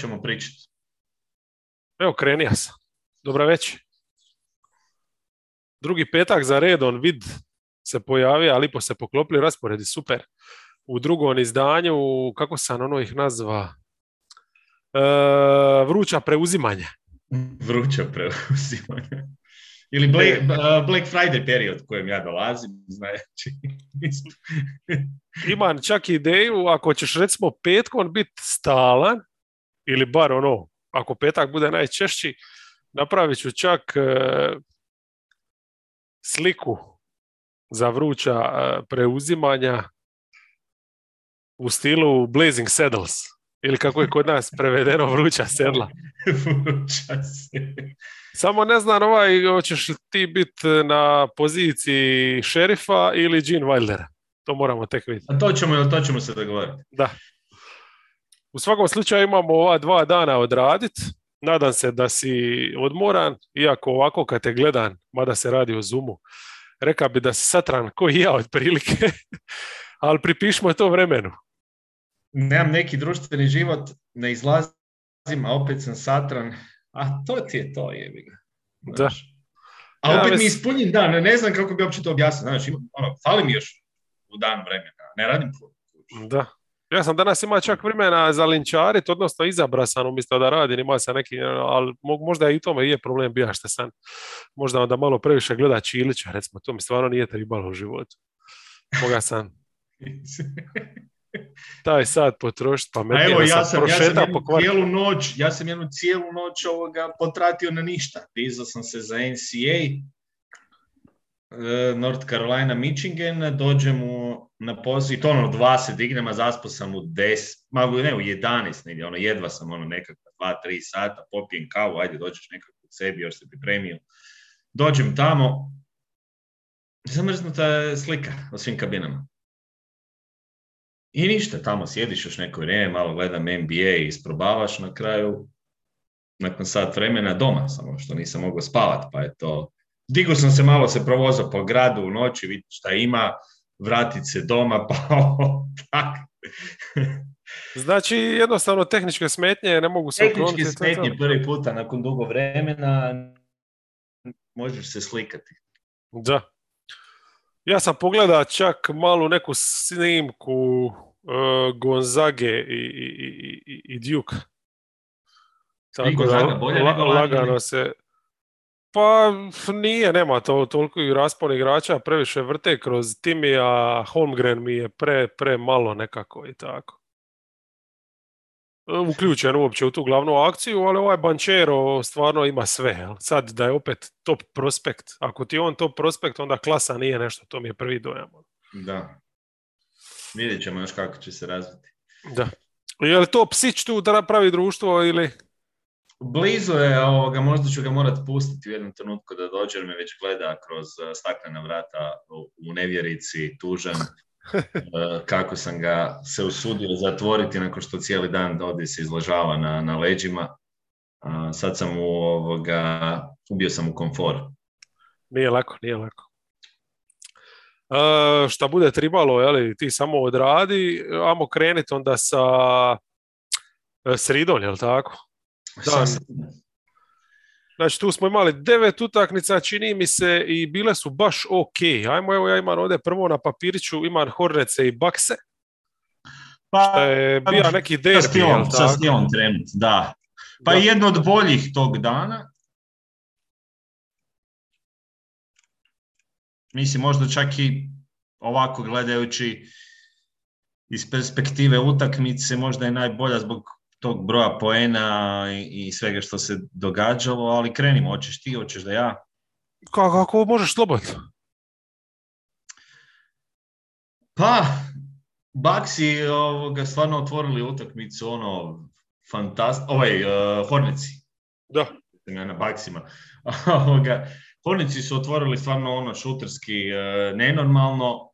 ćemo pričati? Evo, krenija sam. Dobra već. Drugi petak za redon vid se pojavio, ali po se poklopili rasporedi, super. U drugom izdanju, kako sam ono ih nazva, e, vruća preuzimanje. Vruća preuzimanje. Ili Black, uh, Black Friday period kojem ja dolazim, znači. Imam čak ideju, ako ćeš recimo petkom biti stalan, ili bar ono, ako petak bude najčešći, napravit ću čak e, sliku za vruća e, preuzimanja u stilu Blazing Saddles. Ili kako je kod nas prevedeno vruća sedla. vruća sedla. Samo ne znam ovaj, hoćeš li ti biti na poziciji šerifa ili Gene Wildera. To moramo tek vidjeti. A to ćemo, to ćemo se dogovoriti. Da. U svakom slučaju imamo ova dva dana odraditi. Nadam se da si odmoran, iako ovako kad te gledam, mada se radi o Zoomu, reka bi da si satran ko i ja otprilike, ali pripišmo to vremenu. Nemam neki društveni život, ne izlazim, a opet sam satran, a to ti je to, jebi ga. Da. A opet mi ispunjen dan, ne znam kako bi uopće to objasnio. Znači, ono, fali mi još u dan vremena, ne radim puno. Da. Ja sam danas imao čak vremena za linčarit, odnosno izabra sam umjesto da radim, ima sam neki, ali možda i u tome je problem bija što sam možda onda malo previše gleda Čilića, recimo, to mi stvarno nije trebalo u životu. Moga sam taj sad potrošiti pametnije. evo, ja sam, ja sam jednu cijelu noć, ja sam jednu cijelu noć ovoga potratio na ništa. Pizao sam se za NCA, North Carolina, Michigan, dođem u, na poziv, to ono, dva se dignem, a zaspo sam u des, ma ne, u 11 negdje, ono, jedva sam ono nekakva dva, tri sata, popijem kavu, ajde, dođeš nekako u sebi, još se pripremio. Dođem tamo, zamrznuta slika o svim kabinama. I ništa, tamo sjediš još neko vrijeme, malo gledam NBA i isprobavaš na kraju, nakon sat vremena doma, samo što nisam mogao spavat, pa je to... Digo sam se malo se provozao po gradu u noći, vidjeti šta ima, vratit se doma, pa tak. Znači, jednostavno tehničke smetnje ne mogu se Tehničke smetnje prvi puta nakon dugo vremena možeš se slikati. Da. Ja sam pogledao čak malu neku snimku uh, Gonzage i, i, i, i Duke. Tako da, bolje lagano se... Pa nije, nema to toliko i raspon igrača, previše vrte kroz Timija, Holmgren mi je pre, pre malo nekako i tako. Uključen uopće u tu glavnu akciju, ali ovaj Banchero stvarno ima sve. Sad da je opet top prospekt. Ako ti je on top prospekt, onda klasa nije nešto, to mi je prvi dojam. Da. Vidjet ćemo još kako će se razviti. Da. Je li to psić tu da pravi društvo ili... Blizu je ovoga, možda ću ga morat pustiti u jednom trenutku da dođe, jer me već gleda kroz eh, staklena vrata u nevjerici, tužan, eh, kako sam ga se usudio zatvoriti nakon što cijeli dan ovdje se izlažava na, na leđima. sad sam u ovoga, ubio sam u komfor. Nije lako, nije lako. Uh, šta bude tribalo, jeli, ti samo odradi, amo kreniti onda sa sridom, jel tako? Da. Znači tu smo imali devet utakmica, čini mi se, i bile su baš ok. Ajmo, evo ja imam ovdje prvo na papiriću, imam Hornece i Bakse. Pa, što je bio neki derbi, jel tako? trenut, da. Pa da. jedno od boljih tog dana. Mislim, možda čak i ovako gledajući iz perspektive utakmice, možda je najbolja zbog tog broja poena i, svega što se događalo, ali krenimo, hoćeš ti, hoćeš da ja? Kako, kako možeš slobodno? Pa, Baksi ovoga, stvarno otvorili utakmicu, ono, fantast... ovaj, uh, Hornici. Da. Na Baksima. Hornici su otvorili stvarno ono šuterski uh, nenormalno,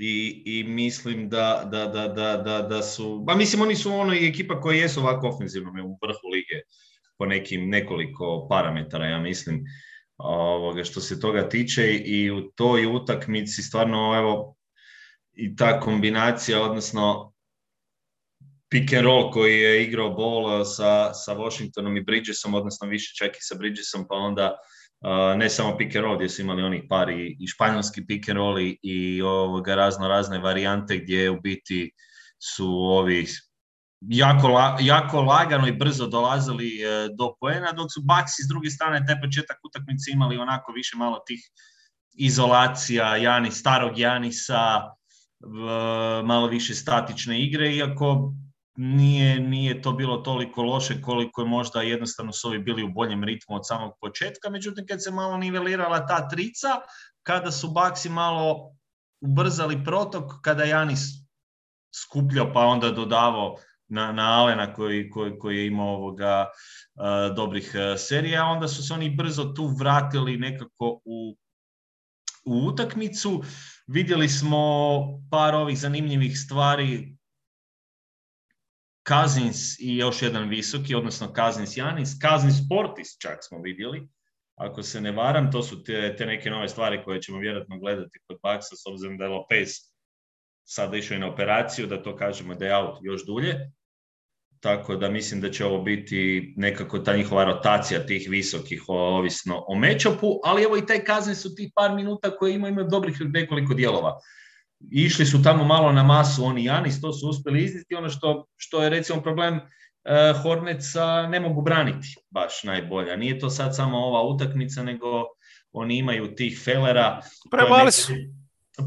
i, i mislim da, da, da, da, da su, ba mislim oni su ono i ekipa koja jesu ovako ofenzivno u vrhu lige po nekim nekoliko parametara, ja mislim, ovoga, što se toga tiče. I u toj utakmici stvarno evo i ta kombinacija, odnosno pick and roll koji je igrao bol sa, sa Washingtonom i Bridgesom, odnosno više čak i sa Bridgesom, pa onda ne samo pick and roll gdje su imali oni par i, i španjolski pick and roll i, i ovoga razno razne varijante gdje u biti su ovi jako, jako lagano i brzo dolazili e, do poena, dok su Baksi s druge strane taj početak utakmice imali onako više malo tih izolacija, Jani, starog Janisa, malo više statične igre, iako nije, nije to bilo toliko loše koliko je možda jednostavno su ovi bili u boljem ritmu od samog početka, međutim kad se malo nivelirala ta trica, kada su Baksi malo ubrzali protok, kada Janis skupljao pa onda dodavao na, na Alena koji, koji, koji je imao ovoga dobrih serija, onda su se oni brzo tu vratili nekako u, u utakmicu. Vidjeli smo par ovih zanimljivih stvari Kazins i još jedan visoki, odnosno Kazins Janis, Kazins Sportis čak smo vidjeli, ako se ne varam, to su te, te neke nove stvari koje ćemo vjerojatno gledati kod Baksa, s obzirom da je Lopez sada išao i na operaciju, da to kažemo da je out još dulje. Tako da mislim da će ovo biti nekako ta njihova rotacija tih visokih, ovisno o mečapu, ali evo i taj kazne su tih par minuta koje imaju, imaju dobrih nekoliko dijelova. Išli su tamo malo na masu oni Janis, to su uspjeli izniti. Ono što, što je recimo problem uh, Horneca ne mogu braniti baš najbolje. Nije to sad samo ova utakmica, nego oni imaju tih felera. Premali su.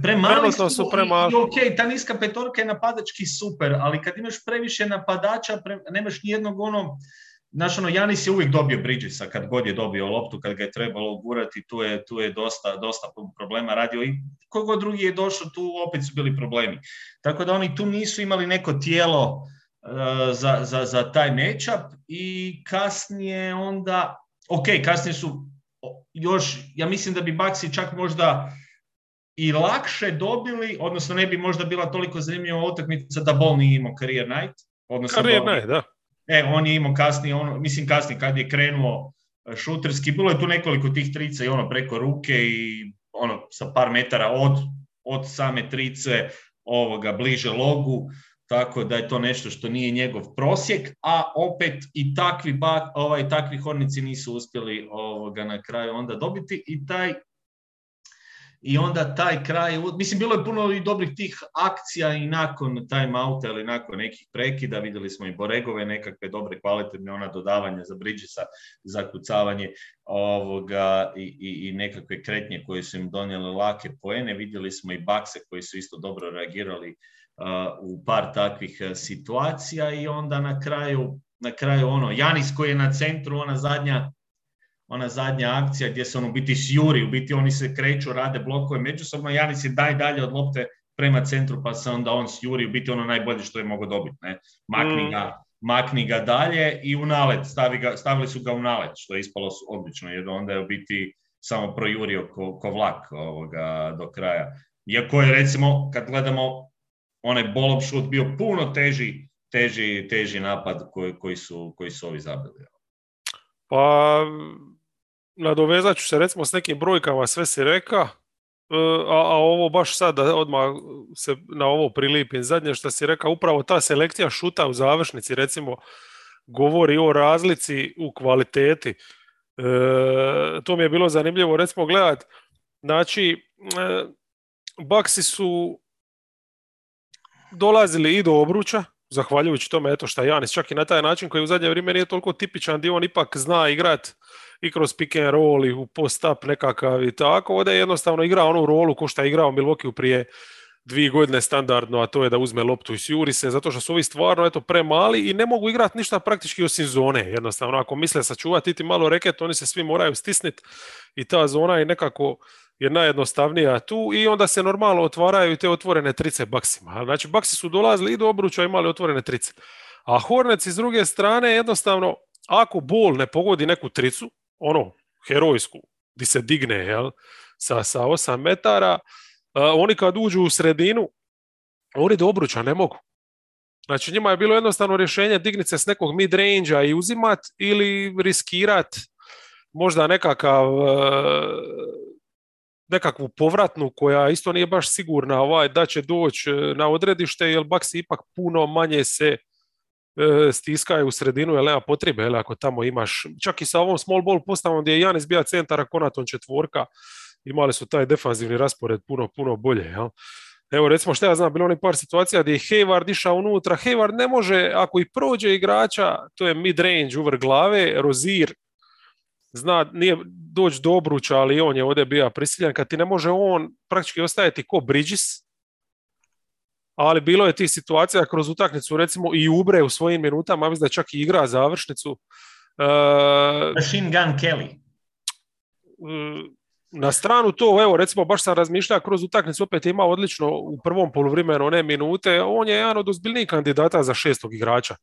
Premali su, su premali. ok, ta niska petorka je napadački super, ali kad imaš previše napadača, nemaš nijednog ono, Znaš, ono, Janis je uvijek dobio Bridgesa kad god je dobio loptu, kad ga je trebalo gurati, tu je, tu je dosta, dosta problema radio i kogo drugi je došao, tu opet su bili problemi. Tako da oni tu nisu imali neko tijelo uh, za, za, za taj matchup i kasnije onda, ok, kasnije su još, ja mislim da bi Baxi čak možda i lakše dobili, odnosno ne bi možda bila toliko zanimljiva utakmica da Bol nije imao career night. Odnosno career night, da. E, on je imao kasnije, ono, mislim kasnije kad je krenuo e, šuterski, bilo je tu nekoliko tih trica i ono preko ruke i ono sa par metara od, od same trice ovoga bliže logu, tako da je to nešto što nije njegov prosjek, a opet i takvi, ovaj, takvi hornici nisu uspjeli ovoga na kraju onda dobiti i taj i onda taj kraj, mislim bilo je puno i dobrih tih akcija i nakon time outa ili nakon nekih prekida, vidjeli smo i Boregove nekakve dobre kvalitetne ona dodavanja za Bridgesa, za kucavanje ovoga i, i, i nekakve kretnje koje su im donijele lake poene, vidjeli smo i Bakse koji su isto dobro reagirali u par takvih situacija i onda na kraju na kraju ono, Janis koji je na centru, ona zadnja ona zadnja akcija gdje se on u biti sjuri, u biti oni se kreću, rade blokove međusobno, Janis je daj dalje od lopte prema centru pa se onda on sjuri, u biti ono najbolje što je mogao dobiti. Ne? Makni, mm. ga, makni ga dalje i u nalet, stavi ga, stavili su ga u nalet, što je ispalo odlično, jer onda je u biti samo projurio ko, ko vlak ovoga, do kraja. Iako je recimo, kad gledamo onaj bolom šut bio puno teži, teži, teži napad koji, koji, su, koji su ovi zabili. Pa nadovezat ću se recimo s nekim brojkama, sve si reka, e, a, a ovo baš sad da odmah se na ovo prilipim. Zadnje što si rekao, upravo ta selekcija šuta u završnici recimo govori o razlici u kvaliteti. E, to mi je bilo zanimljivo recimo gledat. Znači, e, Baksi su dolazili i do obruča, zahvaljujući tome eto šta Janis čak i na taj način koji u zadnje vrijeme nije toliko tipičan gdje on ipak zna igrat i kroz pick and roll i u post-up nekakav i tako, ovdje je jednostavno igrao onu rolu ko što je igrao Milwaukee prije dvije godine standardno, a to je da uzme loptu i sjuri se, zato što su ovi stvarno eto, premali i ne mogu igrati ništa praktički osim zone. Jednostavno, ako misle sačuvati ti malo reket, oni se svi moraju stisniti i ta zona je nekako je najjednostavnija tu i onda se normalno otvaraju te otvorene trice baksima. Znači, baksi su dolazili i do obruča imali otvorene trice. A Hornets s druge strane jednostavno, ako bol ne pogodi neku tricu, ono, herojsku, di se digne, jel, sa, sa 8 metara, oni kad uđu u sredinu, oni do obruča ne mogu. Znači njima je bilo jednostavno rješenje digniti se s nekog mid range i uzimat ili riskirat možda nekakav nekakvu povratnu koja isto nije baš sigurna ovaj, da će doći na odredište jer Baksi ipak puno manje se stiskaju u sredinu, jer nema potrebe, jel, ako tamo imaš, čak i sa ovom small ball postavom gdje je Janis bija centara, Konaton četvorka, imali su taj defanzivni raspored puno, puno bolje. Jel? Evo recimo što ja znam, bilo oni par situacija gdje je Hayward išao unutra, Hayward ne može, ako i prođe igrača, to je mid-range uvrh glave, Rozir zna, nije doći do obruča, ali on je ovdje bio prisiljen, kad ti ne može on praktički ostajati ko Bridges, ali bilo je tih situacija kroz utakmicu, recimo i Ubre u svojim minutama, mislim da čak i igra završnicu. Uh, Machine Gun Kelly. Uh, na stranu to, evo recimo baš sam razmišljao kroz utakmicu, opet ima odlično u prvom poluvremenu one minute, on je jedan od ozbiljnijih kandidata za šestog igrača,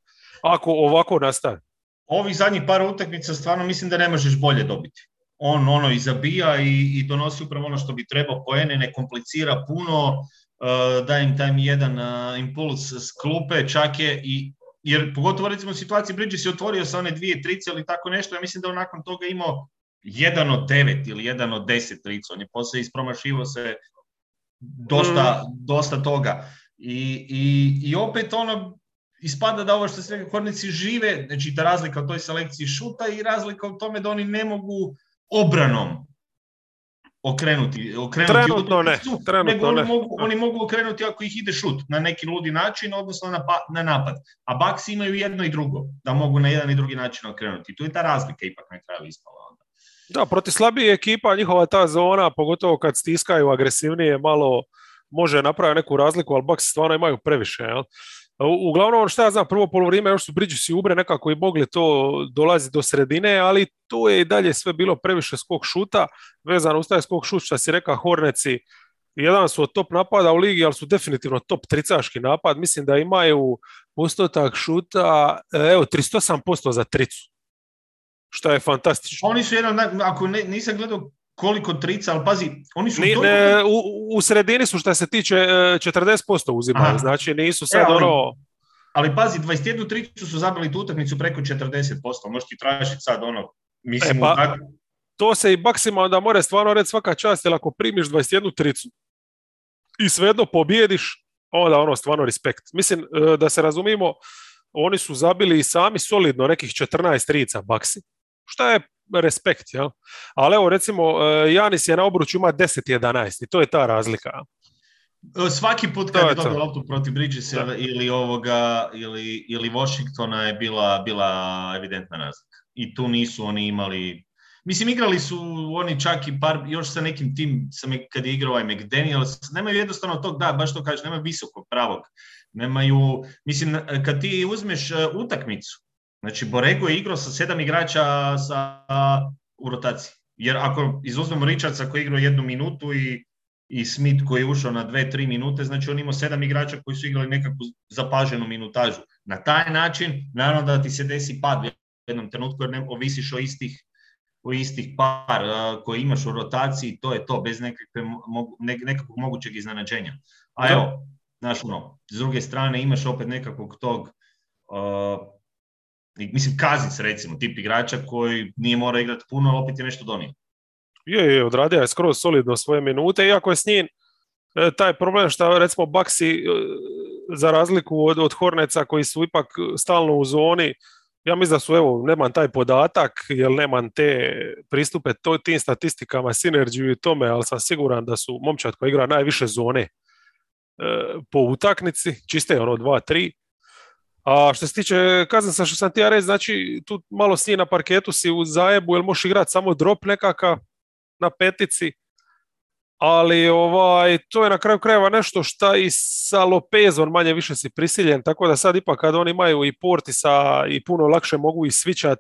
ako ovako nastane. Ovih zadnjih par utakmica stvarno mislim da ne možeš bolje dobiti. On ono i zabija i, i donosi upravo ono što bi trebao poene, ne komplicira puno, uh, daje im taj jedan uh, impuls s klupe, čak je i jer pogotovo recimo u situaciji Bridges je otvorio sa one dvije trice ili tako nešto, ja mislim da on nakon toga imao jedan od devet ili jedan od deset trica. On je poslije ispromašivo se dosta, mm. dosta toga. I, i, I opet ono, ispada da ovo što se kornici žive, znači ta razlika u toj selekciji šuta i razlika u tome da oni ne mogu obranom okrenuti, okrenuti trenutno ne, trenutno nego oni, ne. Mogu, oni mogu okrenuti ako ih ide šut na neki ludi način, odnosno na, pa, na napad. A Bucks imaju jedno i drugo, da mogu na jedan i drugi način okrenuti. Tu je ta razlika ipak na kraju ispala. Da, protiv slabije ekipa njihova ta zona, pogotovo kad stiskaju agresivnije, malo može napraviti neku razliku, ali Bucks stvarno imaju previše. Jel? Uglavnom, što ja znam, prvo polovrime još su Bridges i Ubre nekako i mogli to dolazi do sredine, ali to je i dalje sve bilo previše skok šuta, vezano uz taj skok šut, što si rekao, Horneci, jedan su od top napada u ligi, ali su definitivno top tricaški napad. Mislim da imaju postotak šuta, evo, 38% za tricu što je fantastično. Oni su jedan, ako ne, nisam gledao koliko trica, ali pazi, oni su... Ni, ne, u, u sredini su što se tiče 40% e, uzimaju, znači nisu sad e, ali, ono... Ali pazi, 21 tricu su zabili tu utakmicu preko 40%, možeš ti tražiti sad ono, mislim... E, pa, to se i baksima onda more stvarno reći svaka čast, jer ako primiš 21 tricu i svejedno pobjediš, onda ono stvarno respekt. Mislim, e, da se razumimo, oni su zabili i sami solidno nekih 14 trica baksi, šta je respekt, jel? Ali evo recimo e, Janis je na obruču ima 10-11 i to je ta razlika. E, svaki put kad je dobio loptu protiv Bridges ili ovoga ili, ili Washingtona je bila, bila evidentna razlika. I tu nisu oni imali Mislim, igrali su oni čak i par, još sa nekim tim, sa, kad je igrao ovaj McDaniels, nemaju jednostavno tog, da, baš to kažeš, nemaju visokog pravog. Nemaju, mislim, kad ti uzmeš e, utakmicu, Znači, Borego je igrao sa sedam igrača sa, u rotaciji. Jer ako izuzmemo Richardsa koji je igrao jednu minutu i, i Smith koji je ušao na dve, tri minute, znači on imao sedam igrača koji su igrali nekakvu zapaženu minutažu. Na taj način, naravno da ti se desi pad u jednom trenutku jer ne ovisiš o istih o istih par uh, koji imaš u rotaciji, to je to, bez nekakve, ne, nekakvog mogućeg iznenađenja. A evo, znaš ono, s druge strane imaš opet nekakvog tog uh, mislim Kazic recimo, tip igrača koji nije mora igrati puno, ali opet je nešto donio. Je, je, odradio je skroz solidno svoje minute, iako je s njim e, taj problem što recimo Baksi e, za razliku od, od Horneca koji su ipak stalno u zoni, ja mislim da su, evo, nemam taj podatak, jer nemam te pristupe to, tim statistikama, sinerđiju i tome, ali sam siguran da su momčad koji igra najviše zone e, po utaknici, čiste ono 2-3, a što se tiče Kazansa, što sam ti ja reći, znači tu malo s na parketu si u zajebu, jer možeš igrati samo drop nekakav na petici, ali ovaj, to je na kraju krajeva nešto šta i sa Lopezom manje više si prisiljen, tako da sad ipak kad oni imaju i portisa i puno lakše mogu i svičat,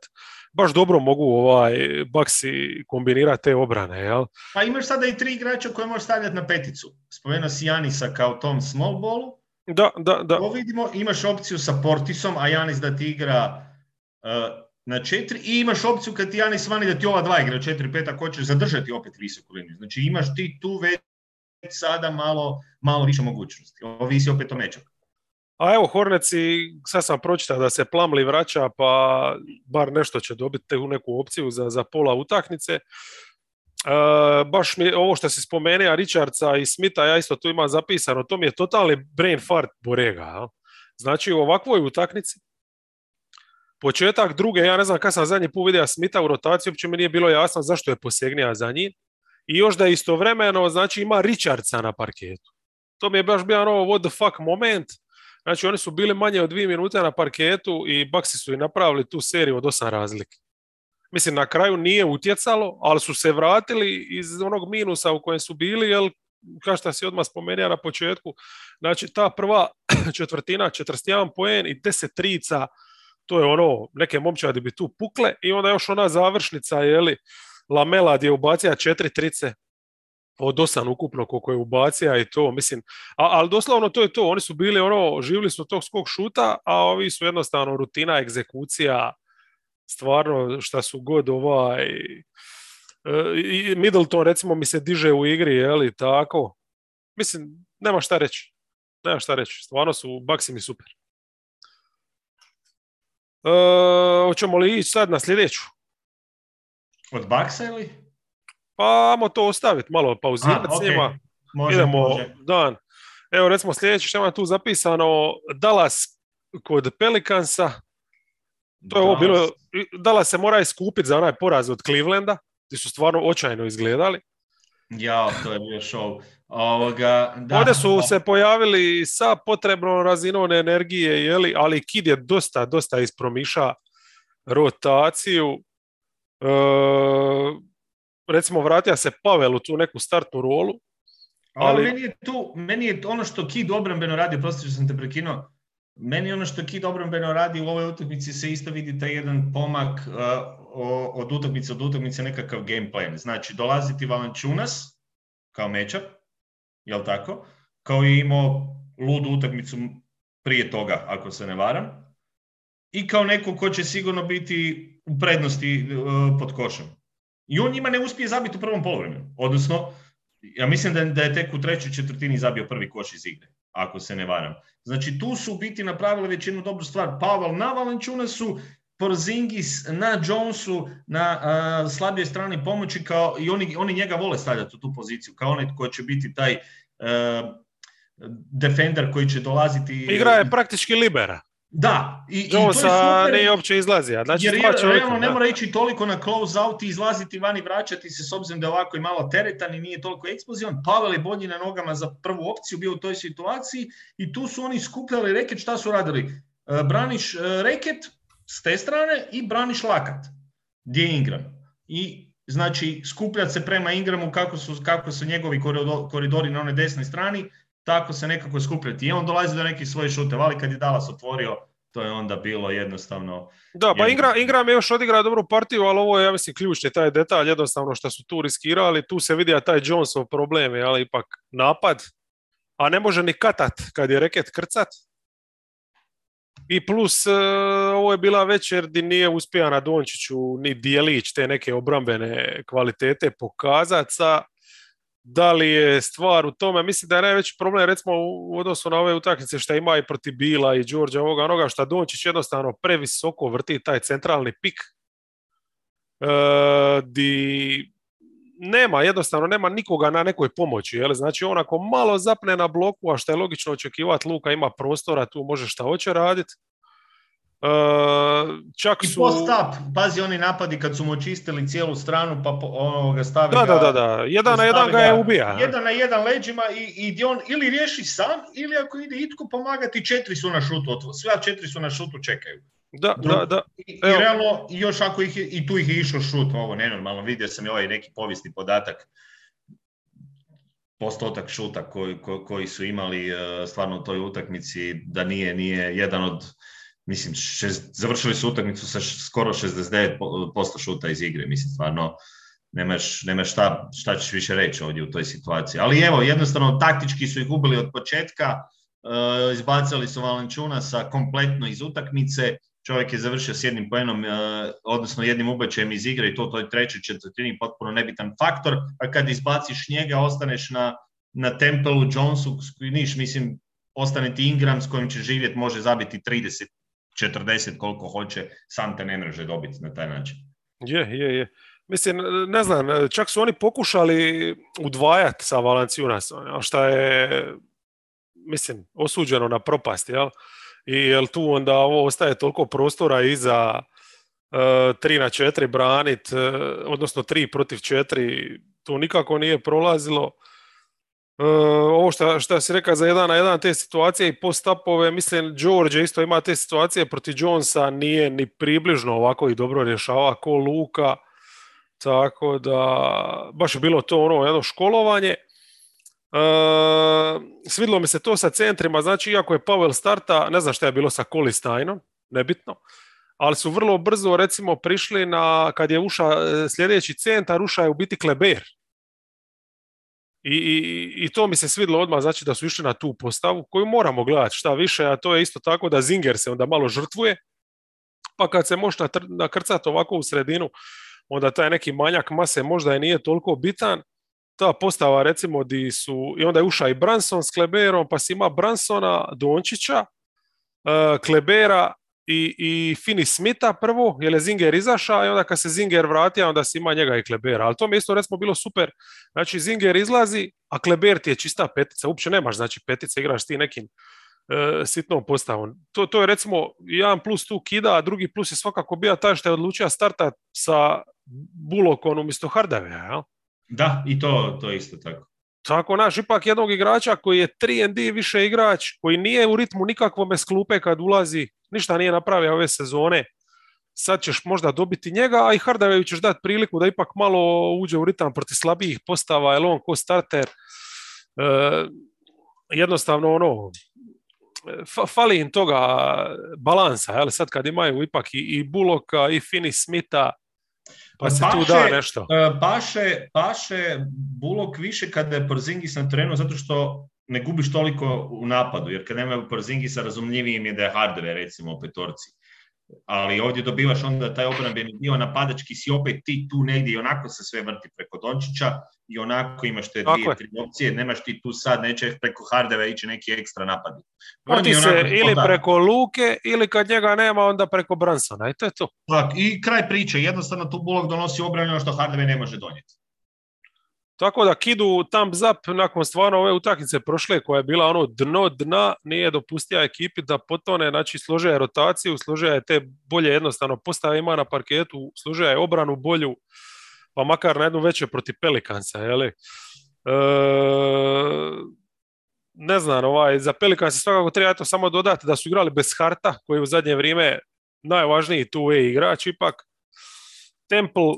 baš dobro mogu ovaj Baksi kombinirati te obrane, jel? Pa imaš sada i tri igrača koje možeš stavljati na peticu. Spomenuo si Janisa kao tom small ballu, da, da, da. To vidimo, imaš opciju sa Portisom, a Janis da ti igra uh, na četiri i imaš opciju kad ti Janis vani da ti ova dva igra četiri, pet, ako hoćeš zadržati opet visoku liniju. Znači imaš ti tu već sada malo, malo više mogućnosti. Ovisi opet o mečak. A evo Horneci, sad sam pročitao da se Plamli vraća, pa bar nešto će dobiti u neku opciju za, za pola utakmice. Uh, baš mi ovo što se spomenuo Richardsa i Smitha, ja isto tu imam zapisano, to mi je totalni brain fart Borega. Znači u ovakvoj utaknici Početak druge, ja ne znam kada sam zadnji put vidio Smita u rotaciji, uopće mi nije bilo jasno zašto je posegnija za njim. I još da istovremeno, znači ima Richardsa na parketu. To mi je baš bio ono what the fuck moment. Znači oni su bili manje od dvije minute na parketu i Baxi su i napravili tu seriju od osam razlike. Mislim, na kraju nije utjecalo, ali su se vratili iz onog minusa u kojem su bili, jer kao što si odmah spomenuo na početku, znači ta prva četvrtina, 41 poen i 10 trica, to je ono, neke momčadi bi tu pukle i onda još ona završnica, jeli, Lamela gdje je ubacija četiri trice od osam ukupno koliko je ubacija i to, mislim, a, ali doslovno to je to, oni su bili ono, živjeli su tog skog šuta, a ovi su jednostavno rutina, egzekucija, stvarno šta su god ovaj, i Middleton recimo mi se diže u igri, je li tako, mislim, nema šta reći, nema šta reći, stvarno su baksi mi super. E, hoćemo li ići sad na sljedeću? Od baksa ili? Pa, ajmo to ostaviti, malo pauzirati s njima. Idemo dan. Evo, recimo sljedeće što ima tu zapisano, Dallas kod Pelikansa. To je ovo bilo, Dallas se mora iskupiti za onaj poraz od Clevelanda, gdje su stvarno očajno izgledali. Ja, to je bio show. Ovoga, da. Ovdje su se pojavili sa potrebnom razinom energije, jeli, ali Kid je dosta, dosta ispromiša rotaciju. E, recimo vratio se Pavel u tu neku startnu rolu. Ali, meni je tu, meni je ono što Kid obrambeno radi, prosto što sam te prekinuo, meni ono što Kid obrambeno radi u ovoj utakmici se isto vidi taj jedan pomak uh, od utakmice od utakmice nekakav game plan. Znači, dolaziti Valančunas kao mečap, jel tako? Kao i imao ludu utakmicu prije toga, ako se ne varam. I kao neko ko će sigurno biti u prednosti uh, pod košem. I on njima ne uspije zabiti u prvom polovremenu. Odnosno, ja mislim da, da je tek u trećoj četvrtini zabio prvi koš iz igre, ako se ne varam. Znači, tu su u biti napravili većinu dobru stvar. Pavel na Valenčunasu, Porzingis na Jonesu, na uh, slabijoj strani pomoći, kao, i oni, oni njega vole stavljati u tu poziciju, kao onaj koji će biti taj uh, defender koji će dolaziti... Igra je praktički libera. Da, i, i to je super. uopće izlazi. Znači, jer realno ne mora ići toliko na close out i izlaziti van i vraćati se s obzirom da je ovako i malo teretan i nije toliko eksplozivan. Pavel je bolji na nogama za prvu opciju bio u toj situaciji i tu su oni skupljali reket. Šta su radili? E, braniš e, reket s te strane i braniš lakat. Gdje je Ingram? I znači skupljati se prema Ingramu kako su, kako su njegovi koridori na onoj desnoj strani tako se nekako skupljati. I on dolazi do nekih svojih šuteva, ali kad je Dallas otvorio, to je onda bilo jednostavno... Da, pa Ingram, Ingram je još odigrao dobru partiju, ali ovo je, ja mislim, ključni taj detalj, jednostavno što su tu riskirali, tu se vidi taj Jonesov problem, ali ipak napad, a ne može ni katat kad je reket krcat. I plus, e, ovo je bila večer gdje nije uspio na Dončiću ni dijelić te neke obrambene kvalitete pokazati sa da li je stvar u tome, mislim da je najveći problem recimo u odnosu na ove utakmice što ima i protiv Bila i Đorđa ovoga onoga što Dončić jednostavno previsoko vrti taj centralni pik e, di nema, jednostavno nema nikoga na nekoj pomoći, jel? znači on ako malo zapne na bloku, a što je logično očekivati, Luka ima prostora, tu može šta hoće raditi, Uh, čak I su... post-up, pazi oni napadi kad su mu očistili cijelu stranu pa onoga stavi da, ga... Da, da, da, jedan na jedan ga je ubija. Jedan na jedan leđima i, i on ili riješi sam ili ako ide itko pomagati, četiri su na šutu, sve četiri su na šutu čekaju. Da, da, da. I, i realno, još ako ih i tu ih je išao šut, ovo nenormalno, vidio sam i ovaj neki povijesni podatak, postotak šuta koji, koji su imali uh, stvarno u toj utakmici, da nije, nije jedan od mislim, šest, završili su utakmicu sa skoro 69% šuta iz igre, mislim, stvarno, nemaš, nemaš šta, šta ćeš više reći ovdje u toj situaciji. Ali evo, jednostavno, taktički su ih ubili od početka, uh, izbacili su Valenčuna sa kompletno iz utakmice, čovjek je završio s jednim poenom, uh, odnosno jednim ubačajem iz igre i to u toj trećoj četvrtini potpuno nebitan faktor, a kad izbaciš njega, ostaneš na, na Templeu, Jonesu, niš, mislim, ostane ti Ingram s kojim će živjeti, može zabiti 30 40 koliko hoće, sam te ne može dobiti na taj način. Je, je, je. Mislim, ne znam, čak su oni pokušali udvajati sa Valanciunas, što je, mislim, osuđeno na propast, jel? i jel tu onda ovo ostaje toliko prostora i uh, tri na četiri branit, odnosno tri protiv četiri, to nikako nije prolazilo. Uh, ovo što, što si rekao za jedan na jedan te situacije i post-upove, mislim George isto ima te situacije protiv Jonesa, nije ni približno ovako i dobro rješava ko Luka, tako da baš je bilo to ono jedno školovanje. Uh, svidilo mi se to sa centrima, znači iako je Pavel starta, ne znam šta je bilo sa Kolistajnom, nebitno, ali su vrlo brzo recimo prišli na, kad je ušao e, sljedeći centar, ušao je u biti Kleber i, i, I, to mi se svidlo odmah, znači da su išli na tu postavu koju moramo gledati šta više, a to je isto tako da Zinger se onda malo žrtvuje, pa kad se može nakrcati ovako u sredinu, onda taj neki manjak mase možda i nije toliko bitan. Ta postava recimo di su, i onda je ušao i Branson s Kleberom, pa si ima Bransona, Dončića, uh, Klebera i, i Fini Smitha prvo, jer je Zinger izašao i onda kad se Zinger vratio, onda si ima njega i Klebera. Ali to mi isto recimo bilo super. Znači Zinger izlazi, a Kleber ti je čista petica. Uopće nemaš znači petica, igraš ti nekim e, sitnom postavom. To, to je recimo jedan plus tu kida, a drugi plus je svakako bio taj što je odlučio starta sa Bulokom umjesto Hardavea. Jel? Da, i to, to isto tako. Tako, naš, ipak jednog igrača koji je 3 više igrač, koji nije u ritmu nikakvome sklupe kad ulazi, ništa nije napravio ove sezone, sad ćeš možda dobiti njega, a i Hardaveju ćeš dati priliku da ipak malo uđe u ritam protiv slabijih postava, jer on ko starter e, jednostavno ono fali im toga balansa, jel? sad kad imaju ipak i, i Buloka i Fini Smitha, pa se tu da nešto. Paše, e, paše Bulok više kada je Porzingis na terenu, zato što ne gubiš toliko u napadu, jer kad nema Porzingisa razumljiviji im je da je Hardware recimo u petorci. Ali ovdje dobivaš onda taj obrambeni dio napadački si opet ti tu negdje i onako se sve vrti preko Dončića i onako imaš te dvije, tri opcije, nemaš ti tu sad, neće preko Hardeva ići neki ekstra napadi. Vrti se ili preko Luke ili kad njega nema onda preko Bransona i to je to. Tak, I kraj priče, jednostavno tu Bulog donosi obranu što Hardeve ne može donijeti. Tako da Kidu thumbs up nakon stvarno ove utakmice prošle koja je bila ono dno dna, nije dopustio ekipi da potone, znači složio je rotaciju, složio je te bolje jednostavno postave ima na parketu, složio je obranu bolju, pa makar na jednu veće protiv Pelikansa, jeli? E, ne znam, ovaj, za Pelikansa svakako treba to samo dodati da su igrali bez Harta, koji u zadnje vrijeme najvažniji tu je igrač ipak. Temple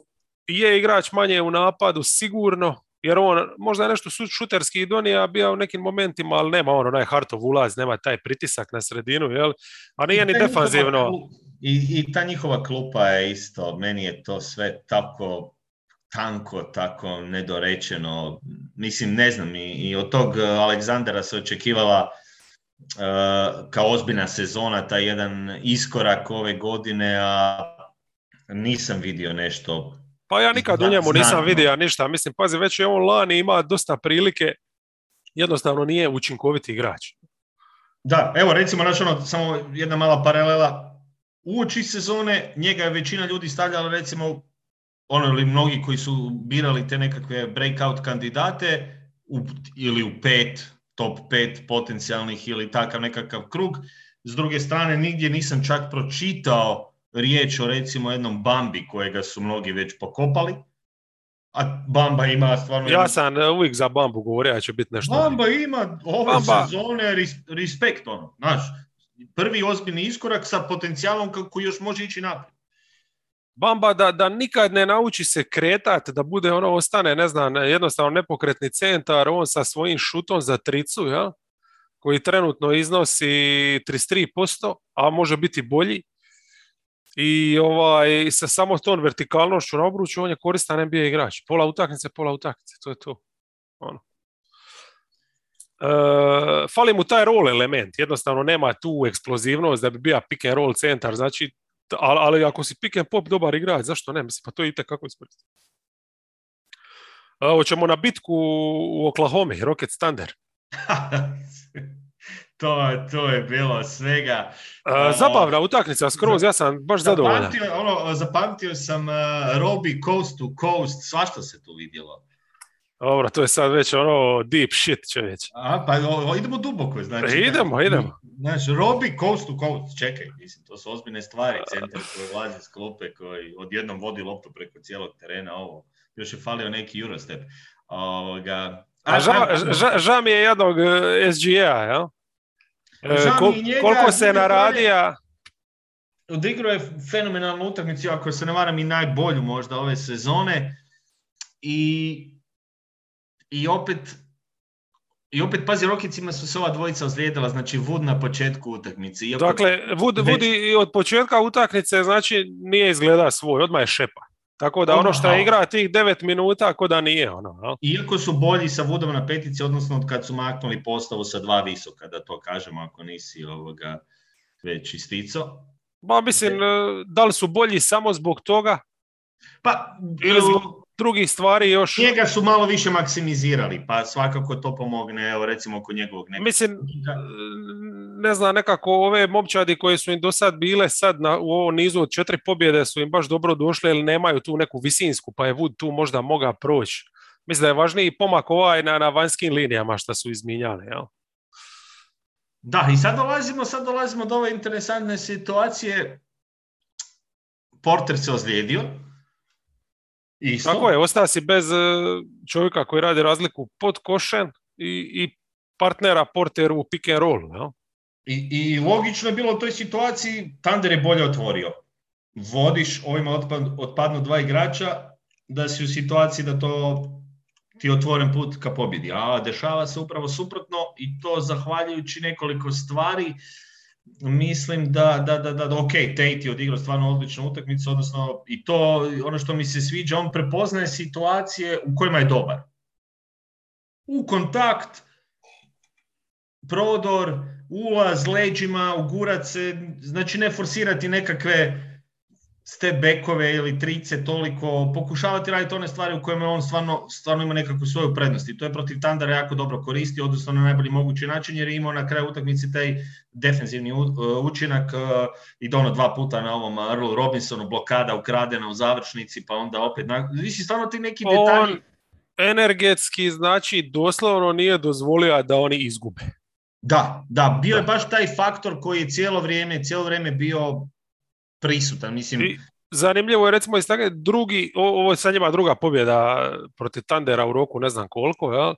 je igrač manje u napadu, sigurno, jer on možda je nešto šuterski donija bio u nekim momentima, ali nema ono onaj Hartov ulaz, nema taj pritisak na sredinu, jel? A nije ni defanzivno. I, I ta njihova klupa je isto, meni je to sve tako tanko, tako nedorečeno. Mislim, ne znam, i, i od tog Aleksandra se očekivala uh, kao ozbiljna sezona, taj jedan iskorak ove godine, a nisam vidio nešto pa ja nikad u njemu nisam vidio ništa. Mislim, pazi, već je on lani ima dosta prilike, jednostavno nije učinkoviti igrač. Da, evo recimo, znači ono, samo jedna mala paralela. Uoči sezone njega je većina ljudi stavljala recimo ono ili mnogi koji su birali te nekakve breakout kandidate u, ili u pet, top pet potencijalnih ili takav nekakav krug. S druge strane, nigdje nisam čak pročitao riječ o recimo jednom Bambi kojega su mnogi već pokopali, a Bamba ima stvarno... Ja sam e, uvijek za Bambu govorio, ja će biti nešto... Bamba ima ove Bamba... sezone respekt, ono, znaš, prvi ozbiljni iskorak sa potencijalom kako još može ići naprijed. Bamba da, da nikad ne nauči se kretat, da bude ono, ostane, ne znam, jednostavno nepokretni centar, on sa svojim šutom za tricu, ja? koji trenutno iznosi 33%, a može biti bolji, i ovaj, sa samo tom vertikalnošću na obruču on je koristan NBA igrač. Pola utakmice, pola utakmice, to je to. Ono. E, fali mu taj roll element, jednostavno nema tu eksplozivnost da bi bio pick and roll centar, znači, ali, ali ako si pick and pop dobar igrač, zašto ne? Mislim, pa to je i kako iskoristiti. E, hoćemo na bitku u Oklahoma, Rocket Thunder. to, to je bilo svega. Uh, zabavna utakmica, skroz, ja sam baš zadovoljan. Zapamtio, ono, zapamtio sam uh, Robi coast to coast, svašta se tu vidjelo. Dobro, to je sad već ono deep shit čovječ. A, pa o, idemo duboko, znači. E, idemo, idemo. Znači, Robi coast to coast, čekaj, mislim, to su ozbiljne stvari, centar koji ulazi s klope, koji odjednom vodi loptu preko cijelog terena, ovo, još je falio neki Eurostep. Ovoga, a, a ža, mi je jednog e, SGA, jel? E, koliko se naradija... Odigrao je fenomenalnu utakmicu, ako se ne varam i najbolju možda ove sezone. I i opet i opet, pazi, Rokicima su se ova dvojica ozlijedila, znači Wood na početku utakmice. Iako dakle, Wood, već... i od početka utakmice, znači, nije izgleda svoj, odmah je šepa. Tako da ono što je igra tih 9 minuta, ako da nije ono. No? Iako su bolji sa Woodom na petici, odnosno od kad su maknuli postavu sa dva visoka, da to kažemo ako nisi ovoga već istico. Ba, mislim, da li su bolji samo zbog toga? Pa, ili zbog drugih stvari još... Njega su malo više maksimizirali, pa svakako to pomogne, evo recimo kod njegovog nekog... Mislim, ne znam, nekako ove momčadi koje su im do sad bile sad na, u ovom nizu od četiri pobjede su im baš dobro došle ili nemaju tu neku visinsku, pa je Wood tu možda moga proći. Mislim da je važniji pomak ovaj na, na vanjskim linijama što su izminjali, jel? Da, i sad dolazimo, sad dolazimo do ove interesantne situacije. Porter se ozlijedio, Isto. Tako je, ostao si bez e, čovjeka koji radi razliku pod košen i, i partnera porteru u pick and roll. Ja? I, I logično je bilo u toj situaciji, Thunder je bolje otvorio. Vodiš, ovima otpad, otpadnu dva igrača, da si u situaciji da to ti je otvoren put ka pobjedi. A dešava se upravo suprotno i to zahvaljujući nekoliko stvari mislim da, da, da, da, ok, Tate je odigrao stvarno odličnu utakmicu, odnosno i to, ono što mi se sviđa, on prepoznaje situacije u kojima je dobar. U kontakt, prodor, ulaz leđima, ugurat se, znači ne forsirati nekakve ste bekove ili trice toliko, pokušavati raditi one stvari u kojima on stvarno, stvarno ima nekakvu svoju prednost i to je protiv Tandara jako dobro koristi, odnosno na najbolji mogući način jer je imao na kraju utakmici taj defensivni e, učinak e, i da ono dva puta na ovom Earl Robinsonu blokada ukradena u završnici pa onda opet, visi stvarno ti neki detalji. On energetski znači doslovno nije dozvolio da oni izgube. Da, da, bio je baš taj faktor koji je cijelo vrijeme, cijelo vrijeme bio prisutan. Mislim... I zanimljivo je recimo iz drugi, ovo je sad njima druga pobjeda protiv Tandera u roku ne znam koliko, jel?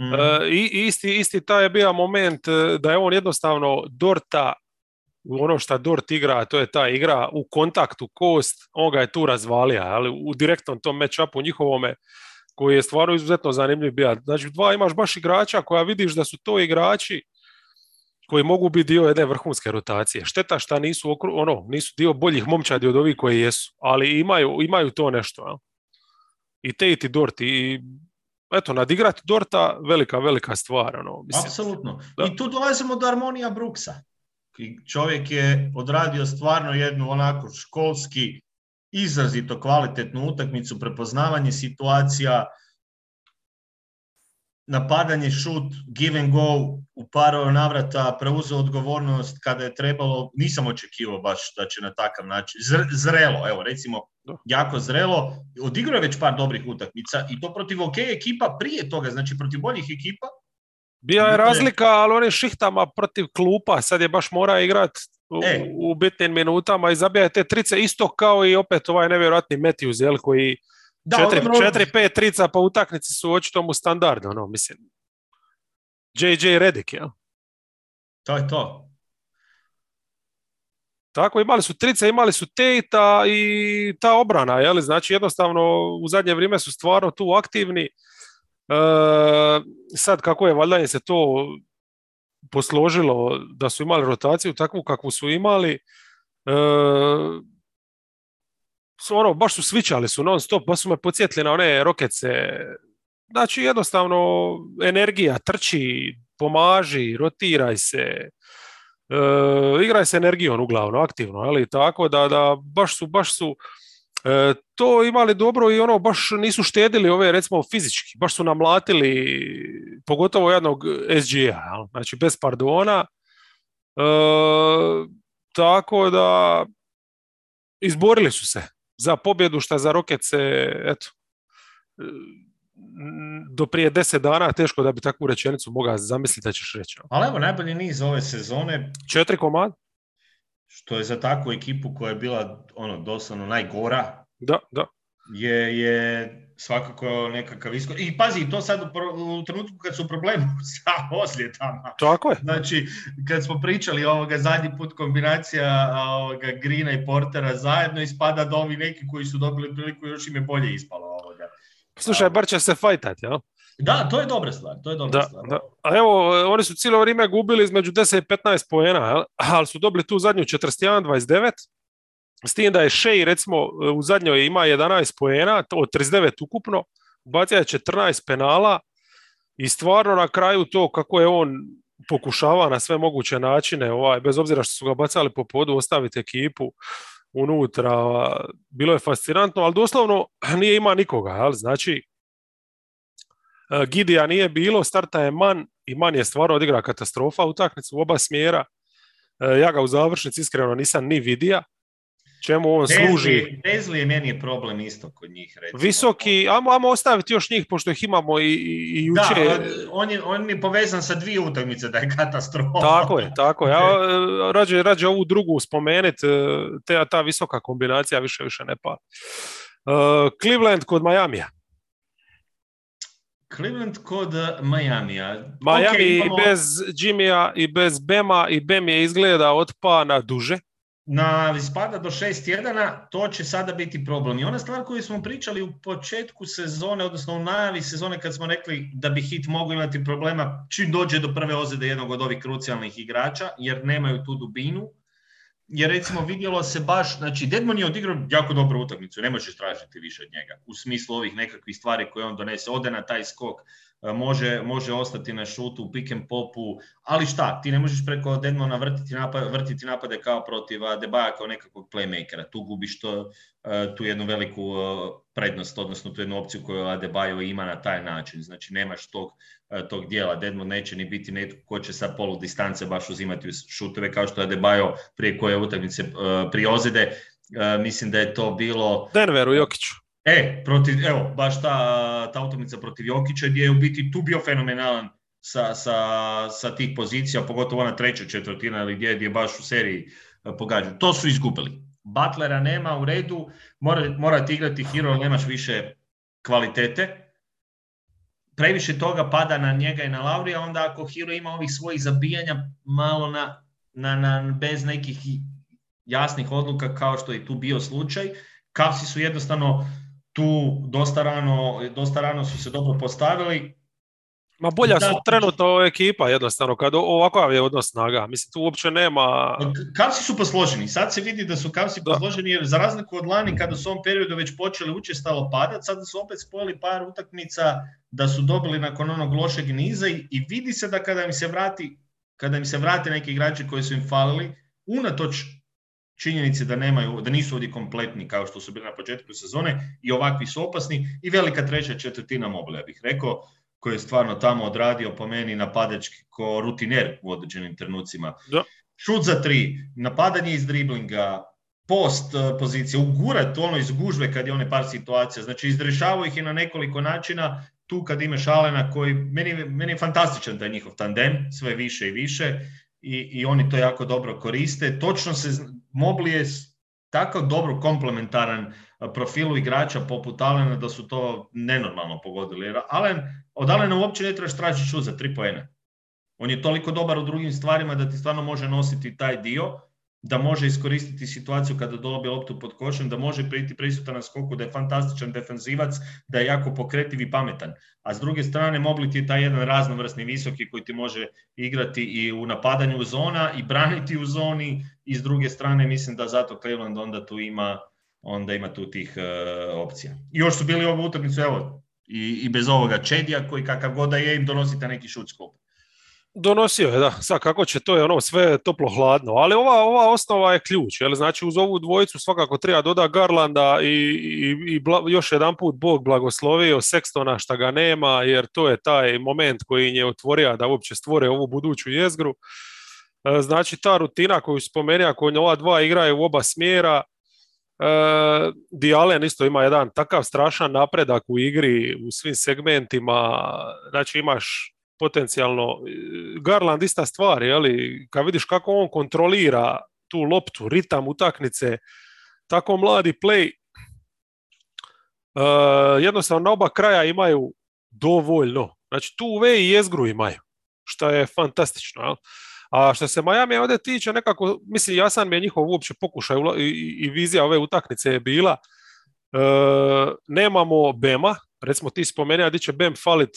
Mm. E, isti, isti taj je bio moment e, da je on jednostavno Dorta ono što Dort igra, to je ta igra u kontaktu kost, on ga je tu razvalija, ali u direktnom tom match-upu njihovome koji je stvarno izuzetno zanimljiv bio. Znači, dva imaš baš igrača koja vidiš da su to igrači koji mogu biti dio jedne vrhunske rotacije. Šteta šta nisu, okru, ono, nisu dio boljih momčadi od ovih koji jesu, ali imaju, imaju to nešto. Ja? I te i Dort i eto, nadigrati Dorta velika, velika stvar. Ono, mislim. Apsolutno. I tu dolazimo do Armonija Brooksa. Čovjek je odradio stvarno jednu onako školski izrazito kvalitetnu utakmicu, prepoznavanje situacija, napadanje, šut, give and go, u paru navrata preuzeo odgovornost kada je trebalo, nisam očekivao baš da će na takav način, zrelo, evo recimo, jako zrelo, odigrao je već par dobrih utakmica i to protiv ok ekipa prije toga, znači protiv boljih ekipa. Bila je razlika, ali on je šihtama protiv klupa, sad je baš mora igrati u, e. u bitnim minutama i zabija te trice isto kao i opet ovaj nevjerojatni Matthews, jel, koji da, 4, 5 trica po utaknici su očito mu standard, ono, mislim. JJ Redick, ja? To je to. Tako, imali su trice, imali su Tejta i ta obrana, jeli? znači jednostavno u zadnje vrijeme su stvarno tu aktivni. E, sad kako je, valjda se to posložilo da su imali rotaciju takvu kakvu su imali. E, ono, baš su svičali su non stop, baš su me podsjetili na one rokece. Znači jednostavno energija trči, pomaži, rotiraj se, e, igraj se energijom uglavnom, aktivno, ali tako da, da baš su, baš su e, to imali dobro i ono baš nisu štedili ove recimo fizički, baš su namlatili pogotovo jednog SG-a, znači bez pardona. E, tako da izborili su se za pobjedu šta za Rocket se, eto, do prije deset dana teško da bi takvu rečenicu mogao zamisliti da ćeš reći. Ali evo, najbolji niz ove sezone. Četiri komad? Što je za takvu ekipu koja je bila ono, doslovno najgora. Da, da. Je, je svakako nekakav iskor. I pazi, to sad u, trenutku kad su problemi sa ozljedama. Tako je. Znači, kad smo pričali ovoga zadnji put kombinacija ovoga Grina i Portera zajedno ispada da ovi neki koji su dobili priliku još im je bolje ispalo ovoga. Slušaj, bar će se fajtati, jel? Da, to je dobra stvar, to je dobra stvar. Da. A evo, oni su cijelo vrijeme gubili između 10 i 15 poena, ali su dobili tu zadnju 41-29, s tim da je Shea recimo u zadnjoj ima 11 poena, od 39 ukupno, bacija je 14 penala i stvarno na kraju to kako je on pokušava na sve moguće načine, ovaj, bez obzira što su ga bacali po podu, ostaviti ekipu unutra, bilo je fascinantno, ali doslovno nije ima nikoga, jel? znači e, Gidija nije bilo, starta je Man i Man je stvarno odigra katastrofa utakmicu u oba smjera. E, ja ga u završnici iskreno nisam ni vidija čemu on služi. Bezli je meni problem isto kod njih. Recimo. Visoki, ajmo, ajmo ostaviti još njih, pošto ih imamo i, i juče. Da, on je, on je povezan sa dvije utakmice da je katastrofa. Tako je, tako je. Ja e, rađe, rađe ovu drugu spomenuti, e, te, ta visoka kombinacija više više ne pa. Uh, Cleveland kod Majamija. Cleveland kod Majamija. Miami okay, imamo... bez Jimmya i bez Bema i Bem je izgleda otpa na duže na ispada do šest tjedana, to će sada biti problem. I ona stvar koju smo pričali u početku sezone, odnosno u najavi sezone kad smo rekli da bi hit mogu imati problema čim dođe do prve ozljede jednog od ovih krucijalnih igrača, jer nemaju tu dubinu. Jer recimo vidjelo se baš, znači Dedmon je odigrao jako dobru utakmicu, ne možeš tražiti više od njega. U smislu ovih nekakvih stvari koje on donese, ode na taj skok, može, može ostati na šutu, pick and popu, ali šta, ti ne možeš preko Dedmona vrtiti napade, vrtiti napade kao protiv Debaja kao nekakvog playmakera. Tu gubiš to, e, tu jednu veliku e, prednost, odnosno tu jednu opciju koju Adebayo ima na taj način. Znači nemaš tog, tog dijela. Dedmon neće ni biti netko ko će sa polu distance baš uzimati šuteve kao što je Adebayo prije koje utakmice prije ozide. Mislim da je to bilo... Denveru Jokiću. E, protiv, evo, baš ta, ta utakmica protiv Jokića gdje je u biti tu bio fenomenalan sa, sa, sa tih pozicija, pogotovo ona treća četvrtina ili gdje, je baš u seriji e, pogađa. To su izgubili. Butlera nema u redu, mora, morate igrati hero, nemaš više kvalitete. Previše toga pada na njega i na Laurija, onda ako hero ima ovih svojih zabijanja malo na, na, na bez nekih jasnih odluka kao što je tu bio slučaj, Kavsi su jednostavno tu dosta rano, dosta rano su se dobro postavili. Ma bolja su trenutno ekipa jednostavno, kad ovakav je odnos snaga. Mislim, tu uopće nema... Kavsi su posloženi. Sad se vidi da su Kavsi posloženi, jer za razliku od lani, kada su u ovom periodu već počeli učestalo padati, sada su opet spojili par utakmica da su dobili nakon onog lošeg niza i, i vidi se da kada im se vrati kada im se vrate neki igrači koji su im falili, unatoč činjenice da nemaju, da nisu ovdje kompletni kao što su bili na početku sezone i ovakvi su opasni i velika treća četvrtina mobilja bih rekao koji je stvarno tamo odradio po meni napadački ko rutiner u određenim trenucima. Da. Šut za tri, napadanje iz driblinga, post eh, pozicije, ugurat ono iz gužve kad je one par situacija, znači izrešavao ih je na nekoliko načina, tu kad imaš Alena koji, meni, meni je fantastičan taj njihov tandem, sve više i više i, i oni to jako dobro koriste. Točno se, Mobli je tako dobro komplementaran profilu igrača poput Alena da su to nenormalno pogodili. Jer Alen, od Alena uopće ne trebaš tražiti za tri poena. On je toliko dobar u drugim stvarima da ti stvarno može nositi taj dio da može iskoristiti situaciju kada dobije loptu pod košem, da može priti prisutan na skoku, da je fantastičan defenzivac, da je jako pokretiv i pametan. A s druge strane, Moblit je taj jedan raznovrsni visoki koji ti može igrati i u napadanju zona i braniti u zoni i s druge strane mislim da zato Cleveland onda tu ima onda ima tu tih uh, opcija. I još su bili ovu utakmicu, evo, i, i bez ovoga Čedija koji kakav god da je im donosite neki šut. Donosio je, da. Sad kako će to je ono sve toplo hladno, ali ova, ova osnova je ključ, jel? znači uz ovu dvojicu svakako treba doda Garlanda i, i, i još jedan put Bog blagoslovio Sextona šta ga nema, jer to je taj moment koji je otvorio da uopće stvore ovu buduću jezgru. E, znači ta rutina koju spomenuo, ako ova dva igraju u oba smjera, Uh, Di Allen isto ima jedan takav strašan napredak u igri u svim segmentima, znači imaš potencijalno, Garland ista stvar, li kad vidiš kako on kontrolira tu loptu, ritam utakmice, tako mladi play, uh, jednostavno na oba kraja imaju dovoljno. Znači tu uve i jezgru imaju, što je fantastično. Jel? A što se Miami ovdje tiče, nekako, mislim, jasan mi je njihov uopće pokušaj i, i vizija ove utakmice je bila. E, nemamo Bema, recimo ti spomenuo da će Bem falit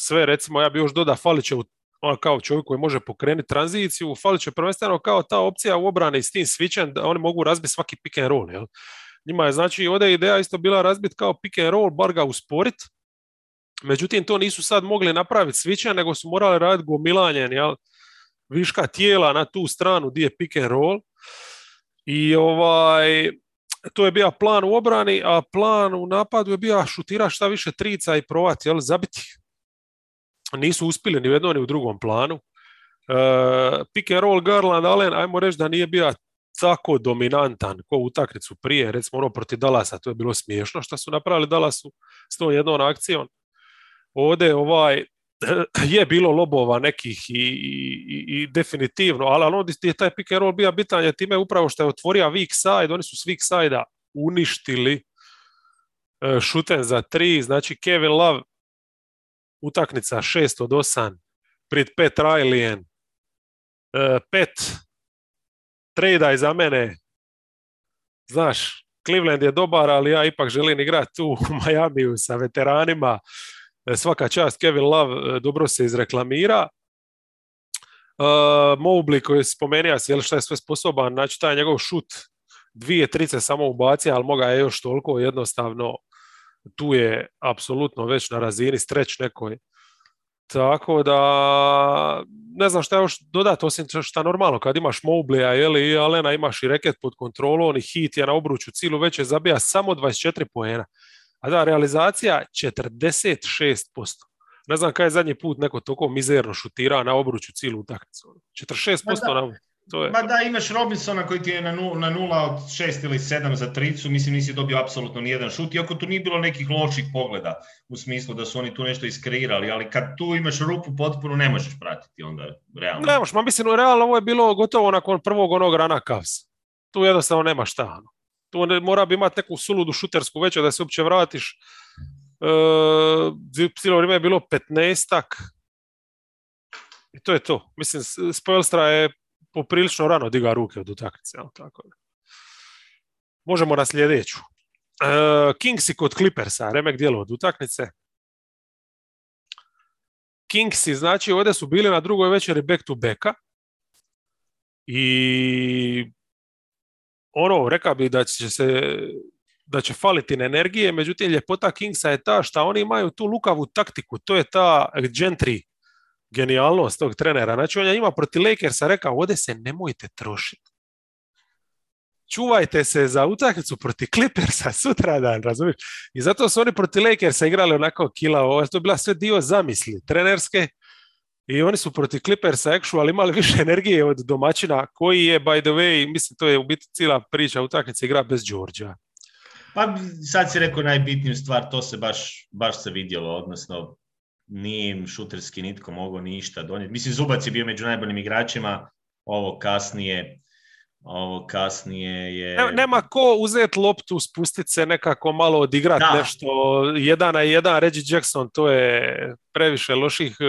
sve, recimo ja bi još doda falit će on kao čovjek koji može pokrenuti tranziciju, falit će prvenstveno kao ta opcija u obrani s tim switchem da oni mogu razbiti svaki pick and roll. Jel? Njima je znači ovdje ideja isto bila razbiti kao pick and roll, bar ga usporit, međutim to nisu sad mogli napraviti switcha, nego su morali raditi gomilanje, jel? viška tijela na tu stranu gdje je pick and roll i ovaj, to je bio plan u obrani, a plan u napadu je bio šutira šta više trica i provati, jel, zabiti. Nisu uspjeli ni u jednom ni u drugom planu. Uh, pick and roll Garland Allen, ajmo reći da nije bio tako dominantan ko utakmicu prije, recimo ono protiv Dallasa, to je bilo smiješno što su napravili Dallasu s tom jednom akcijom. Ovdje ovaj, je bilo lobova nekih i, i, i definitivno, ali ono je taj pick and roll bio bitan je time upravo što je otvorio weak side, oni su s weak side uništili e, šuten za tri, znači Kevin Love utaknica 6 od 8, pred pet Riley, e, pet trade za mene, znaš, Cleveland je dobar, ali ja ipak želim igrati tu u Majamiju sa veteranima, E, svaka čast Kevin Love e, dobro se izreklamira. Mobley koji je spomenuo jel šta je sve sposoban, znači taj njegov šut dvije trice samo ubacija, ali moga je još toliko jednostavno tu je apsolutno već na razini streć nekoj. Tako da ne znam šta još dodati osim šta normalno kad imaš Mobleya jeli, i Alena imaš i reket pod kontrolom i hit je na obruču cilu već je zabija samo 24 poena. A da, realizacija 46%. Ne znam kada je zadnji put neko toliko mizerno šutirao na obruču cijelu utakmicu. 46% na... To je. Ma da, imaš Robinsona koji ti je na, na nula od 6 ili 7 za tricu, mislim nisi dobio apsolutno ni jedan šut, iako tu nije bilo nekih loših pogleda u smislu da su oni tu nešto iskreirali, ali kad tu imaš rupu potpuno ne možeš pratiti onda realno. Ne možeš, ma mislim realno ovo je bilo gotovo nakon prvog onog rana Cavs. Tu jednostavno nema šta. Ono tu ne, mora bi imati neku suludu šutersku veću da se uopće vratiš. E, cijelo vrijeme je bilo 15 i to je to. Mislim, Spojelstra je poprilično rano diga ruke od utakmice. Tako Možemo na sljedeću. E, Kingsi kod Clippersa, remek dijelo od utakmice. Kingsi, znači ovdje su bili na drugoj večeri back to backa i ono, rekao bi da će se da će faliti energije, međutim ljepota Kingsa je ta što oni imaju tu lukavu taktiku, to je ta gentry genijalnost tog trenera. Znači on je ima protiv Lakersa rekao, ovdje se nemojte trošiti. Čuvajte se za utakmicu protiv Clippersa sutra dan, razumiješ? I zato su oni protiv Lakersa igrali onako kila, ovo je to bila sve dio zamisli trenerske, i oni su protiv Clippersa actual imali više energije od domaćina koji je, by the way, mislim to je u biti cijela priča utakmice igra bez Đorđa. Pa sad si rekao najbitniju stvar, to se baš, baš se vidjelo, odnosno nije im šuterski nitko mogao ništa donijeti. Mislim, Zubac je bio među najboljim igračima, ovo kasnije ovo kasnije je... Nema ko uzeti loptu, spustiti se nekako malo odigrati nešto. Jedan na jedan, Reggie Jackson, to je previše loših e,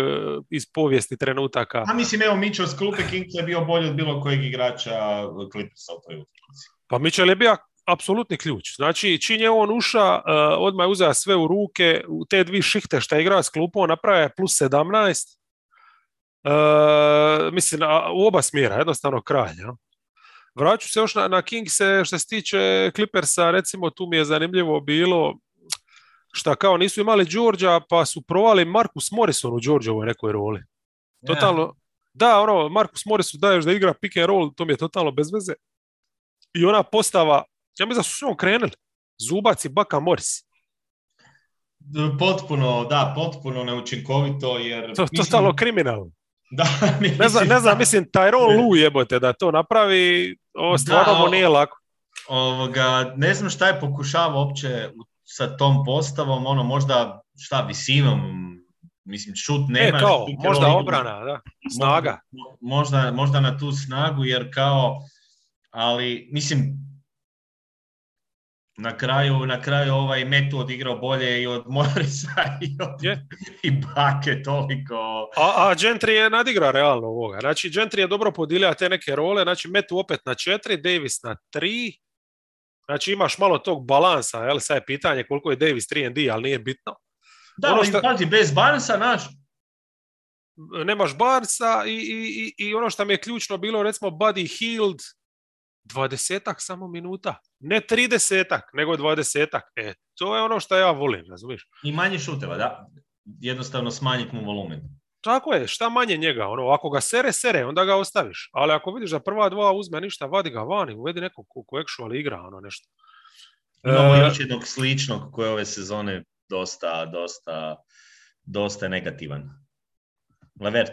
iz povijesti trenutaka. A mislim, evo Mitchell s klupe Kings je bio bolji od bilo kojeg igrača Clippersa u toj utakmici. Pa Mitchell je bio apsolutni ključ. Znači, čim je on uša, uh, odmah je uzeo sve u ruke, u te dvi šihte što je igrao s klupom, napravio plus 17. Uh, mislim, u oba smjera, jednostavno kralj. Ja? Vraću se još na, na Kingse što se tiče Clippersa, recimo tu mi je zanimljivo bilo šta kao nisu imali Đorđa pa su provali Marcus Morrison u Đorđovoj nekoj roli. Totalno, da, ono, Marcus Morrison daješ da igra pick and roll, to mi je totalno bez veze. I ona postava, ja mislim da su sve krenuli. Zubac i Baka Morris. Potpuno, da, potpuno neučinkovito jer... To, totalno kriminalno. Da, ne, znam, ne znam, mislim, Tyrone Lu jebote da to napravi, ovo stvarno mu nije lako. Ovoga, ne znam šta je pokušava uopće sa tom postavom, ono možda šta visinom, mislim šut e, nema. E, kao, možda obrana, da, snaga. Možda, možda na tu snagu, jer kao, ali mislim, na kraju, na kraju ovaj Metu odigrao bolje i od Morisa i od i Bake toliko. A, a Gentry je nadigrao realno ovoga. Znači Gentry je dobro podijelio te neke role, znači Metu opet na četiri, Davis na tri. Znači imaš malo tog balansa, jel sad je pitanje koliko je Davis 3 D, ali nije bitno. Da, ono šta... pazi, bez Barnesa, naš, nemaš Barsa i, i, i, ono što mi je ključno bilo, recimo Buddy Hield, dvadesetak samo minuta. Ne tridesetak, nego dvadesetak. E, to je ono što ja volim, razumiješ? I manje šuteva, da. Jednostavno smanjiti mu volumen. Tako je, šta manje njega, ono, ako ga sere, sere, onda ga ostaviš. Ali ako vidiš da prva dva uzme ništa, vadi ga vani, uvedi nekog ko, actual igra, ono nešto. Imamo e... još jednog sličnog koje ove sezone dosta, dosta, dosta negativan. Levert,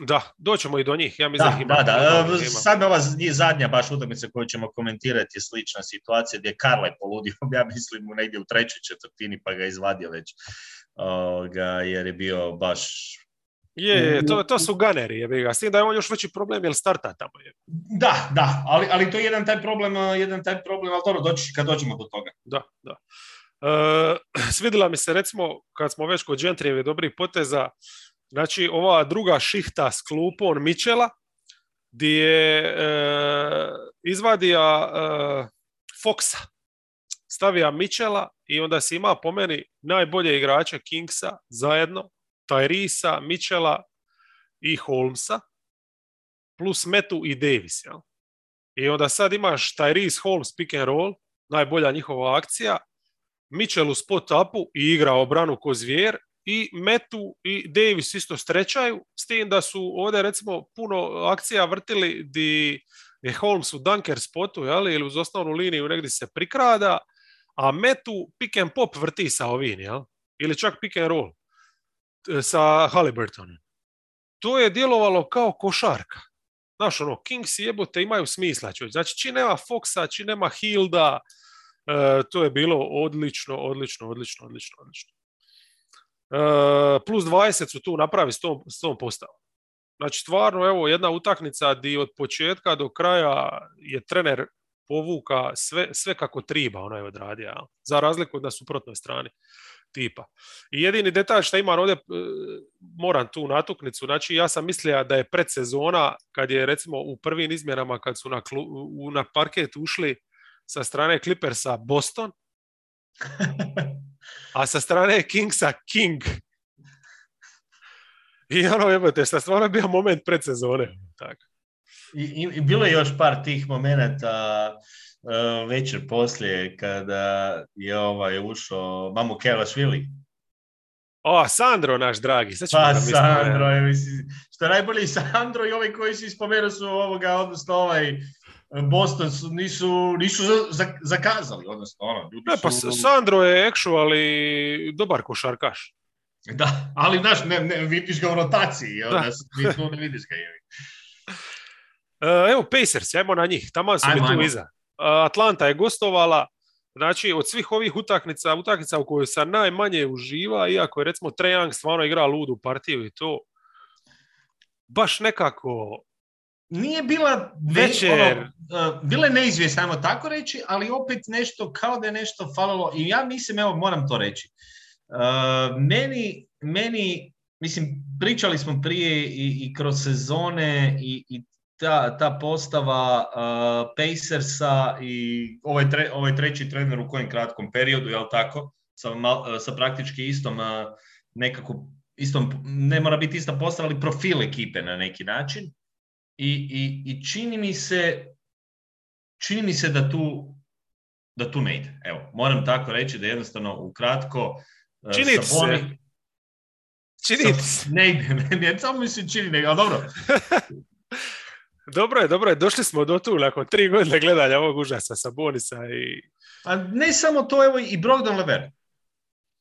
da, doćemo i do njih. Ja mislim da, da, da. Sad ova zadnja baš utakmica koju ćemo komentirati je slična situacija gdje je poludio, ja mislim, u negdje u trećoj četvrtini pa ga izvadio već. Oga, jer je bio baš je, je to, to su ganeri, je ga. S tim da je on još veći problem, jer starta tamo je. Da, da, ali, ali to je jedan taj problem, jedan taj problem, ali dobro, doći kad dođemo do toga. Da, da. E, svidjela mi se, recimo, kad smo već kod Gentrijeve dobrih poteza, Znači, ova druga šihta s klupom Mičela, gdje je e, izvadija e, Foxa, stavija Mičela i onda si ima po meni najbolje igrače Kingsa zajedno, Tyrisa, Mičela i Holmesa, plus Metu i Davis. Jel? I onda sad imaš Tyrese Holmes pick and roll, najbolja njihova akcija, Mitchell u spot upu i igra obranu ko zvijer i Metu i Davis isto strećaju, s tim da su ovdje recimo puno akcija vrtili di je Holmes u dunker spotu jel, ili uz osnovnu liniju negdje se prikrada, a Metu pick and pop vrti sa ovim, jel? ili čak pick and roll e, sa Halliburtonom. To je djelovalo kao košarka. Znaš, ono, Kings jebote imaju smisla. Čovječ. Znači, či nema Foxa, či nema Hilda, e, to je bilo odlično, odlično, odlično, odlično, odlično. E, plus 20 su tu napravi s tom, s tom postavom. Znači stvarno evo jedna utakmica di od početka do kraja je trener povuka sve, sve kako triba ona je odradio, za razliku od na suprotnoj strani tipa. I jedini detalj što imam ovdje, e, moram tu natuknicu, znači ja sam mislio da je predsezona, kad je recimo u prvim izmjenama, kad su na, na parket ušli sa strane Clippersa Boston, a sa strane Kingsa King. I ono, jebote, šta stvarno bio moment predsezone. Tako. I, I, bilo je još par tih momenata uh, večer poslije kada je ovaj ušao Mamu Kelašvili. O, Sandro naš dragi. Sad pa Sandro, je, mislim, što najbolji Sandro i ovaj koji si spomenuo su ovoga, odnosno ovaj Boston su, nisu, nisu zakazali, odnosno ono, ljudi ne, pa Sandro je actually dobar košarkaš. Da, ali znaš, ne, ne, vidiš ga u rotaciji, da. Da, ne vidiš ga. Uh, evo Pacers, ajmo na njih, tamo su mi tu iza. Uh, Atlanta je gostovala, znači od svih ovih utakmica, utakmica u kojoj se najmanje uživa, iako je recimo Trae Young stvarno igra ludu partiju i to, baš nekako nije bila večer. Ono, uh, bila je neizvjesna, ajmo tako reći, ali opet nešto, kao da je nešto falilo. I ja mislim, evo, moram to reći. Uh, meni, meni, mislim, pričali smo prije i, i kroz sezone i, i ta, ta postava uh, Pacersa i ovaj, tre, ovaj treći trener u kojem kratkom periodu, jel tako, sa, mal, sa praktički istom nekako, istom, ne mora biti ista postava, ali profil ekipe na neki način i, i, i čini mi se čini mi se da tu da tu ne ide. Evo, moram tako reći da jednostavno ukratko e, čini Saboni, se. Čini se. Ne ide, ne, ne samo mi se čini, nego, ali dobro. dobro je, dobro je, došli smo do tu nakon tri godine gledanja ovog užasa Sabonisa i... A ne samo to, evo i Brogdon Lever.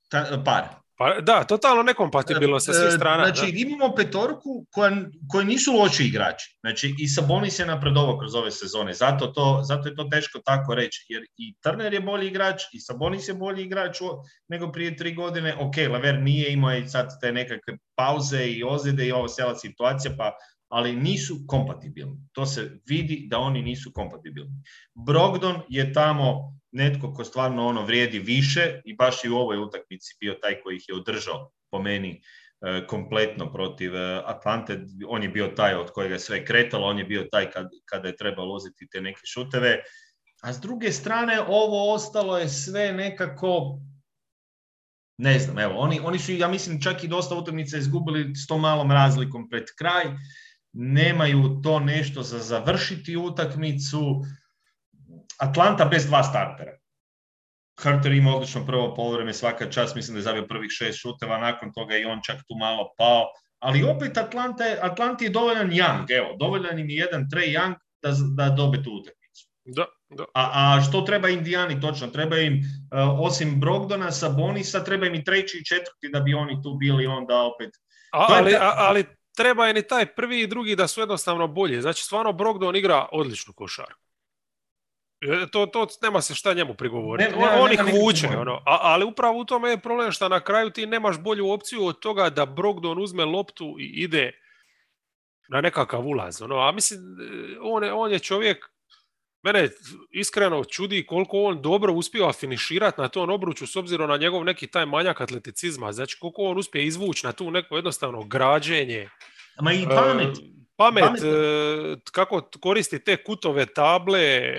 Ta, par. Pa da, totalno nekompatibilno sa svih e, strana. Znači, imamo petorku koja, koji nisu loši igrači. Znači, i Sabonis je napredovao kroz ove sezone. Zato, to, zato je to teško tako reći. Jer i Turner je bolji igrač, i Sabonis je bolji igrač nego prije tri godine. Ok, Laver nije imao i sad te nekakve pauze i ozljede i ova cijela situacija, pa ali nisu kompatibilni. To se vidi da oni nisu kompatibilni. Brogdon je tamo netko ko stvarno ono vrijedi više i baš i u ovoj utakmici bio taj koji ih je održao po meni e, kompletno protiv e, Atlante. On je bio taj od kojega je sve kretalo, on je bio taj kad, kada je trebalo uzeti te neke šuteve. A s druge strane, ovo ostalo je sve nekako ne znam, evo, oni, oni su, ja mislim, čak i dosta utakmica izgubili s tom malom razlikom pred kraj nemaju to nešto za završiti utakmicu. Atlanta bez dva startera. Carter ima odlično prvo polovreme, svaka čast, mislim da je zabio prvih šest šuteva, nakon toga i on čak tu malo pao. Ali opet Atlanta je, Atlanti je dovoljan Young, evo, dovoljan im je jedan Trey Young da, da dobe tu utakmicu. Da, da. A, a što treba Indijani točno? Treba im, uh, osim Brogdona, Sabonisa, treba im i treći i četvrti da bi oni tu bili onda opet. A, ali, ali treba je ni taj prvi i drugi da su jednostavno bolji. Znači, stvarno Brogdon igra odličnu košarku. E, to, to nema se šta njemu prigovoriti. on, on ih vuče, ono. A, ali upravo u tome je problem što na kraju ti nemaš bolju opciju od toga da Brogdon uzme loptu i ide na nekakav ulaz. Ono. A mislim, e, on je, on je čovjek Mene iskreno čudi koliko on dobro uspio finiširati na tom obruču s obzirom na njegov neki taj manjak atleticizma. Znači koliko on uspije izvući na tu neko jednostavno građenje. Ma i pamet. Pamet, pamet. E, kako koristi te kutove table,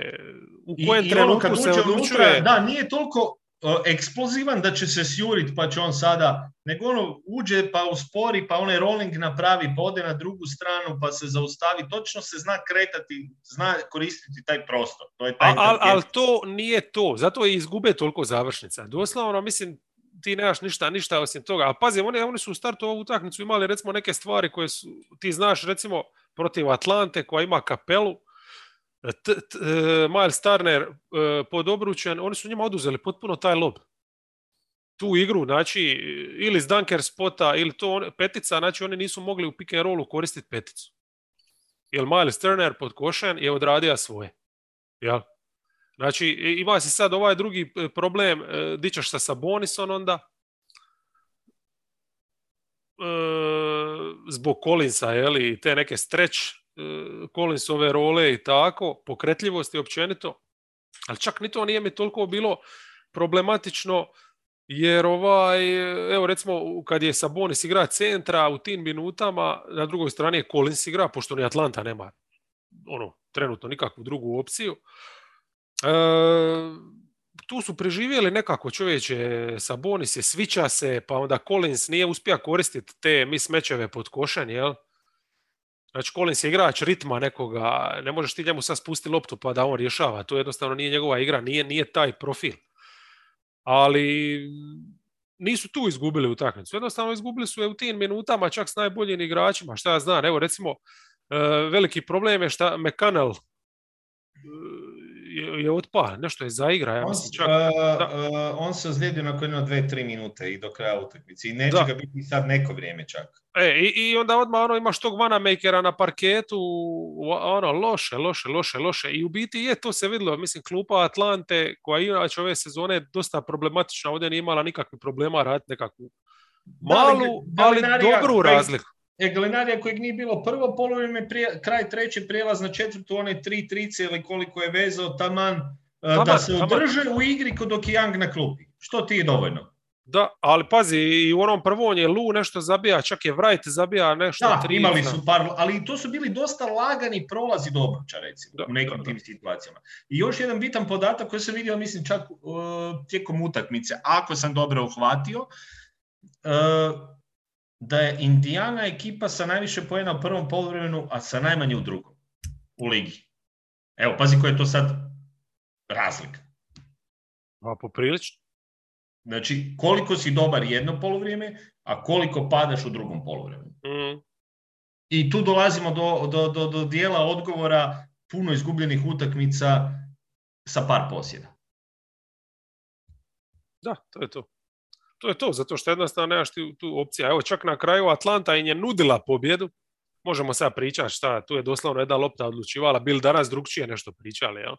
u kojem I, trenutku ono se odlučuje. da, nije toliko eksplozivan da će se sjurit pa će on sada, nego ono uđe pa uspori pa onaj rolling napravi, bode na drugu stranu pa se zaustavi, točno se zna kretati, zna koristiti taj prostor. To je taj ali al to nije to, zato je izgube toliko završnica. Doslovno, mislim, ti nemaš ništa, ništa osim toga. A pazi, oni, oni su u startu ovu utakmicu imali recimo neke stvari koje su, ti znaš recimo protiv Atlante koja ima kapelu, t, t, e, Miles Turner e, pod obručen, oni su njima oduzeli potpuno taj lob. Tu igru, znači, ili iz dunker spota, ili to petica, znači oni nisu mogli u pick and rollu koristiti peticu. Jer Miles Turner pod košen je odradio svoje. Jel? Znači, ima se sad ovaj drugi e, problem, di ćeš sa Sabonisom onda, zbog Collinsa, jeli, te neke stretch Collinsove role i tako, pokretljivosti općenito, ali čak ni to nije mi toliko bilo problematično, jer ovaj, evo recimo kad je Sabonis igra centra u tim minutama, na drugoj strani je Collins igra, pošto ni Atlanta nema ono, trenutno nikakvu drugu opciju. E, tu su preživjeli nekako čovječe, Sabonis je svića se, pa onda Collins nije uspio koristiti te mismečeve pod košen, jel? Znači, Collins je igrač ritma nekoga, ne možeš ti njemu sad spustiti loptu pa da on rješava. To jednostavno nije njegova igra, nije, nije taj profil. Ali nisu tu izgubili utakmicu. Jednostavno izgubili su je u tim minutama čak s najboljim igračima. Šta ja znam, evo recimo, e, veliki problem je šta McConnell je, je otpa, nešto je zaigra. Ja on, mislim, čak, uh, on se ozlijedio nakon jedno dve, tri minute i do kraja utakmice. I neće da. ga biti sad neko vrijeme čak. E, i, i onda odmah ono, imaš tog vanamakera na parketu, ono, loše, loše, loše, loše. I u biti je, to se vidjelo. Mislim, klupa Atlante, koja inače ove sezone dosta problematična, ovdje nije imala nikakvih problema raditi nekakvu malu, da, ali, ali dobru razliku. Eglinarija kojeg nije bilo prvo polovime, kraj treće prijelaz na četvrtu, one tri trice ili koliko je vezao taman, taman da se održe u igri dok je Young na klupi. Što ti je dovoljno? Da, ali pazi, i u onom prvom je Lu nešto zabija, čak je Wright zabija nešto. Da, tri, imali su par, ali to su bili dosta lagani prolazi do obruča, recimo, da, u nekim da, tim situacijama. I još jedan bitan podatak koji sam vidio, mislim, čak uh, tijekom utakmice, ako sam dobro uhvatio, uh, da je Indiana ekipa sa najviše pojena u prvom poluvremenu, a sa najmanje u drugom u ligi. Evo, pazi koja je to sad razlika. A poprilično. Znači, koliko si dobar jedno poluvrijeme, a koliko padaš u drugom poluvremenu. Mm. I tu dolazimo do, do, do, do dijela odgovora puno izgubljenih utakmica sa par posjeda. Da, to je to. To je to, zato što jednostavno nemaš tu, tu opcija. Evo čak na kraju Atlanta im je nudila pobjedu, možemo sad pričati šta, tu je doslovno jedna lopta odlučivala, bil danas drugčije nešto pričali, jel?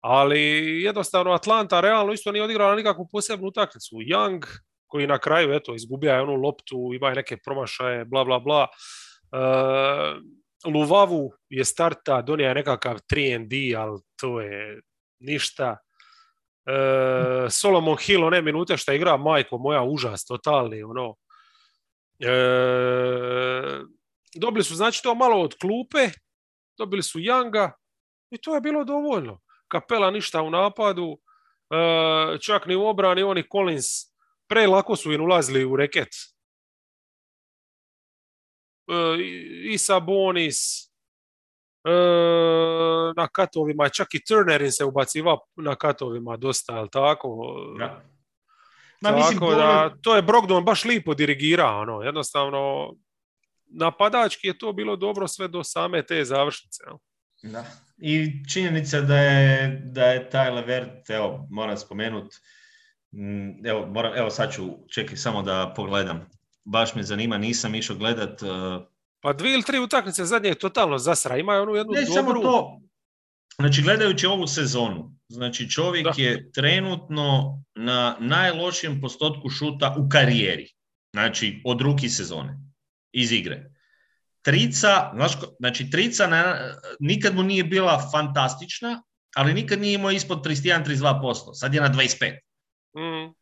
Ali jednostavno Atlanta realno isto nije odigrala nikakvu posebnu utakmicu. Young, koji na kraju eto, izgubija onu loptu, ima neke promašaje, bla, bla, bla. Uh, Luvavu je starta, donija je nekakav 3D, ali to je ništa. Uh, Solomon Hill, one minute što igra, majko moja, užas, totalni, ono. Uh, dobili su znači to malo od klupe, dobili su Younga i to je bilo dovoljno. Kapela ništa u napadu, e, čak ni u obrani oni Collins pre lako su im ulazili u reket. E, I Sabonis, e, na katovima, čak i Turner im se ubaciva na katovima dosta, ali tako? Da. tako da, to je Brogdon baš lipo dirigirao, ono, jednostavno napadački je to bilo dobro sve do same te završnice. Da. I činjenica da je, da je taj Levert, evo, moram spomenuti, mm, evo, moram, evo sad ću, čekaj samo da pogledam. Baš me zanima, nisam išao gledat... Uh... Pa dvije ili tri utakmice zadnje je totalno zasra, ima onu jednu ne, dobru... samo to, znači gledajući ovu sezonu, znači čovjek je trenutno na najlošijem postotku šuta u karijeri, znači od ruki sezone iz igre. Trica, znači Trica nikad mu nije bila fantastična, ali nikad nije imao ispod 31-32%. Sad je na 25%. Mm.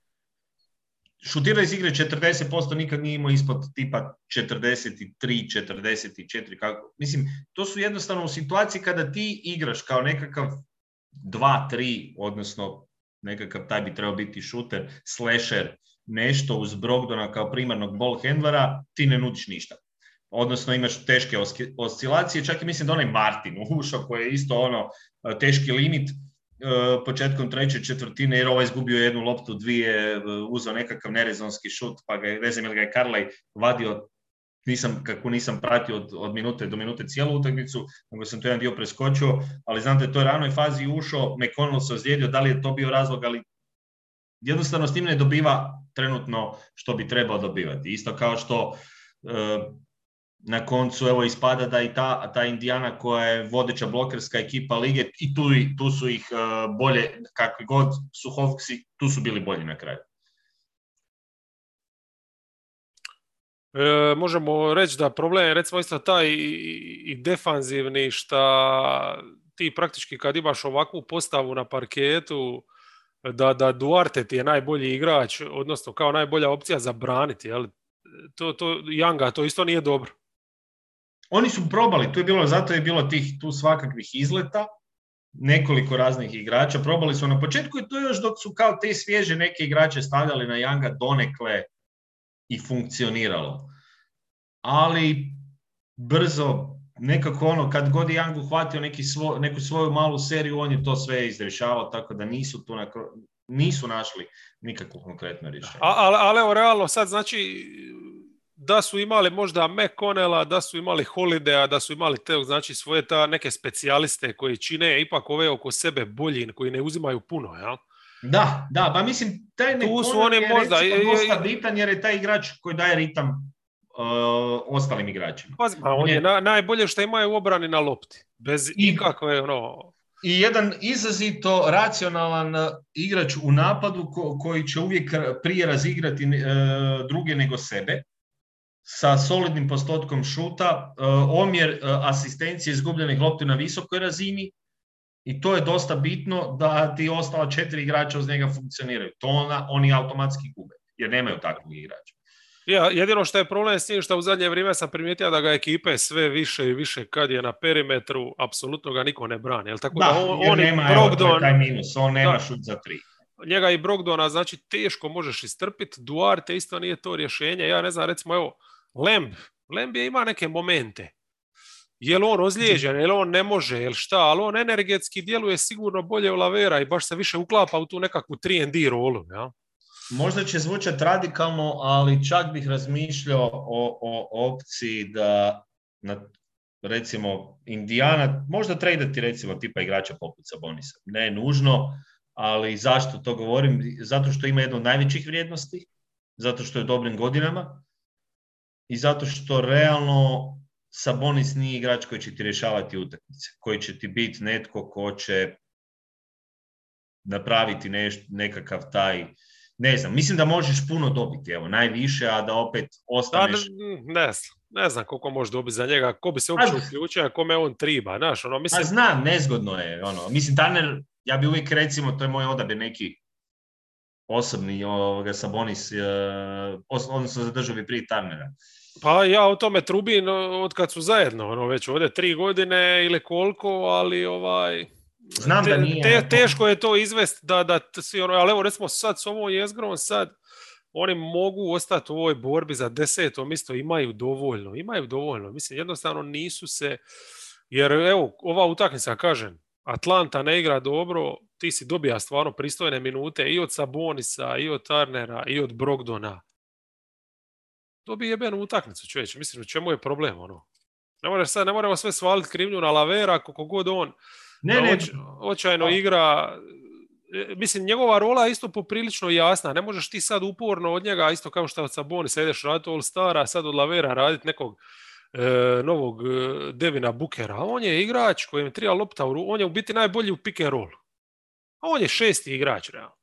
Šutira iz igre 40%, nikad nije imao ispod tipa 43, 44, kako. Mislim, to su jednostavno u situaciji kada ti igraš kao nekakav 2-3, odnosno nekakav taj bi trebao biti šuter, slasher, nešto uz Brogdona kao primarnog ball handlera, ti ne nudiš ništa odnosno imaš teške oscilacije, čak i mislim da onaj Martin ušao koji je isto ono teški limit početkom treće četvrtine jer ovaj izgubio jednu loptu, dvije, e, uzeo nekakav nerezonski šut, pa ga je, znam ga je Karlaj vadio, nisam, kako nisam pratio od, od minute do minute cijelu utakmicu, nego sam to jedan dio preskočio, ali znam da je to je ranoj fazi ušao, McConnell se ozlijedio, da li je to bio razlog, ali jednostavno s tim ne dobiva trenutno što bi trebao dobivati. Isto kao što na koncu evo ispada da i ta, ta Indijana koja je vodeća blokerska ekipa lige i tu, tu su ih e, bolje, kakvi god su Hawksi, tu su bili bolji na kraju. E, možemo reći da problem je recimo isto taj i, defanzivni šta ti praktički kad imaš ovakvu postavu na parketu da, da Duarte ti je najbolji igrač, odnosno kao najbolja opcija za braniti, jel? To, to, Younga, to isto nije dobro. Oni su probali, tu je bilo, zato je bilo tih tu svakakvih izleta, nekoliko raznih igrača, probali su na početku i to još dok su kao te svježe neke igrače stavljali na Janga donekle i funkcioniralo. Ali brzo, nekako ono, kad god je Young uhvatio neki neku svoju malu seriju, on je to sve izdešavao, tako da nisu tu na, nisu našli nikakvo konkretno rješenje. Ali, ali evo, realno sad, znači, da su imali možda McConnella, da su imali Holidaya, da su imali te, znači svoje ta neke specijaliste koji čine ipak ove oko sebe bolji, koji ne uzimaju puno, ja? Da, da, pa mislim, taj tu su oni je možda, je, dosta bitan jer je taj igrač koji daje ritam uh, ostalim igračima. Pa, on je, na, najbolje što imaju u obrani na lopti, bez I, ikakve, ono... I jedan izrazito racionalan uh, igrač u napadu koji će uvijek prije razigrati uh, druge nego sebe sa solidnim postotkom šuta, e, omjer e, asistencije izgubljenih lopti na visokoj razini i to je dosta bitno da ti ostala četiri igrača uz njega funkcioniraju. To ona, oni automatski gube, jer nemaju takvog igrača. Ja, jedino što je problem s njim što u zadnje vrijeme sam primijetio da ga ekipe sve više i više kad je na perimetru, apsolutno ga niko ne brani. Jel tako da, da on, on nema, Brogdon, taj minus, on nema šut za tri. Njega i Brogdona znači teško možeš istrpiti, Duarte isto nije to rješenje. Ja ne znam, recimo evo, Lemb, Lemb je ima neke momente. Je li on ozlijeđen, je li on ne može, je li šta, ali on energetski djeluje sigurno bolje u Lavera i baš se više uklapa u tu nekakvu 3D rolu. Ja? Možda će zvučati radikalno, ali čak bih razmišljao o, o opciji da na, recimo Indijana, možda tradati recimo tipa igrača poput Sabonisa. Ne nužno, ali zašto to govorim? Zato što ima jednu od najvećih vrijednosti zato što je dobrim godinama i zato što realno Sabonis nije igrač koji će ti rješavati utakmice, koji će ti biti netko ko će napraviti neš, nekakav taj ne znam, mislim da možeš puno dobiti, evo, najviše, a da opet ostaneš... ne, znam, ne znam koliko možeš dobiti za njega, ko bi se uopće uključio, kome on triba, znaš, ono, mislim... A znam, nezgodno je, ono, mislim, Turner, ja bi uvijek, recimo, to je moj odabir neki osobni, ovoga, Sabonis, uh, odnosno zadržao bi prije Turnera. Pa ja o tome trubim od kad su zajedno, ono, već ovdje tri godine ili koliko, ali ovaj Znam da nije. Te, teško je to izvesti, da, da si ono, ali evo recimo sad s ovom jezgrom sad oni mogu ostati u ovoj borbi za desetom isto imaju dovoljno, imaju dovoljno. Mislim, jednostavno nisu se, jer evo, ova utakmica, kažem, Atlanta ne igra dobro, ti si dobija stvarno pristojne minute i od Sabonisa, i od Turnera, i od Brogdona. Dobije jebenu utakmicu, čovječe. Mislim, u čemu je problem, ono? Ne, more sad, ne moramo sve svaliti krivnju na Lavera, koliko god on ne, ne. očajno igra e, mislim, njegova rola je isto poprilično jasna. Ne možeš ti sad uporno od njega, isto kao što od Saboni, sedeš raditi All Stara, sad od Lavera raditi nekog novog e, Devina Bukera. On je igrač kojem treba lopta, on je u biti najbolji u pick and roll. A on je šesti igrač, realno.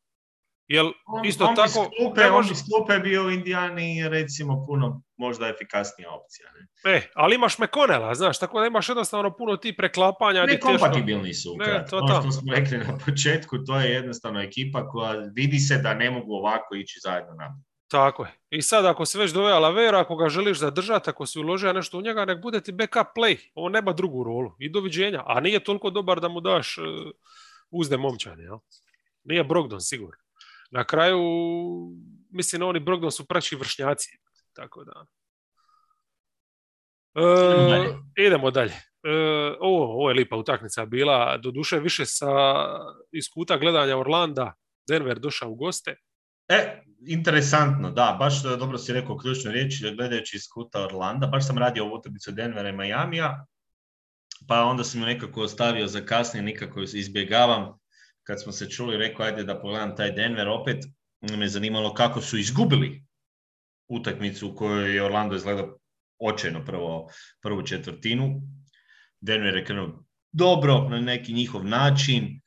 Jel, isto on tako... Klupe, on bi klupe bio u Indijani recimo puno možda efikasnija opcija. Ne? E, ali imaš Mekonela, znaš, tako da imaš jednostavno puno ti preklapanja. Ne, kompatibilni su. Ne, to, ono što smo rekli na početku, to je jednostavno ekipa koja vidi se da ne mogu ovako ići zajedno nam. Tako je. I sad ako se već doveo Lavera, ako ga želiš zadržati, ako si uložio nešto u njega, nek bude ti backup play. On nema drugu rolu. I doviđenja. A nije toliko dobar da mu daš uh, uzde momčane. Jel? Nije Brogdon sigurno na kraju, mislim, oni Brogdon su praći vršnjaci. Tako da. E, idemo dalje. E, ovo, ovo je lipa utakmica bila, doduše više sa iskuta gledanja Orlanda, Denver došao u goste. E, interesantno, da, baš dobro si rekao ključnu riječ, gledajući iskuta Orlanda, baš sam radio ovu utakmicu Denvera i Majamija, pa onda sam ju nekako ostavio za kasnije, nikako izbjegavam. Kad smo se čuli, rekao ajde da pogledam taj Denver opet, me zanimalo kako su izgubili utakmicu u kojoj je Orlando izgledao očajno prvo, prvu četvrtinu. Denver je krenuo dobro na neki njihov način,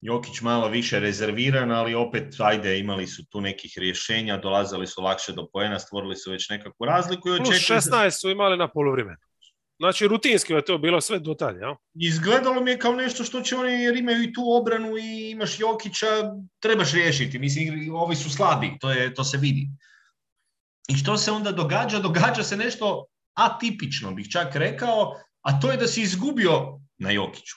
Jokić malo više rezerviran, ali opet, ajde, imali su tu nekih rješenja, dolazili su lakše do poena, stvorili su već nekakvu razliku. I Plus 16 su imali na poluvremenu. Znači, rutinski je to bilo sve detalje, ja? Izgledalo mi je kao nešto što će oni, jer imaju i tu obranu i imaš Jokića, trebaš riješiti. Mislim, ovi su slabi, to, je, to se vidi. I što se onda događa? Događa se nešto atipično, bih čak rekao, a to je da si izgubio na Jokiću.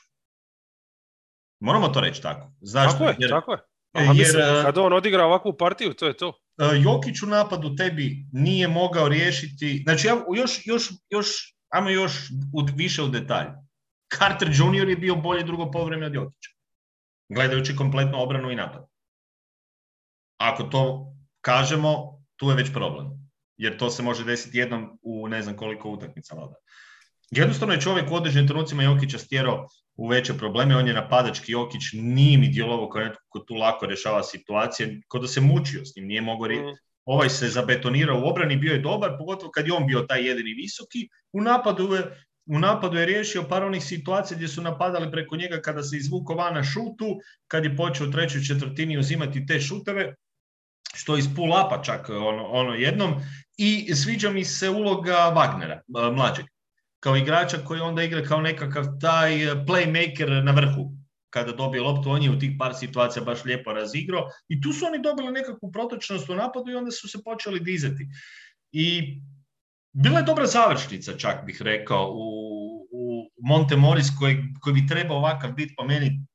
Moramo to reći tako. Zašto? Tako je, jer, tako je. Aha, jer, e, kad on odigra ovakvu partiju, to je to. E, Jokić u napadu tebi nije mogao riješiti, znači ja još, još, još Ajmo još u, više u detalj. Carter Jr. je bio bolje drugo povreme od Jokića. Gledajući kompletnu obranu i napad. Ako to kažemo, tu je već problem. Jer to se može desiti jednom u ne znam koliko utakmica. Jednostavno je čovjek u određenim trenucima Jokića stjerao u veće probleme, on je napadački Jokić, nije mi djelovao kao netko ko tu lako rješava situacije, kao da se mučio s njim, nije mogao mm ovaj se zabetonirao u obrani, bio je dobar, pogotovo kad je on bio taj jedini visoki. U napadu je, u napadu je riješio par onih situacija gdje su napadali preko njega kada se izvuko van na šutu, kad je počeo u trećoj četvrtini uzimati te šuteve, što iz pull čak ono, ono jednom. I sviđa mi se uloga Wagnera, mlađeg, kao igrača koji onda igra kao nekakav taj playmaker na vrhu kada dobije loptu, on je u tih par situacija baš lijepo razigrao i tu su oni dobili nekakvu protočnost u napadu i onda su se počeli dizati. I bila je dobra završnica, čak bih rekao, u, u Monte Moris koji, koji bi trebao ovakav biti po meni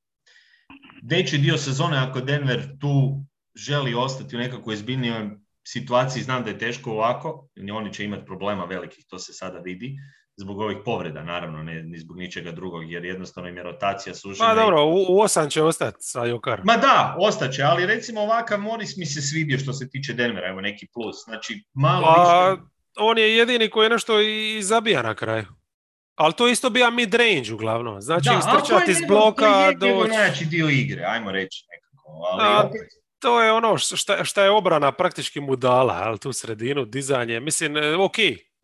deći dio sezone ako Denver tu želi ostati u nekakvoj izbiljnijoj situaciji, znam da je teško ovako, oni će imati problema velikih, to se sada vidi, zbog ovih povreda, naravno, ne ni zbog ničega drugog, jer jednostavno im je rotacija sužena. Pa dobro, u, osam će ostati sa Jokar. Ma da, ostaće, ali recimo ovakav Morris mi se svidio što se tiče Denvera, evo neki plus. Znači, malo pa, On je jedini koji nešto i zabija na kraju. Ali to isto bija mid-range uglavnom. Znači, da, istrčati iz bloka do... najjači dio igre, ajmo reći nekako. Ali opet, to je ono šta, šta je obrana praktički mu dala, ali tu sredinu, dizanje. Mislim, e, ok,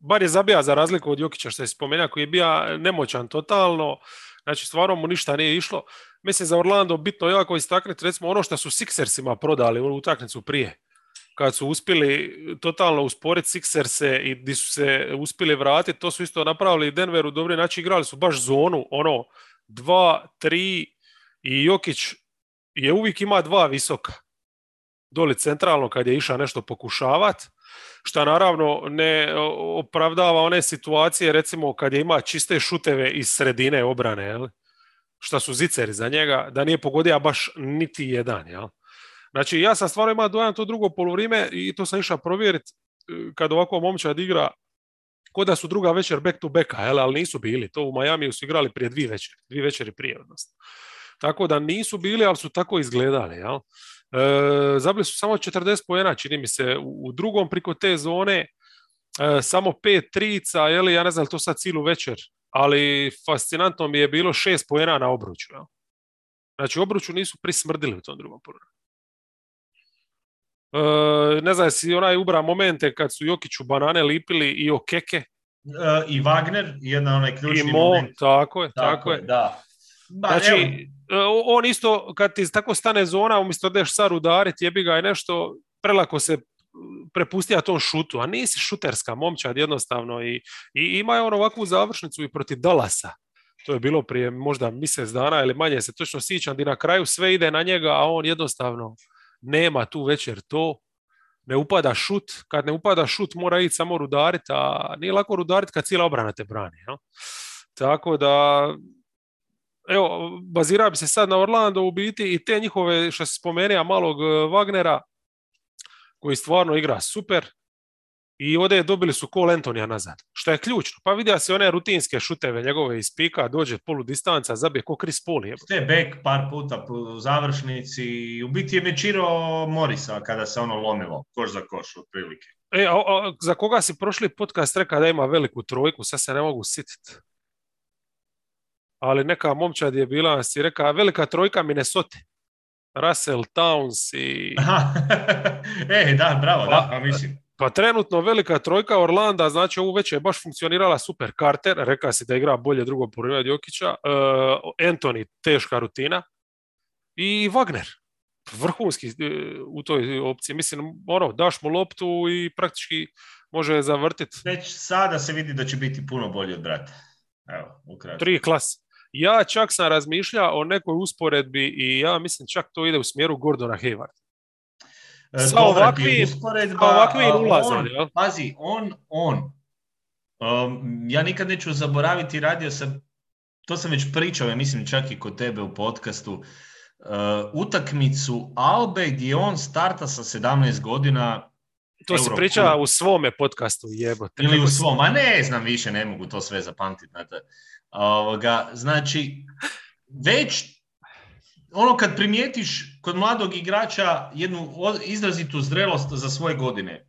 bar je zabija za razliku od Jokića što je spomenuo, koji je bio nemoćan totalno, znači stvarno mu ništa nije išlo. Mislim za Orlando bitno jako istaknuti recimo ono što su Sixersima prodali u utakmicu prije kad su uspjeli totalno usporiti Sixerse i di su se uspjeli vratiti, to su isto napravili i Denveru dobri, znači igrali su baš zonu, ono, dva, tri i Jokić je uvijek ima dva visoka. Doli centralno kad je išao nešto pokušavat, što naravno ne opravdava one situacije, recimo kad je ima čiste šuteve iz sredine obrane, jel? šta su ziceri za njega, da nije pogodio baš niti jedan. Jel? Znači, ja sam stvarno imao dojam to drugo polovrime i to sam išao provjeriti e, kad ovako momčad igra ko da su druga večer back to back ali nisu bili. To u Miami su igrali prije dvije večeri, dvije večeri prije odnosno. Tako da nisu bili, ali su tako izgledali. Jel? E, zabili su samo 40 pojena, čini mi se, u, drugom priko te zone, e, samo pet trica, jel, ja ne znam to sad cilu večer, ali fascinantno mi je bilo šest pojena na obruču. Jel? Znači, obruču nisu prismrdili u tom drugom polovremenu. E, ne znam, si onaj ubra momente kad su Jokiću banane lipili i okeke. E, I Wagner, jedna onaj ključni I Mo, Tako je, tako, je. Da. znači, e, on isto, kad ti tako stane zona, umjesto da ješ sad udariti, jebi ga je nešto, prelako se prepustija tom šutu, a nisi šuterska momčad jednostavno i, i ima je on ovakvu završnicu i protiv Dalasa. To je bilo prije možda mjesec dana ili manje se točno sjećam, di na kraju sve ide na njega, a on jednostavno nema tu večer to, ne upada šut, kad ne upada šut mora ići samo rudariti, a nije lako rudariti kad cijela obrana te brani. Ja? Tako da, evo, bazira bi se sad na Orlando u biti i te njihove, što se spomenuo, malog e, Wagnera, koji stvarno igra super, i ovdje dobili su Cole Antonija nazad, što je ključno. Pa vidio se one rutinske šuteve njegove iz pika, dođe polu distanca, zabije ko Chris Paul. Te back par puta u završnici, u biti je mečiro Morisa kada se ono lomilo, koš za koš otprilike. E, a, za koga si prošli podcast rekao da ima veliku trojku, sad se ne mogu sititi. Ali neka momčad je bila, si rekao, velika trojka Minnesota. Russell Towns i... e, da, bravo, da, pa mislim. Pa trenutno velika trojka Orlanda, znači ovu već je baš funkcionirala super Carter, reka si da igra bolje drugo poriva od Jokića, uh, Anthony, teška rutina i Wagner, vrhunski e, u toj opciji. Mislim, ono, daš mu loptu i praktički može zavrtiti. Već sada se vidi da će biti puno bolji od brata. Evo, ukratko. Tri klas. Ja čak sam razmišljao o nekoj usporedbi i ja mislim čak to ide u smjeru Gordona Hayward. E, sa ovakvim, ulazom. Pazi, on, on, um, ja nikad neću zaboraviti, radio sam, to sam već pričao, ja mislim čak i kod tebe u podcastu, uh, utakmicu Albe gdje on starta sa 17 godina to se priča u svome podcastu, jebo. Ili u svom, a ne znam više, ne mogu to sve zapamtiti. Ovoga, znači, već ono kad primijetiš kod mladog igrača jednu izrazitu zrelost za svoje godine,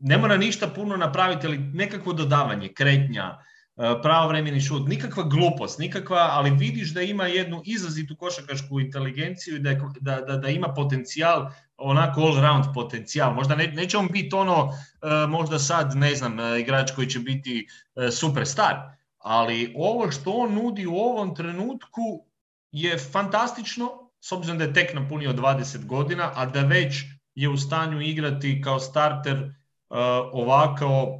ne mora ništa puno napraviti, ali nekakvo dodavanje, kretnja, e, pravovremeni šut, nikakva glupost, nikakva, ali vidiš da ima jednu izrazitu košakašku inteligenciju i da, da, da, da ima potencijal, onako all round potencijal. Možda ne, neće on biti ono, e, možda sad, ne znam, e, igrač koji će biti superstar, ali ovo što on nudi u ovom trenutku je fantastično, s obzirom da je tek napunio 20 godina, a da već je u stanju igrati kao starter uh, ovako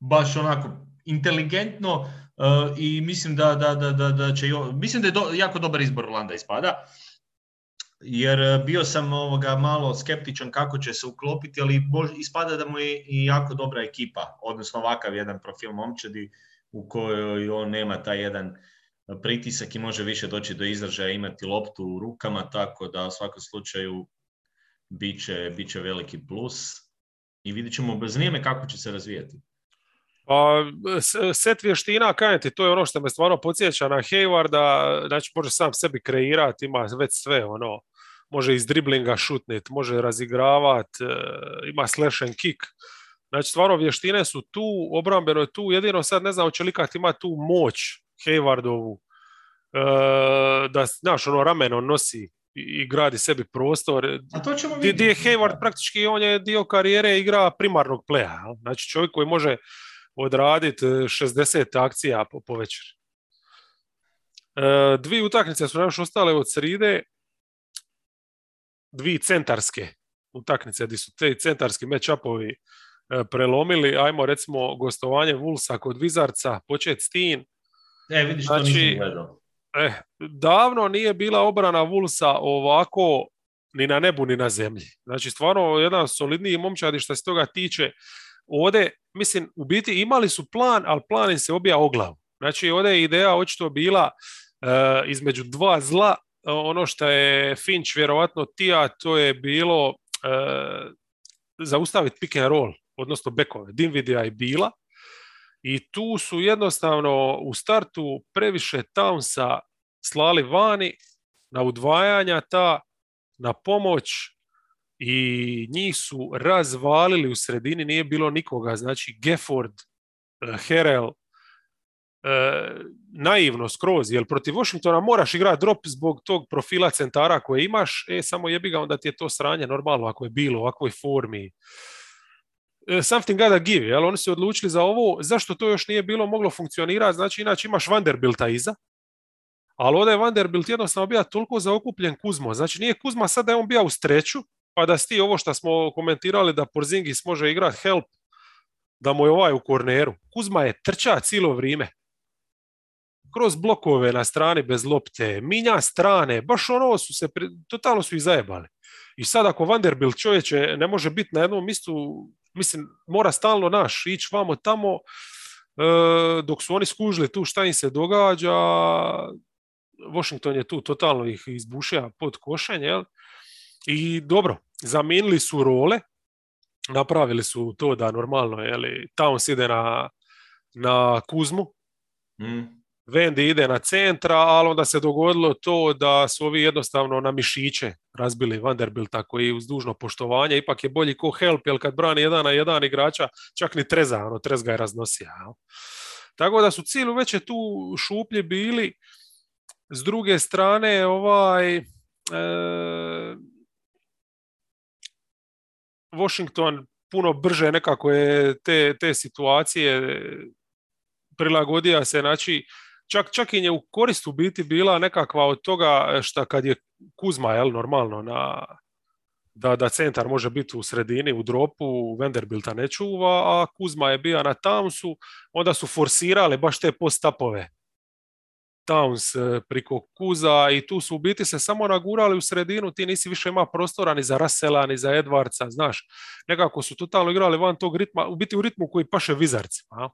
baš onako inteligentno uh, i mislim da, da, da, da, će mislim da je jako dobar izbor Orlanda ispada jer uh, bio sam ovoga malo skeptičan kako će se uklopiti, ali ispada da mu je i jako dobra ekipa, odnosno ovakav jedan profil momčadi u kojoj on nema taj jedan pritisak i može više doći do izražaja imati loptu u rukama, tako da u svakom slučaju bit će, veliki plus i vidjet ćemo bez nijeme kako će se razvijati. Pa, set vještina, kajem ti, to je ono što me stvarno podsjeća na Haywarda, znači može sam sebi kreirati, ima već sve, ono, može iz driblinga šutnit, može razigravat, e, ima slash and kick. Znači, stvarno vještine su tu, obrambeno je tu, jedino sad ne znam hoće li ima tu moć Haywardovu, e, da, znaš, ono rameno nosi i gradi sebi prostor. A to ćemo vidjeti. je Hayward praktički, on je dio karijere igra primarnog pleja. Znači čovjek koji može odraditi 60 e, akcija po, po večer. E, dvije utakmice su još ostale od sride, dvije centarske utakmice, gdje su te centarski match-upovi e, prelomili. Ajmo recimo gostovanje Vulsa kod Vizarca, počet s tim. E, vidiš, znači, Eh, davno nije bila obrana Vulsa ovako ni na nebu ni na zemlji. Znači stvarno jedan solidniji momčadi što se toga tiče. Ovdje, mislim, u biti imali su plan, ali plan im se obija o glavu. Znači ovdje je ideja očito bila eh, između dva zla. Ono što je Finch vjerovatno tija, to je bilo uh, zaustaviti pick and roll, odnosno bekove. Dinvidija i Bila i tu su jednostavno u startu previše Townsa slali vani na udvajanja ta, na pomoć i njih su razvalili u sredini, nije bilo nikoga, znači Gefford, Herel, uh, naivno skroz, jer protiv Washingtona moraš igrati drop zbog tog profila centara koje imaš, e, samo jebi ga, onda ti je to sranje normalno ako je bilo u ovakvoj formi. E, something gotta give, jel? Oni su odlučili za ovo, zašto to još nije bilo moglo funkcionirati, znači inače imaš Vanderbilta iza, ali ovdje je Vanderbilt jednostavno bio toliko zaokupljen Kuzmo, znači nije Kuzma sad da je on bio u streću, pa da sti ovo što smo komentirali da Porzingis može igrati help, da mu je ovaj u korneru. Kuzma je trča cijelo vrijeme. Kroz blokove na strani bez lopte, minja strane, baš ono su se, totalno su ih zajebali. I sad ako Vanderbilt čovječe ne može biti na jednom mjestu mislim, mora stalno naš ići vamo tamo, e, dok su oni skužili tu šta im se događa, Washington je tu totalno ih izbušio pod košenje, jel? I dobro, zamijenili su role, napravili su to da normalno, jeli, Towns ide na, na Kuzmu, mm. Vendi ide na centra, ali onda se dogodilo to da su ovi jednostavno na mišiće razbili Vanderbilta koji uz dužno poštovanje ipak je bolji ko help, jer kad brani jedan na jedan igrača, čak ni Treza, ono, Trez ga je raznosio. Tako da su cijelu već tu šuplji bili. S druge strane, ovaj, e, Washington puno brže nekako je te, te situacije prilagodija se, znači čak, čak i je u korist u biti bila nekakva od toga što kad je Kuzma, jel, normalno, na, da, da centar može biti u sredini, u dropu, Vanderbilta ne čuva, a Kuzma je bio na Townsu, onda su forsirali baš te postapove Towns e, priko Kuza i tu su u biti se samo nagurali u sredinu, ti nisi više ima prostora ni za Rasela, ni za Edwardsa, znaš, nekako su totalno igrali van tog ritma, u biti u ritmu koji paše Vizarcima.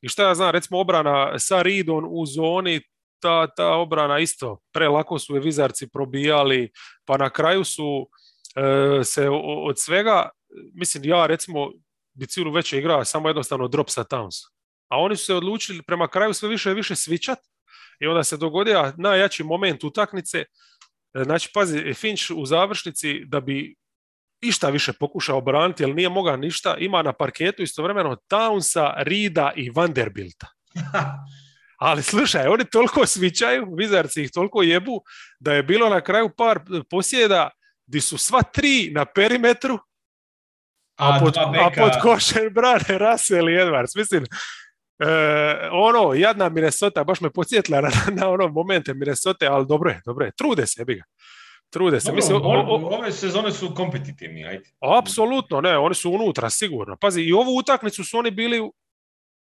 I šta ja znam, recimo obrana sa Ridon u zoni, ta, ta obrana isto, prelako su je vizarci probijali, pa na kraju su e, se od svega, mislim ja recimo bi cijelu već igrao samo jednostavno drop sa Towns. A oni su se odlučili prema kraju sve više i više svičat i onda se dogodio najjači moment utakmice. E, znači, pazi, Finch u završnici da bi išta više pokušao obraniti, jer nije mogao ništa, ima na parketu istovremeno Townsa, Rida i Vanderbilta. Ali slušaj, oni toliko svičaju, vizarci ih toliko jebu, da je bilo na kraju par posjeda gdje su sva tri na perimetru, a, pod, a pod košem brane Russell i Edwards. Mislim, e, ono, jadna Minnesota, baš me podsjetila na, na ono momente Minnesota, ali dobro je, dobro je, trude se, bi ga. Trude se. Mislim, ove sezone su kompetitivni, ajde. Apsolutno, ne, oni su unutra, sigurno. Pazi, i ovu utakmicu su oni bili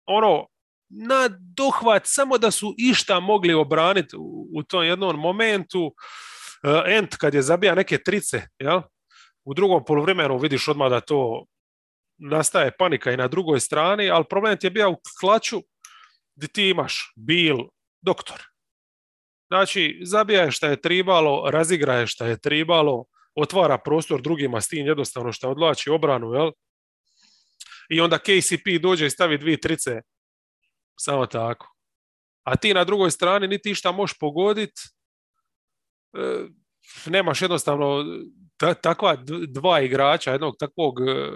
ono, na dohvat, samo da su išta mogli obraniti u, u tom jednom momentu. Uh, Ent kad je zabija neke trice, jel? u drugom poluvremenu vidiš odmah da to nastaje panika i na drugoj strani, ali problem ti je bio u klaču gdje ti imaš bil doktor. Znači, zabija šta je tribalo, razigraje šta je tribalo, otvara prostor drugima s tim jednostavno što odlači obranu, jel? I onda KCP dođe i stavi dvije trice. Samo tako. A ti na drugoj strani niti šta možeš pogoditi. E, nemaš jednostavno takva dva igrača, jednog takvog e,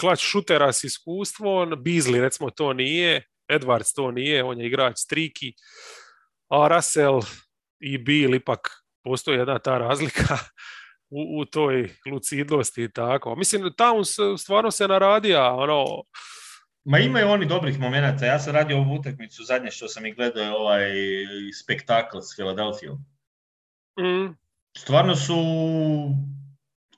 klač šutera s iskustvom, Beasley recimo to nije, Edwards to nije, on je igrač striki a Russell i Bill ipak postoji jedna ta razlika u, u toj lucidnosti i tako. Mislim, tamo stvarno se naradio, ono, Ma imaju oni dobrih momenata. Ja sam radio ovu utakmicu, zadnje što sam ih gledao je ovaj spektakl s Philadelphia. Mm. Stvarno su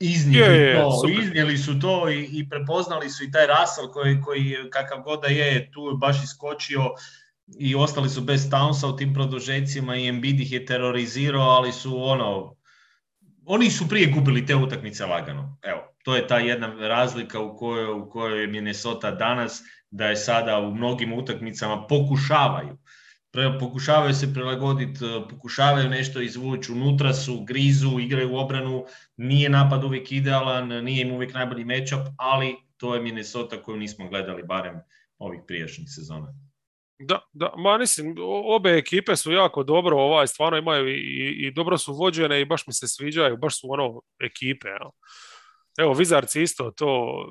iznijeli to, iznijeli su to i, i, prepoznali su i taj Russell koji, koji kakav god da je, tu je baš iskočio i ostali su bez Townsa u tim produžecima i Embiid ih je terorizirao, ali su ono, oni su prije gubili te utakmice lagano. Evo, to je ta jedna razlika u kojoj, u kojoj je Minnesota danas, da je sada u mnogim utakmicama pokušavaju. Pokušavaju se prilagoditi, pokušavaju nešto izvući, unutra su, grizu, igraju u obranu, nije napad uvijek idealan, nije im uvijek najbolji matchup, ali to je Minnesota koju nismo gledali barem ovih prijašnjih sezona. Da, da, ma mislim, obe ekipe su jako dobro, ovaj, stvarno imaju i, i dobro su vođene i baš mi se sviđaju, baš su ono ekipe. Evo, Vizarci isto, to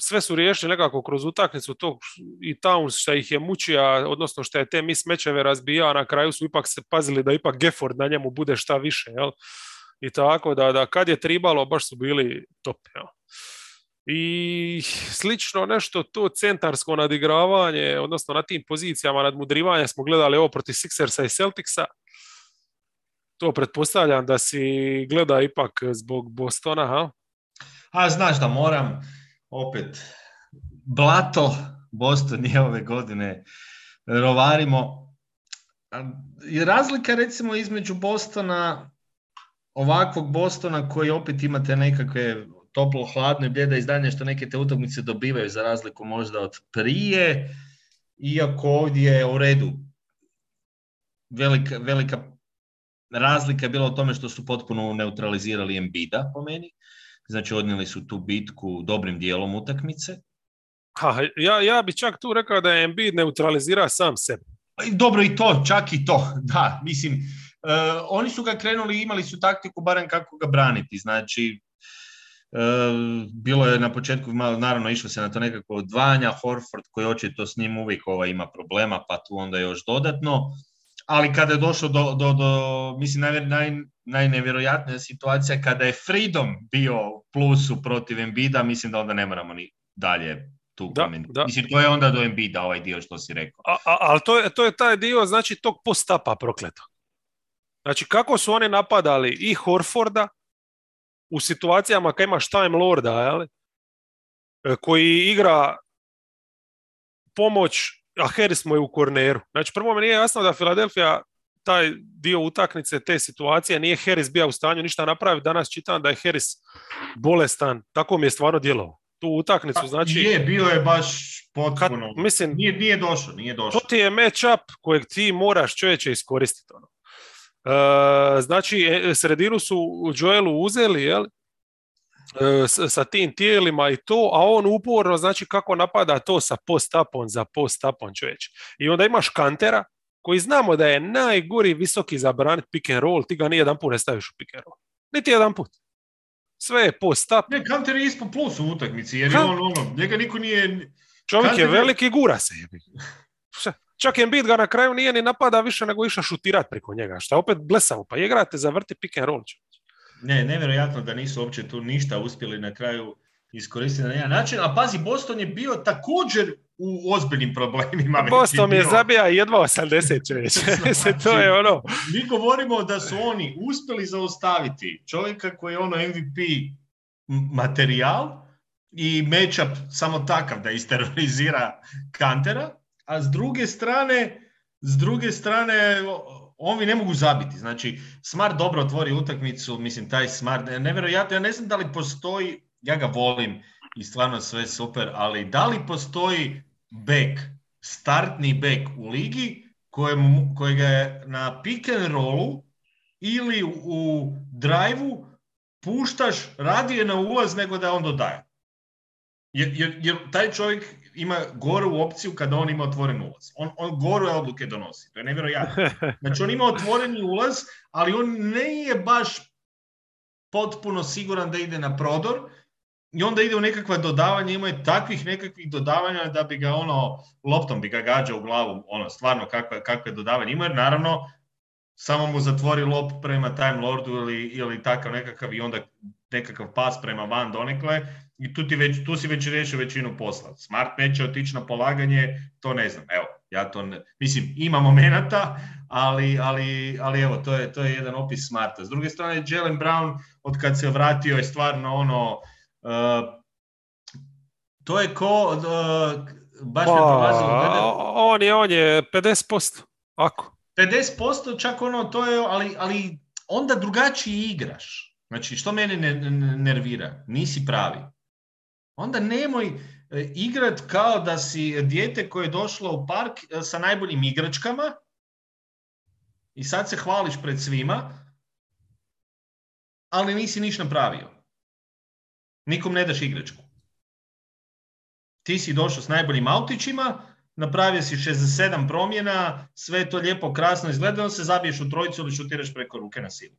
sve su riješili nekako kroz utakmicu to i Towns što ih je mučija, odnosno što je te mis mečeve razbijao, na kraju su ipak se pazili da ipak Gefford na njemu bude šta više, jel? I tako da, da kad je tribalo baš su bili top, jel? I slično nešto to centarsko nadigravanje, odnosno na tim pozicijama nadmudrivanja smo gledali ovo protiv Sixersa i Celticsa. To pretpostavljam da si gleda ipak zbog Bostona, ha? A znaš da moram, opet blato, Boston je ove godine rovarimo. I razlika recimo između Bostona, ovakvog Bostona koji opet imate nekakve toplo, hladno i bljeda izdanje što neke te utakmice dobivaju za razliku možda od prije, iako ovdje je u redu velika, velika razlika je bila u tome što su potpuno neutralizirali Embida po meni. Znači odnijeli su tu bitku dobrim dijelom utakmice. Ha, ja, ja bi čak tu rekao da je Embiid neutralizira sam sebe. Dobro i to, čak i to, da. Mislim, uh, oni su ga krenuli, imali su taktiku barem kako ga braniti. Znači, uh, bilo je na početku, malo, naravno išlo se na to nekako odvanja, Horford koji očito s njim uvijek ovaj, ima problema, pa tu onda još dodatno ali kada je došlo do, do, do mislim, naj, naj, najnevjerojatnija situacija kada je Freedom bio plusu protiv Embida, mislim da onda ne moramo ni dalje tu da, da. Mislim, to je onda do Embida ovaj dio što si rekao. A, a, ali to je, to je taj dio, znači, tog postapa prokleto. Znači, kako su oni napadali i Horforda u situacijama kad imaš Time Lorda, jel? Koji igra pomoć a Harris mu je u korneru. Znači, prvo mi nije jasno da Filadelfija taj dio utakmice, te situacije, nije Harris bio u stanju ništa napraviti. Danas čitam da je Harris bolestan. Tako mi je stvarno djelovao. Tu utakmicu, pa, znači... Je, bio je baš potpuno... mislim, nije, nije došao, nije došao. To ti je match-up kojeg ti moraš čovječe iskoristiti. Ono. E, znači, e, sredinu su Joelu uzeli, jel? Sa tim tijelima i to, a on uporno znači kako napada to sa post-upom za post-upom čovječ. I onda imaš kantera koji znamo da je najgori visoki za branit pick and roll, ti ga ni jedan put ne staviš u pick and roll. Niti jedan put. Sve je post-up. Ne, kanter je ispod plus u utakmici, jer je on ono, njega niko nije... Čovjek je veliki gura se. Čak Embiid ga na kraju nije ni napada više nego išao šutirat preko njega, šta opet blesavo, pa igrate za vrti pick and roll. Ne, nevjerojatno da nisu uopće tu ništa uspjeli na kraju iskoristiti na jedan način. A pazi, Boston je bio također u ozbiljnim problemima. Boston je zabija jedva 80 znači, to je ono. Mi govorimo da su oni uspjeli zaustaviti čovjeka koji je ono MVP materijal i matchup samo takav da isterorizira Kantera, a s druge strane s druge strane ovi ne mogu zabiti. Znači, Smart dobro otvori utakmicu, mislim, taj Smart, nevjerojatno, ja ne znam da li postoji, ja ga volim i stvarno sve super, ali da li postoji back, startni back u ligi kojem, kojega je na pick and rollu ili u drive puštaš radije na ulaz nego da on dodaje. Jer, jer, jer taj čovjek ima goru opciju kada on ima otvoren ulaz. On, on gore odluke donosi. To je nevjerojatno. Znači on ima otvoreni ulaz, ali on ne je baš potpuno siguran da ide na prodor i onda ide u nekakva dodavanja, ima je takvih nekakvih dodavanja da bi ga ono, loptom bi ga gađao u glavu, ono, stvarno kakve, kakve dodavanje ima, jer naravno samo mu zatvori lop prema Time Lordu ili, ili takav nekakav i onda nekakav pas prema van donekle i tu, ti već, tu si već riješio većinu posla. Smart neće otići na polaganje, to ne znam. Evo, ja to ne, mislim, ima momenata, ali, ali, ali evo, to je, to je jedan opis Smarta. S druge strane, Jalen Brown, od kad se vratio, je stvarno ono, uh, to je ko, uh, baš me pa, On je, on je 50%, ako. 50% čak ono, to je, ali, ali onda drugačiji igraš. Znači, što mene nervira? Nisi pravi. Onda nemoj e, igrat kao da si dijete koje je došlo u park e, sa najboljim igračkama i sad se hvališ pred svima, ali nisi niš napravio. Nikom ne daš igračku. Ti si došao s najboljim autićima, napravio si 67 promjena, sve to lijepo, krasno izgleda, se zabiješ u trojicu ili šutiraš preko ruke na silu.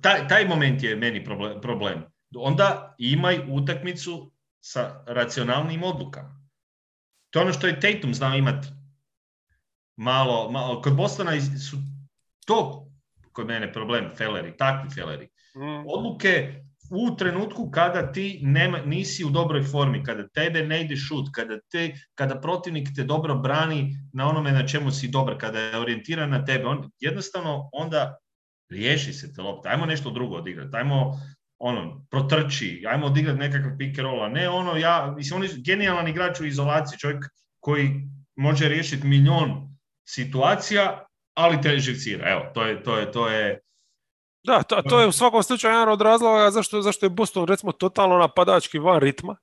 Taj, taj moment je meni problem. Onda imaj utakmicu sa racionalnim odlukama. To je ono što je Tatum znao imati malo, malo. Kod Bostona su to kod mene problem, feleri, takvi feleri. Mm. Odluke u trenutku kada ti nema, nisi u dobroj formi, kada tebe ne ide šut, kada, te, kada protivnik te dobro brani na onome na čemu si dobar, kada je orijentiran na tebe, on, jednostavno onda riješi se te lopte, ajmo nešto drugo odigrati, ajmo ono, protrči, ajmo odigrati nekakav pick and roll, a ne ono, ja, mislim, on je genijalan igrač u izolaciji, čovjek koji može riješiti milion situacija, ali te živcira, evo, to je, to je, to je, da, to, to je u svakom slučaju jedan od razloga zašto, zašto je Boston recimo totalno napadački van ritma.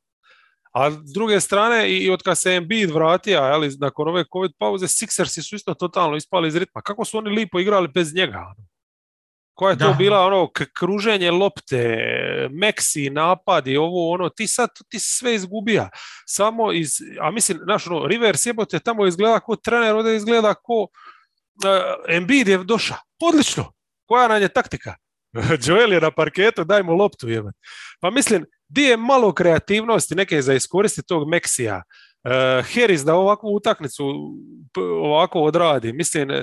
A s druge strane, i od kad se Embiid vratio, ali nakon ove COVID pauze, Sixersi su isto totalno ispali iz ritma. Kako su oni lipo igrali bez njega? Koja je to bila ono kruženje lopte, meksi, napadi, ovo ono, ti sad ti sve izgubija. Samo iz, a mislim, znaš, ono, Rivers jebote tamo izgleda ko trener, ovdje izgleda ko uh, Embiid je došao. Odlično, koja nam je taktika? Joel je na parketu, daj mu loptu. Jebate. Pa mislim, di je malo kreativnosti neke za iskoristiti tog Meksija. Uh, Harris da ovakvu utakmicu ovako odradi. Mislim, uh,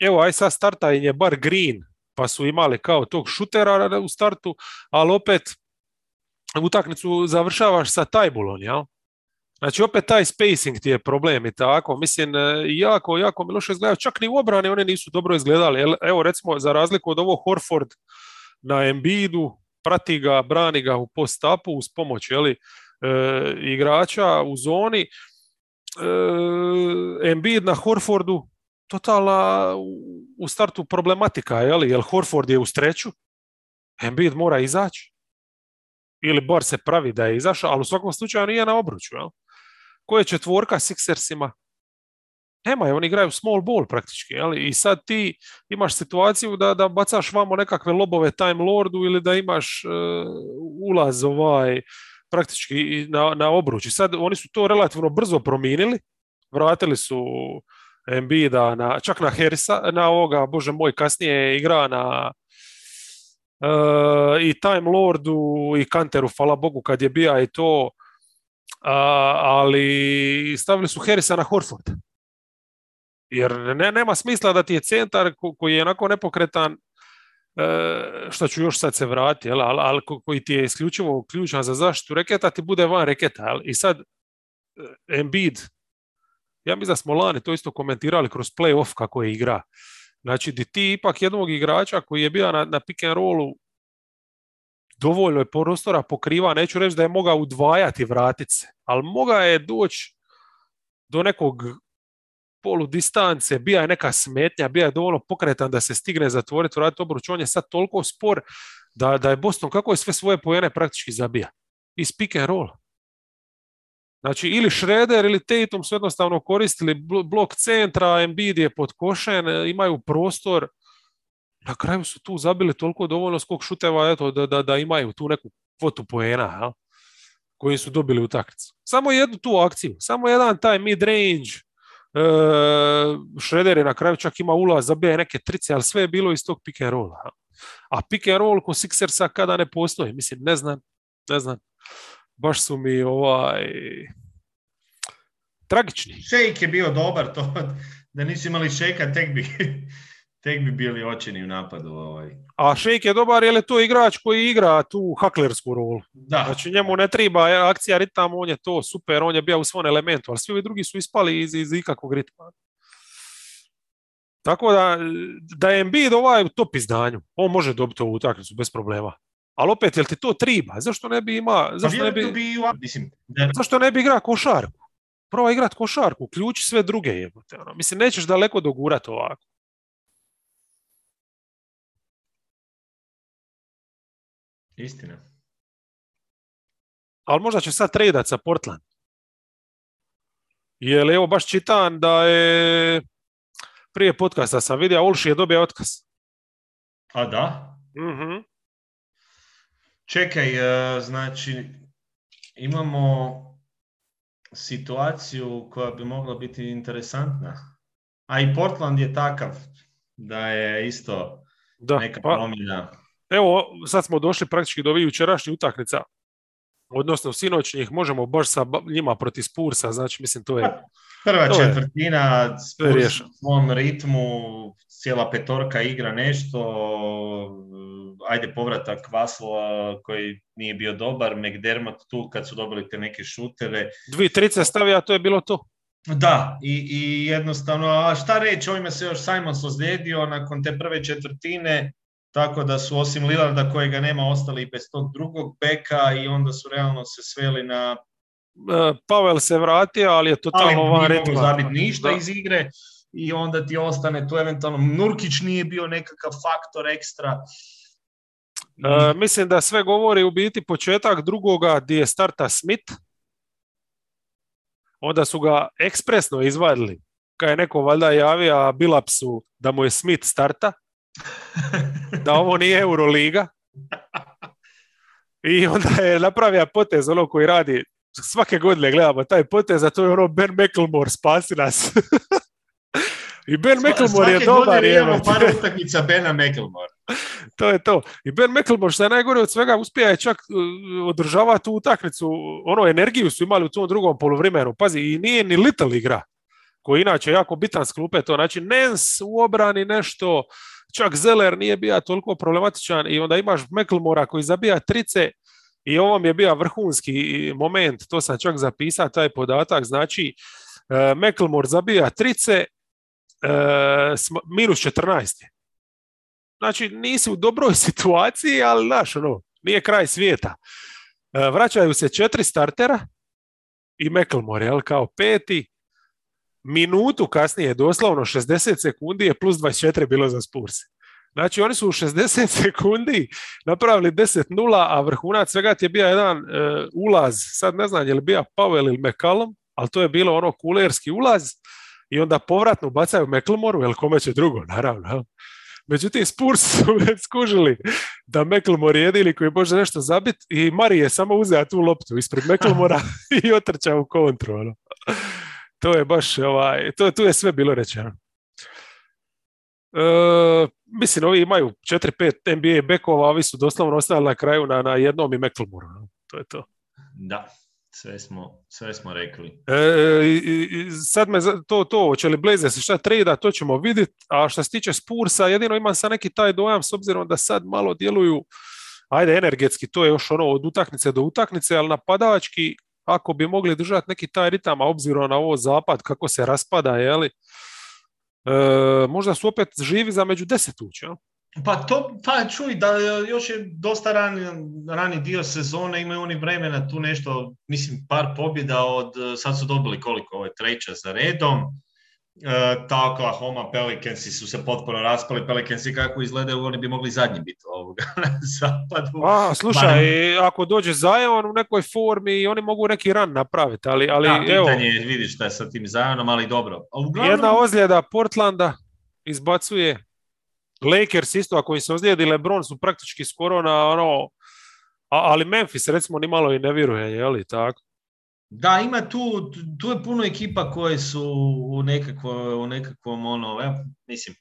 evo, aj sad starta je bar Green, pa su imali kao tog šutera u startu, ali opet utakmicu završavaš sa Tajbulom, jel? Znači opet taj spacing ti je problem i tako. Mislim, e, jako, jako mi loše izgledaju. Čak ni u obrani oni nisu dobro izgledali. Evo recimo, za razliku od ovo Horford na Embiidu, prati ga, brani ga u post-upu uz pomoć jeli, e, igrača u zoni. E, Embiid na Horfordu totalna u startu problematika, jeli, jer Horford je u streću, Embiid mora izaći. Ili bar se pravi da je izašao, ali u svakom slučaju nije na obruču. Jel? Ko je četvorka Sixersima? Nema je, oni igraju small ball praktički. Jeli? I sad ti imaš situaciju da, da bacaš vamo nekakve lobove Time Lordu ili da imaš uh, ulaz ovaj praktički na, na obruč. I sad oni su to relativno brzo promijenili. Vratili su Embida, na, čak na Harrisa, na ovoga, bože moj, kasnije igra na uh, i Time Lordu i Kanteru, hvala Bogu, kad je bija i to, uh, ali stavili su Harrisa na Horford. Jer ne, nema smisla da ti je centar koji je onako nepokretan, uh, što ću još sad se vratiti, ali, ali koji ti je isključivo ključan za zaštitu reketa, ti bude van reketa. I sad Embiid ja mislim da smo lani to isto komentirali kroz playoff kako je igra. Znači, di ti ipak jednog igrača koji je bio na, na pick and rollu dovoljno je prostora pokriva, neću reći da je mogao udvajati vratice, ali mogao je doći do nekog polu distance, bija je neka smetnja, bija je dovoljno pokretan da se stigne zatvoriti, vratiti obruč, on je sad toliko spor da, da je Boston, kako je sve svoje pojene praktički zabija. Iz pick and roll. Znači ili Schroeder ili Tatum su jednostavno koristili blok centra, Embiid je podkošen, imaju prostor. Na kraju su tu zabili toliko dovoljno skok šuteva eto, da, da, da imaju tu neku kvotu poena ja, koji su dobili u takvicu. Samo jednu tu akciju, samo jedan taj mid-range, e, Schroeder je na kraju čak ima ulaz, zabije neke trice, ali sve je bilo iz tog pick and rolla. Ja. A pick and roll ko Sixersa kada ne postoji, mislim, ne znam, ne znam baš su mi ovaj tragični. Šejk je bio dobar, to da nisu imali šejka, tek bi, tek bi bili očini u napadu. Ovaj. A Šejk je dobar jer je to igrač koji igra tu haklersku rolu. Da. Znači njemu ne treba akcija ritam, on je to super, on je bio u svom elementu, ali svi ovi drugi su ispali iz, iz ikakvog ritma. Tako da, da je Embiid ovaj u top izdanju, on može dobiti ovu utakmicu bez problema. Ali opet, jel ti to triba? Zašto ne bi ima... Pa zašto ne bi, bi mislim, zašto ne bi igra košarku? Prova igrat košarku, ključi sve druge jebote. Ono. Mislim, nećeš daleko dogurati ovako. Istina. Ali možda će sad tradat sa Portland. Jer evo baš čitam da je prije podcasta sam vidio, Olši je dobio otkaz. A da? Mhm. Čekaj, e, znači imamo situaciju koja bi mogla biti interesantna. A i Portland je takav da je isto da, neka pa, promjena. Evo, sad smo došli praktički do ovih jučerašnjih utakmica, odnosno sinoćnjih, možemo baš sa njima protiv Spursa, znači mislim to je... Pa, prva četvrtina, Spurs u svom ritmu, cijela petorka igra nešto, ajde povratak Vaslova koji nije bio dobar, McDermott tu kad su dobili te neke šutere. Dvi trice stavio, a to je bilo to. Da, i, i jednostavno, a šta reći, ovime se još Simon sozlijedio nakon te prve četvrtine, tako da su osim Lillarda kojega nema ostali i bez tog drugog beka i onda su realno se sveli na... E, Pavel se vratio, ali je totalno van ritma. Ali zabiti ništa iz igre i onda ti ostane tu eventualno Nurkić nije bio nekakav faktor ekstra. E, mislim da sve govori u biti početak drugoga gdje je starta Smith. Onda su ga ekspresno izvadili. Kad je neko valjda javio Bilapsu da mu je Smith starta. Da ovo nije Euroliga. I onda je napravio potez ono koji radi svake godine gledamo taj potez, a to je ono Ben McLemore spasi nas. I Ben McLemore je dobar. Svake godine par utakmica Bena McLemore. to je to. I Ben McLemore, što je najgore od svega, uspija je čak uh, održavati tu utakmicu, ono, energiju su imali u tom drugom poluvremenu. Pazi, i nije ni Little igra, koji inače jako bitan sklupe to. Znači, Nens u obrani nešto, čak Zeller nije bio toliko problematičan i onda imaš McLemora koji zabija trice i ovom je bio vrhunski moment, to sam čak zapisao, taj podatak, znači uh, McLemore zabija trice, minus 14 Znači, nisi u dobroj situaciji, ali znaš, ono, nije kraj svijeta. E, vraćaju se četiri startera i McElmore, jel, kao peti. Minutu kasnije, doslovno 60 sekundi je plus 24 bilo za Spurs. Znači, oni su u 60 sekundi napravili 10-0, a vrhunac svega je bio jedan e, ulaz. Sad ne znam je li bio Powell ili McCallum, ali to je bilo ono kulerski ulaz i onda povratno bacaju McLemoru, jel kome će drugo, naravno. Međutim, Spurs su skužili da McLemore je jedini koji može nešto zabiti i Mari je samo uzeo tu loptu ispred McLemora i otrčao u kontru. Ono. To je baš, ovaj, to, tu je sve bilo rečeno. E, mislim, ovi imaju 4-5 NBA bekova, ovi su doslovno ostali na kraju na, na jednom i. Ono. To je to. Da. Sve smo, sve smo rekli. E, i, sad me to, to, hoće li Blaze se šta treda, to ćemo vidjeti, a što se tiče Spursa, jedino imam sa neki taj dojam s obzirom da sad malo djeluju, ajde energetski, to je još ono od utakmice do utakmice, ali napadački, ako bi mogli držati neki taj ritam, a obzirom na ovo zapad, kako se raspada, jeli, e, možda su opet živi za među deset ući, pa to, pa čuj, da još je dosta rani, rani dio sezone, imaju oni vremena tu nešto, mislim par pobjeda od, sad su dobili koliko, ovo je treća za redom, e, ta Oklahoma Pelicansi su se potpuno raspali, Pelicansi kako izgledaju, oni bi mogli zadnji biti ovoga na zapadu. A, slušaj, ako dođe Zion u nekoj formi, oni mogu neki ran napraviti, ali, ali da, pitanje evo... je, vidiš šta je sa tim Zionom, ali dobro. Uglavnom... Jedna ozljeda Portlanda izbacuje Lakers isto, ako im se ozlijedi LeBron su praktički skoro na ono, ali Memphis recimo ni malo i ne vjeruje, je li tako? Da, ima tu, tu je puno ekipa koje su u, nekakvo, u nekakvom ono, ja, mislim,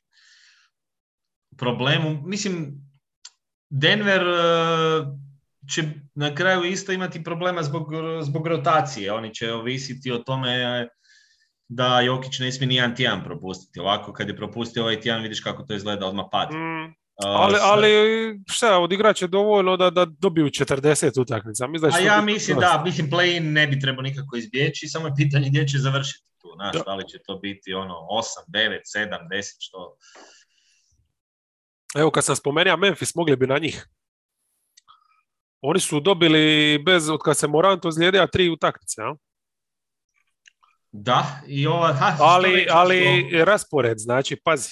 problemu. Mislim, Denver e, će na kraju isto imati problema zbog, zbog rotacije. Oni će ovisiti o tome da Jokić ne smije nijedan tjedan propustiti. Ovako kad je propustio ovaj tjedan vidiš kako to izgleda odmah pad. Mm. ali, ali šta, odigrat će dovoljno da, da dobiju 40 utakmica. Mislim, A ja mislim da, mislim play ne bi trebao nikako izbjeći, samo je pitanje gdje će završiti tu. Znaš, da. da li će to biti ono 8, 9, 7, 10, što... Evo kad sam spomenuo Memphis, mogli bi na njih. Oni su dobili bez, od kad se Moranto ozlijedio, tri utakmice, ja? Da, i ova... Ha, ali, ali raspored, znači, pazi.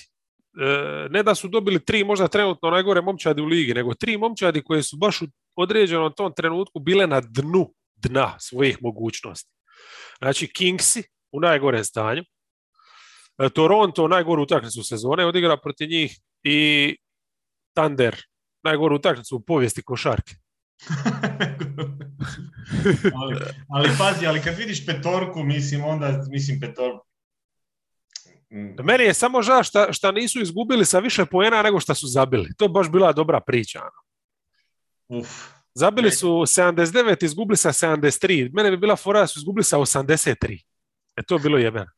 E, ne da su dobili tri možda trenutno najgore momčadi u ligi, nego tri momčadi koje su baš u određenom tom trenutku bile na dnu dna svojih mogućnosti. Znači, Kingsi u najgorem stanju, e, Toronto najgoru utakmicu sezone odigra protiv njih i Thunder najgoru utakmicu u povijesti košarke. ali, ali pazi, ali kad vidiš petorku, mislim, onda, mislim, petorku, mm. Meni je samo žao šta, šta nisu izgubili sa više poena nego što su zabili. To je baš bila dobra priča. Ono. Uf. Zabili su 79, izgubili sa 73. Mene bi bila fora da su izgubili sa 83. E to je bilo jebeno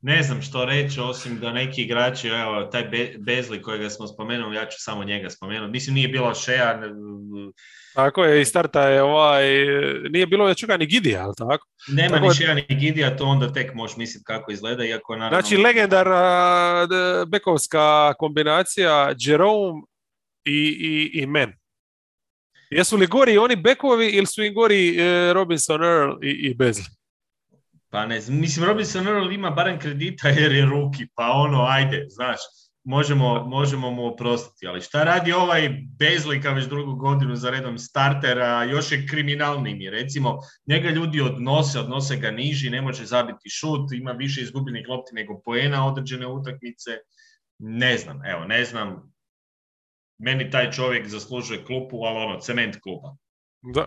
ne znam što reći, osim da neki igrači, evo, taj Bezli kojega smo spomenuli, ja ću samo njega spomenuti. Mislim, nije bilo Šeja. Tako je, i starta je ovaj, nije bilo čega ni Gidija, ali tako? Nema tako... ni Šeja ni Gidija, to onda tek možeš misliti kako izgleda, iako naravno... Znači, legendarna bekovska kombinacija Jerome i, i, i Men. Jesu li gori oni bekovi ili su im gori e, Robinson Earl i, i Bezli? Pa ne znam, mislim Robinson Earl ima barem kredita jer je ruki, pa ono, ajde, znaš, možemo, možemo mu oprostiti, ali šta radi ovaj Bezlika već drugu godinu za redom startera, još je kriminalni mi, recimo, njega ljudi odnose, odnose ga niži, ne može zabiti šut, ima više izgubljenih lopti nego poena određene utakmice, ne znam, evo, ne znam, meni taj čovjek zaslužuje klupu, ali ono, cement klupa. Da,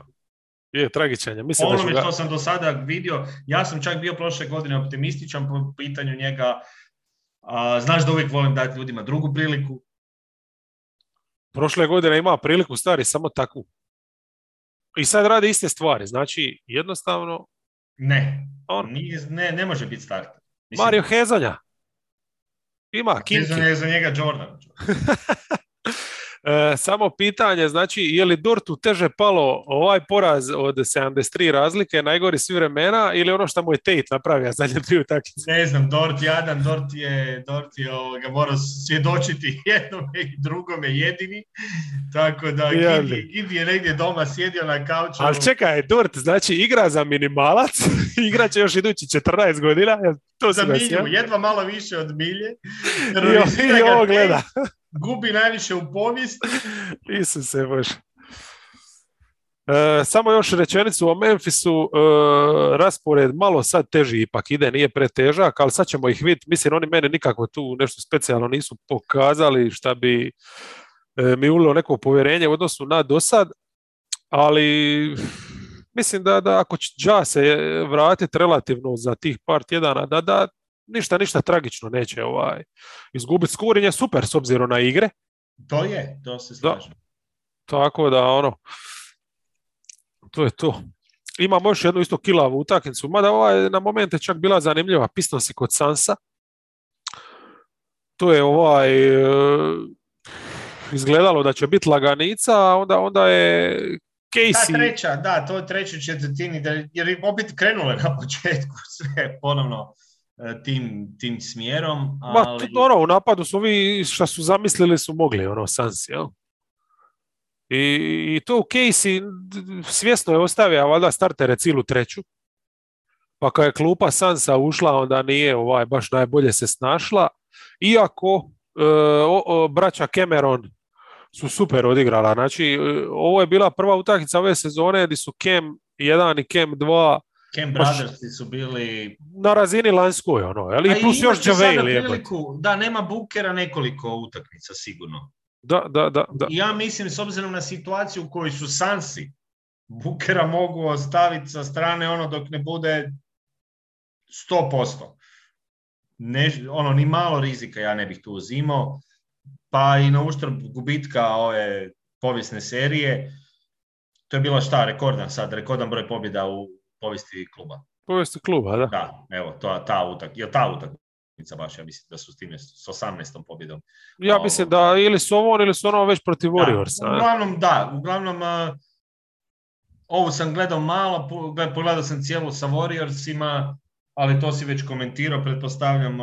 je, tragičan je. Mislim ono što sam do sada vidio, ja sam čak bio prošle godine optimističan po pitanju njega. Znaš da uvijek volim dati ljudima drugu priliku. Prošle godine ima priliku stari, samo takvu. I sad radi iste stvari, znači jednostavno... Ne, on... Nije, ne, ne može biti start. Mario Hezanja. Ima, Kinki. Hezanja je za njega Jordan. E, samo pitanje, znači, je li Dortu teže palo ovaj poraz od 73 razlike, najgori svi vremena, ili ono što mu je Tate napravio zadnje tri utakmice? Ne znam, Dort jadan, Dort je, Dort je ovoga, morao svjedočiti jednome i drugome jedini, tako da Gidi, je negdje doma sjedio na kauču. Ali čekaj, Dort, znači igra za minimalac, igra će još idući 14 godina, to za milju, jedva malo više od milje. I, i ovo gleda gubi najviše u povijesti. Isuse Bože. E, samo još rečenicu o Memphisu, e, raspored malo sad teži ipak ide, nije pretežak, ali sad ćemo ih vidjeti, mislim oni mene nikako tu nešto specijalno nisu pokazali šta bi e, mi ulilo neko povjerenje u odnosu na dosad, ali mislim da, da ako će se vratiti relativno za tih par tjedana, da, da ništa, ništa tragično neće ovaj, izgubiti. Skurin je super s obzirom na igre. To je, to se slažem. Tako da, ono, to je to. Imamo još jednu isto kilavu utakmicu, mada ova je na momente čak bila zanimljiva. si kod Sansa. To je ovaj e, izgledalo da će biti laganica, a onda, onda je Casey... Da, treća, da, to je treći četvrtini, jer je opet krenule na početku sve ponovno tim, tim smjerom. Ali... Ma, ono, u napadu su ovi što su zamislili su mogli, ono, Sansi, jel? I, I to u Casey svjesno je ostavio, valjda startere cilu treću. Pa kad je klupa Sansa ušla, onda nije ovaj baš najbolje se snašla. Iako e, o, braća Cameron su super odigrala. Znači, e, ovo je bila prva utakmica ove sezone gdje su Cam 1 i Cam 2 Cam Brothers su bili... Na razini lanskoj, ono, ali i plus još priliku, Da, nema Bukera nekoliko utakmica, sigurno. Da, da, da, da. Ja mislim, s obzirom na situaciju u kojoj su Sansi, Bukera mogu ostaviti sa strane ono dok ne bude 100%. Ne, ono, ni malo rizika ja ne bih tu uzimao. Pa i na uštrb gubitka ove povijesne serije, to je bilo šta, rekordan sad, rekordan broj pobjeda u povijesti kluba. povijesti kluba, da. Da, evo, to, ta utak, je ta utakmica baš, ja mislim da su s time, s 18. pobjedom. Ja mislim da ili su ovo ili su ono već protiv Warriorsa. uglavnom, da, uglavnom, ovo sam gledao malo, pogledao sam cijelu sa Warriorsima, ali to si već komentirao, pretpostavljam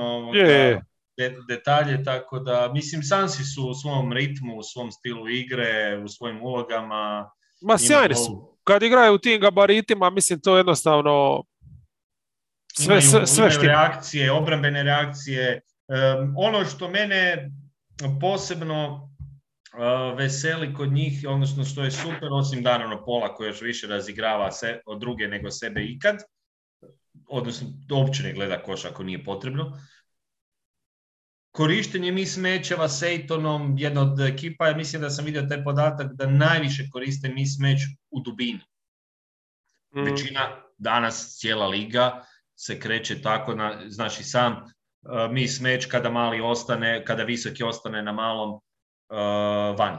je, detalje, tako da, mislim, Sansi su u svom ritmu, u svom stilu igre, u svojim ulogama. Ma sjajni su. Kad igraju u tim gabaritima, mislim, to jednostavno sve, sve, sve reakcije, obrambene reakcije. ono što mene posebno veseli kod njih, odnosno što je super, osim naravno Pola koji još više razigrava se, od druge nego sebe ikad, odnosno uopće ne gleda koš ako nije potrebno. Korištenje mi smećeva s Ejtonom, jedna od ekipa, ja mislim da sam vidio taj podatak da najviše koriste mi smeć u dubini. Mm. Većina danas cijela liga se kreće tako, na, znaš i sam, uh, mi smeć kada mali ostane, kada visoki ostane na malom uh, van.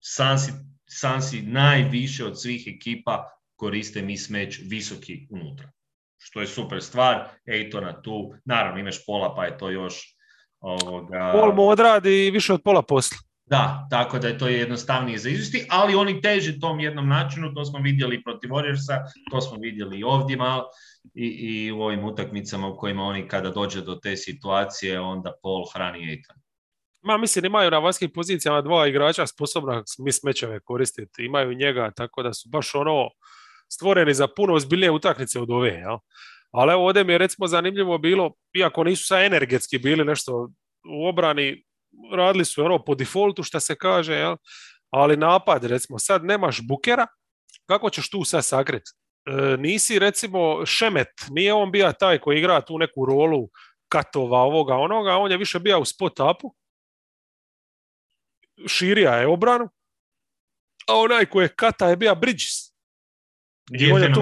Sansi, Sansi najviše od svih ekipa koriste mi smeć visoki unutra. Što je super stvar, Ejtona tu, naravno imaš pola pa je to još ovoga... Pol mu odradi više od pola posla. Da, tako da je to jednostavnije za izvesti, ali oni teže tom jednom načinu, to smo vidjeli protiv Warriorsa, to smo vidjeli i ovdje malo i, i u ovim utakmicama u kojima oni kada dođe do te situacije, onda Paul hrani Aiton. Ma mislim imaju na vanjskim pozicijama dva igrača sposobna mečeve koristiti, imaju njega, tako da su baš ono stvoreni za puno ozbiljnije utakmice od ove, jel? Ali evo ovdje mi je recimo zanimljivo bilo, iako nisu sa energetski bili nešto u obrani, radili su ono po defaultu što se kaže, jel? ali napad recimo sad nemaš bukera, kako ćeš tu sad sakrit? E, nisi recimo Šemet, nije on bio taj koji igra tu neku rolu katova ovoga onoga, on je više bio u spot upu, širija je obranu, a onaj koji je kata je bio Bridges. I on je tu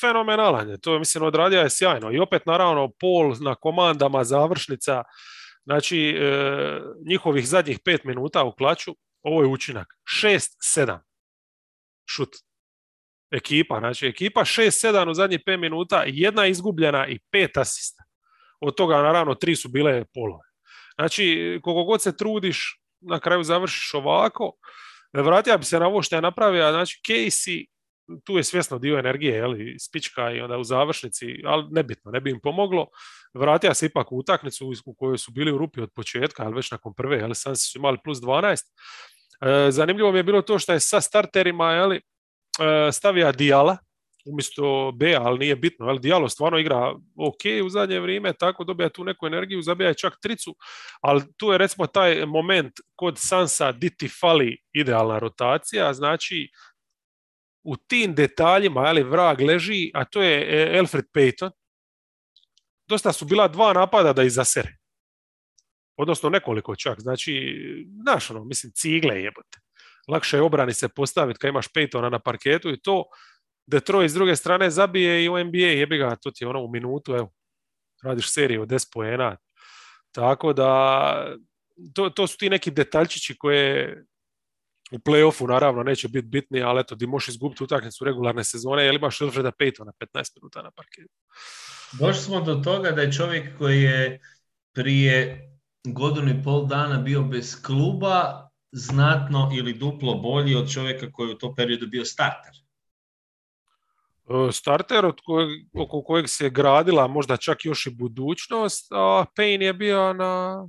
fenomenalan. Je. To mislim odradio je sjajno. I opet naravno pol na komandama završnica. Znači e, njihovih zadnjih pet minuta u klaču, ovo je učinak. 6-7 šut ekipa. Znači, ekipa 6-7 u zadnjih 5 minuta, jedna izgubljena i pet asista. Od toga, naravno, tri su bile polove. Znači, koliko god se trudiš, na kraju završiš ovako. Vratio bi se na ovo što je napravio, znači Casey, tu je svjesno dio energije, jeli, spička i onda u završnici, ali nebitno, ne bi im pomoglo. Vratio se ipak u utakmicu u kojoj su bili u rupi od početka, ali već nakon prve, ali sam su imali plus 12. E, zanimljivo mi je bilo to što je sa starterima, jeli, E, stavija Dijala umjesto B, ali nije bitno. Ali Dijalo stvarno igra ok u zadnje vrijeme, tako dobija tu neku energiju, zabija čak tricu, ali tu je recimo taj moment kod Sansa di ti fali idealna rotacija, znači u tim detaljima ali vrag leži, a to je e, Alfred Payton. Dosta su bila dva napada da izasere. Odnosno nekoliko čak. Znači, znaš ono, mislim, cigle jebote lakše je obrani se postaviti kad imaš Peytona na parketu i to Detroit s druge strane zabije i u NBA, jebi ga, to ti je ono u minutu, evo, radiš seriju od 10 poena. Tako da, to, to su ti neki detaljčići koje u playoffu naravno neće biti bitni, ali eto, di možeš izgubiti utakmicu regularne sezone, jer imaš Wilfreda Paytona 15 minuta na parketu. Došli smo do toga da je čovjek koji je prije godinu i pol dana bio bez kluba, znatno ili duplo bolji od čovjeka koji je u tom periodu bio starter? E, starter od kojeg, oko kojeg se gradila možda čak još i budućnost, a Payne je bio na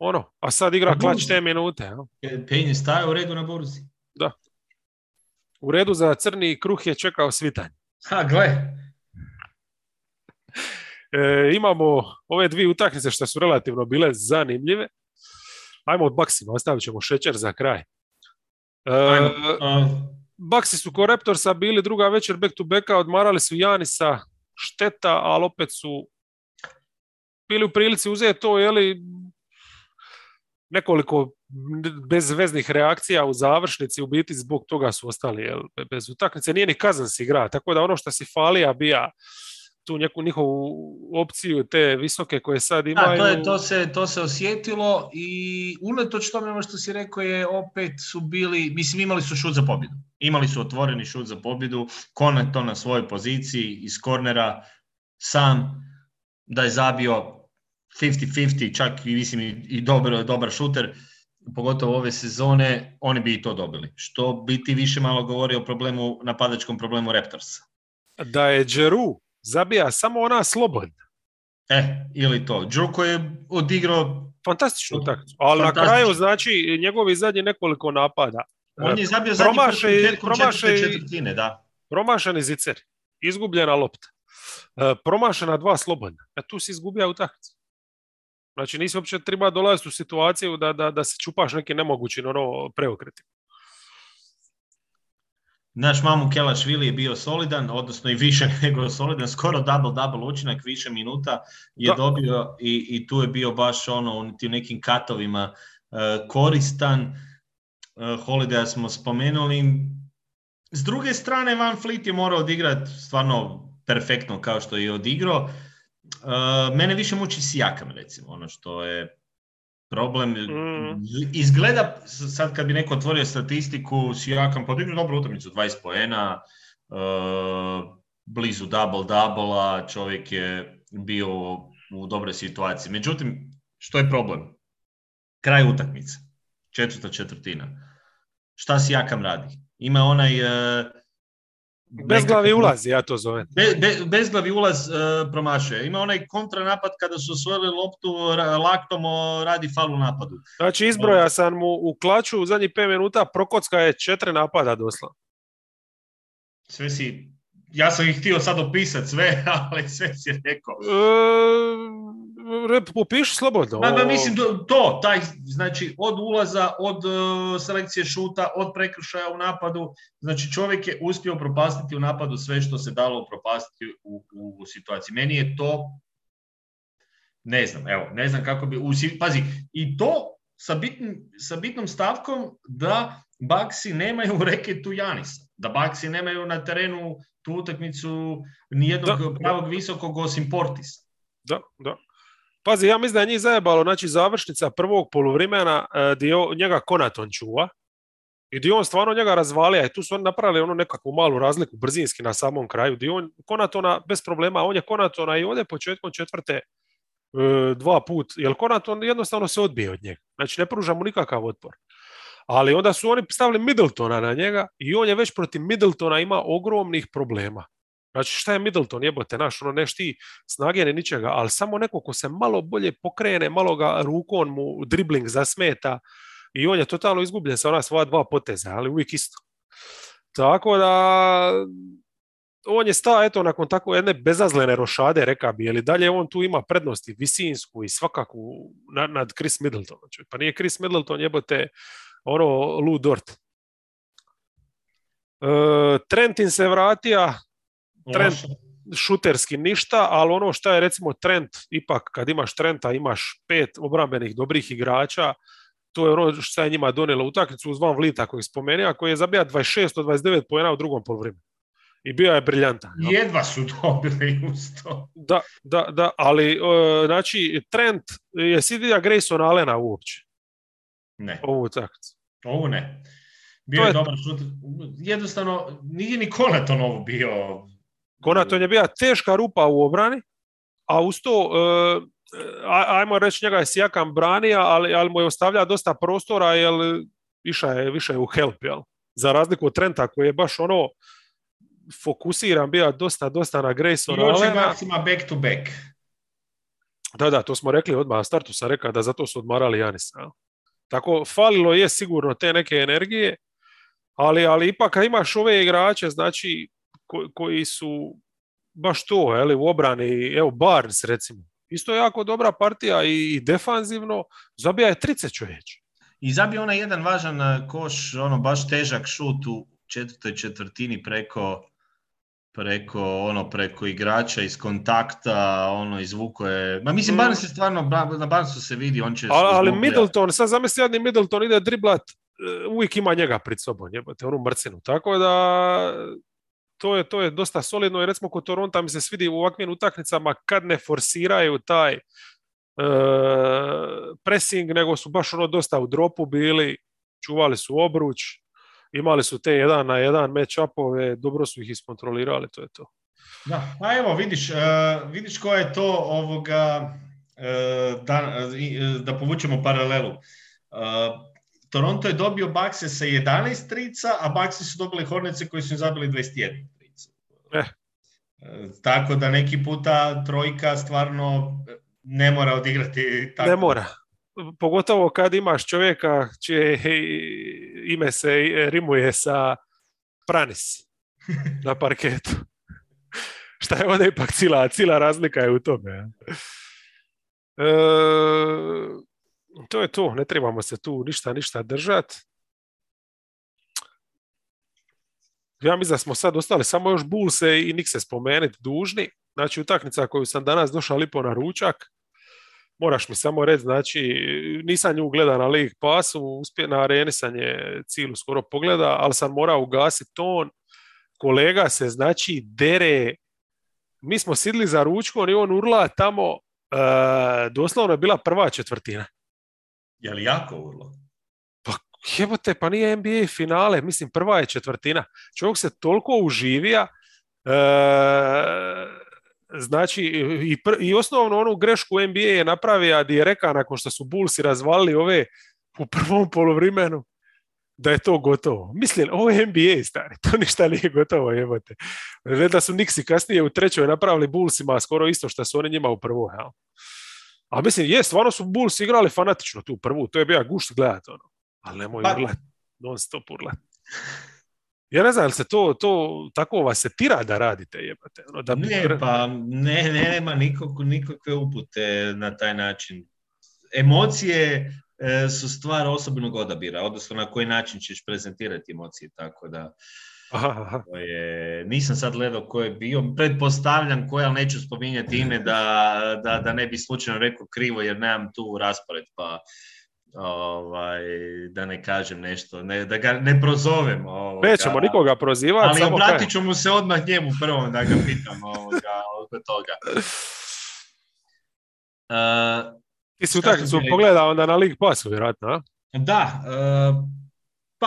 ono, a sad igra klać te minute. Ja. E, Payne je stajao u redu na burzi. Da. U redu za crni kruh je čekao svitanj. Ha, gle. E, imamo ove dvije utakmice što su relativno bile zanimljive. Ajmo od Baksima, ostavit ćemo šećer za kraj. E, Baksi su ko Raptorsa bili druga večer back to backa, odmarali su Janisa šteta, ali opet su bili u prilici uzeti to, jeli, nekoliko bezveznih reakcija u završnici, u biti zbog toga su ostali jel, bez utakmice. Nije ni kazan si igra, tako da ono što si falija bija tu neku njihovu opciju, te visoke koje sad imaju. Da, to, je, to, se, to se osjetilo i unatoč tome ono što si rekao je opet su bili, mislim imali su šut za pobjedu. Imali su otvoreni šut za pobjedu, to na svojoj poziciji iz kornera, sam da je zabio 50-50, čak i mislim i dobar, dobar šuter, pogotovo ove sezone, oni bi i to dobili. Što bi ti više malo govori o problemu, napadačkom problemu Raptorsa. Da je Džeru zabija samo ona slobodna. E, ili to. Džeru koji je odigrao... Fantastičnu utakmicu. Ali na kraju, znači, njegovi zadnji nekoliko napada. On je zabio zadnji promaše, promaše, četvrtine, da. Promašeni zicer. Izgubljena lopta. E, promašena dva slobodna. E, tu si izgubio utakmicu. Znači nisi uopće treba dolaziti u situaciju da, da, da se čupaš neki nemogući ono, preokreti. Naš mamu Kelašvili je bio solidan, odnosno i više nego solidan, skoro double-double učinak, više minuta je dobio i, i tu je bio baš ono u nekim katovima uh, koristan. Uh, Holidaya smo spomenuli. S druge strane, Van Fleet je morao odigrati stvarno perfektno kao što je odigrao. Uh, mene više muči Sijakam, recimo, ono što je problem. Mm. Izgleda, sad kad bi neko otvorio statistiku, Sijakam podignu dobru utakmicu, 20 poena, uh, blizu double-double-a, čovjek je bio u dobroj situaciji. Međutim, što je problem? Kraj utakmice, četvrta četvrtina. Šta Sijakam radi? Ima onaj uh, Bezglavi ulaz, ja to zovem. Be, be, bezglavi ulaz uh, promašuje. Ima onaj kontranapad kada su osvojili loptu, laktom radi falu napadu. Znači izbroja sam mu u klaču u zadnjih 5 minuta, Prokocka je četiri napada doslovno. Sve si, ja sam ih htio sad opisati sve, ali sve si rekao. E, Upiši slobodno. Da, mislim to, taj, znači od ulaza, od uh, selekcije šuta, od prekršaja u napadu, znači čovjek je uspio propastiti u napadu sve što se dalo propastiti u, u, situaciji. Meni je to, ne znam, evo, ne znam kako bi, u, pazi, i to sa, bitnim, sa bitnom stavkom da Baksi nemaju reketu Janisa, da Baksi nemaju na terenu tu utakmicu nijednog pravog visokog osim Portisa. Da, da. Pazi, ja mislim da je njih zajebalo, znači završnica prvog poluvremena e, gdje njega Konaton čuva i gdje on stvarno njega razvalija i tu su oni napravili onu nekakvu malu razliku brzinski na samom kraju, gdje on Konatona bez problema, on je Konatona i ovdje početkom četvrte e, dva put, jer Konaton jednostavno se odbije od njega, znači ne pruža mu nikakav otpor. Ali onda su oni stavili Middletona na njega i on je već protiv Middletona ima ogromnih problema. Znači šta je Middleton, jebote naš, ono nešti snage ni ničega, ali samo neko ko se malo bolje pokrene, malo ga rukom mu dribling zasmeta i on je totalno izgubljen sa ona svoja dva poteza, ali uvijek isto. Tako da on je stao, eto, nakon tako jedne bezazlene rošade, reka bi, ali dalje on tu ima prednosti visinsku i svakakvu nad Chris Middleton. Znači, pa nije Chris Middleton jebote ono Lou Dort. E, Trentin se vratio, trend šuterski ništa, ali ono što je recimo trend, ipak kad imaš trenda imaš pet obrambenih dobrih igrača, to je ono što je njima donijelo utakmicu uz Van Vlita koji spomenuo, koji je zabija 26 od 29 pojena u drugom poluvremenu. I bio je briljantan. Jedva su dobili usto. Da, da, da, ali uh, znači trend je Sidija Grayson Alena uopće. Ne. Ovu utakmicu. Ovu ne. Bio je, dobar šut. Jednostavno, nije ni Konaton ovo bio Konaton je bila teška rupa u obrani, a uz to, uh, ajmo reći, njega je sjakan branija, ali, ali mu je ostavlja dosta prostora, jer više je, više je u help, jel? Za razliku od Trenta koji je baš ono fokusiran bio dosta, dosta na Grayson I Alena. back to back. Da, da, to smo rekli odmah na startu, sam rekao da zato su odmarali Janis. Tako, falilo je sigurno te neke energije, ali, ali ipak kad imaš ove igrače, znači koji su baš to, eli, u obrani, evo Barnes recimo, isto jako dobra partija i defanzivno, zabija je trice čovječ. I zabija onaj jedan važan e, koš, ono baš težak šut u četvrtoj četvrtini preko preko ono preko igrača iz kontakta, ono izvuko je. Ma mislim mm. Barnes je stvarno na Barnesu se vidi, on će Ali, ali Middleton, sad zamisli jedni Middleton ide driblat, e, uvijek ima njega pred sobom, jebate, onu mrcinu. Tako da to je, to je dosta solidno i recimo kod Toronta mi se svidi u ovakvim utakmicama kad ne forsiraju taj e, pressing, nego su baš ono dosta u dropu bili, čuvali su obruč, imali su te jedan na jedan match-upove, dobro su ih iskontrolirali, to je to. Da, pa evo vidiš, uh, vidiš koja je to ovoga, uh, da, da povučemo paralelu. Toronto je dobio Bakse sa 11 trica, a Baksi su dobili Hornice koji su im zabili 21 trica. Eh. Tako da neki puta trojka stvarno ne mora odigrati tako. Ne mora. Pogotovo kad imaš čovjeka čije ime se rimuje sa Pranis na parketu. Šta je onda ipak cila, cila razlika je u tome. E, to je to, ne trebamo se tu ništa, ništa držati. Ja mislim da smo sad ostali samo još Bulse i se spomenuti dužni. Znači utakmica koju sam danas došao lipo na ručak, moraš mi samo reći, znači nisam nju gledao na League Passu, uspje, na areni sam je cilu skoro pogleda, ali sam morao ugasiti ton. Kolega se znači dere, mi smo sidli za ručkom i on urla tamo, uh, doslovno je bila prva četvrtina. Je li jako urlo? Pa jebote, pa nije NBA finale, mislim prva je četvrtina. Čovjek se toliko uživija, e, znači i, i osnovno onu grešku NBA je napravio di je rekao nakon što su Bullsi razvalili ove u prvom polovremenu da je to gotovo. Mislim, ovo je NBA, stari, to ništa nije gotovo, jebote. Ne da su Nixi kasnije u trećoj napravili Bullsima skoro isto što su oni njima u prvu, jel? A mislim, je, stvarno su Bulls igrali fanatično tu prvu, to je bio gušt gledat, ono. Ali nemoj pa... urlat, non stop urlat. Ja ne znam, li se to, to tako vas se tira da radite, jebate? Ono, da bi... Ne, pa ne, ne, nema nikog, nikakve upute na taj način. Emocije e, su stvar osobnog odabira, odnosno na koji način ćeš prezentirati emocije, tako da... Aha, Je, nisam sad gledao ko je bio, pretpostavljam koje, ali neću spominjati ime da, da, da ne bi slučajno rekao krivo jer nemam tu raspored, pa ovaj, da ne kažem nešto, ne, da ga ne prozovem. Ovoga, Nećemo nikoga prozivati. Ali samo obratit ću mu se odmah njemu prvom da ga pitam ovoga, oko toga. Uh, Ti si utakmicu pogledao onda na League Passu, vjerojatno, Da, uh, pa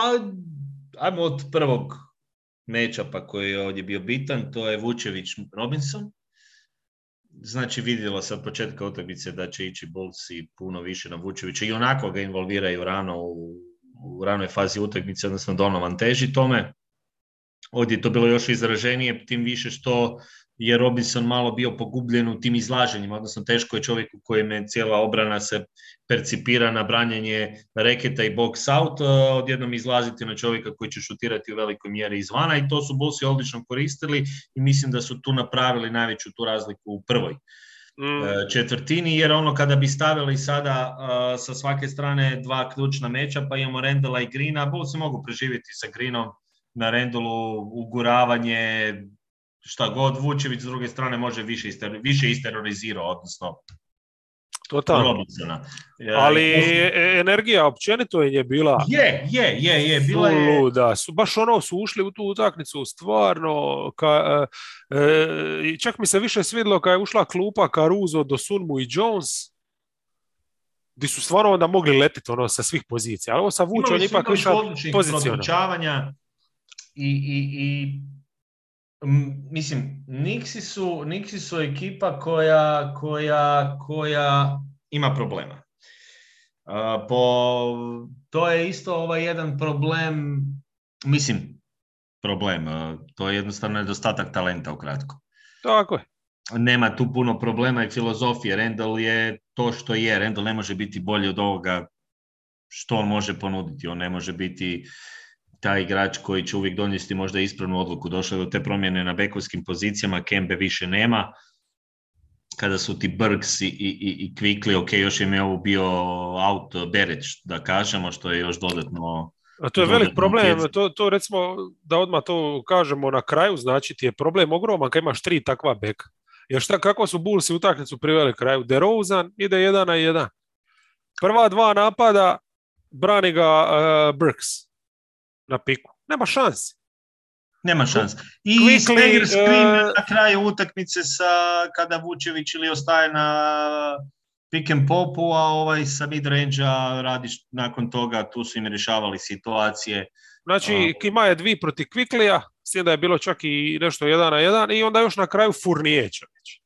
ajmo od prvog pa koji je ovdje bio bitan, to je Vučević Robinson. Znači vidjelo se od početka utakmice da će ići Bulls i puno više na Vučevića i onako ga involviraju rano u, u ranoj fazi utakmice, odnosno Donovan teži tome. Ovdje je to bilo još izraženije, tim više što je Robinson malo bio pogubljen u tim izlaženjima, odnosno teško je čovjek u kojem je cijela obrana se percipira na branjenje reketa i box out, odjednom izlaziti na čovjeka koji će šutirati u velikoj mjeri izvana i to su Bulsi odlično koristili i mislim da su tu napravili najveću tu razliku u prvoj mm. E, četvrtini, jer ono kada bi stavili sada sa svake strane dva ključna meča, pa imamo Rendela i Grina, Bulsi mogu preživjeti sa Grinom na Rendelu, uguravanje, šta god Vučević s druge strane može više, ister, više isterorizirao, odnosno Totalno. Ali e, energija općenito je bila... Je, je, je, je. Bila je... Luda. Su, baš ono su ušli u tu utakmicu stvarno... Ka, e, e, čak mi se više svidjelo kad je ušla klupa Caruso do Sunmu i Jones gdje su stvarno onda mogli letiti ono sa svih pozicija. Ali ovo sa Vučom ipak više pozicionalno. I, i, i mislim, Nixi su, Nixi su ekipa koja, koja, koja ima problema. po, to je isto ovaj jedan problem, mislim, problem, to je jednostavno nedostatak talenta ukratko. Tako je. Nema tu puno problema i filozofije. Randall je to što je. Randall ne može biti bolji od ovoga što on može ponuditi. On ne može biti taj igrač koji će uvijek donijeti možda ispravnu odluku. Došlo do te promjene na bekovskim pozicijama, Kembe više nema. Kada su ti Burks i, i, i Kvikli, ok, još im je ovo bio out Bereć, da kažemo, što je još dodatno... A to je velik problem, to, to recimo, da odmah to kažemo na kraju, znači ti je problem ogroman kad imaš tri takva beka. Jer šta, kako su Bullsi utakmicu priveli kraju? DeRozan ide jedan na jedan. Prva dva napada brani ga uh, Burks na piku. Nema šansi. Nema šans. I Quickly, screen uh, na kraju utakmice sa, kada Vučević ili ostaje na pick and popu, a ovaj sa range radiš nakon toga, tu su im rješavali situacije. Znači, uh, Kima je dvi proti Quickly-a, da je bilo čak i nešto jedan na jedan i onda još na kraju Furnije čovječ.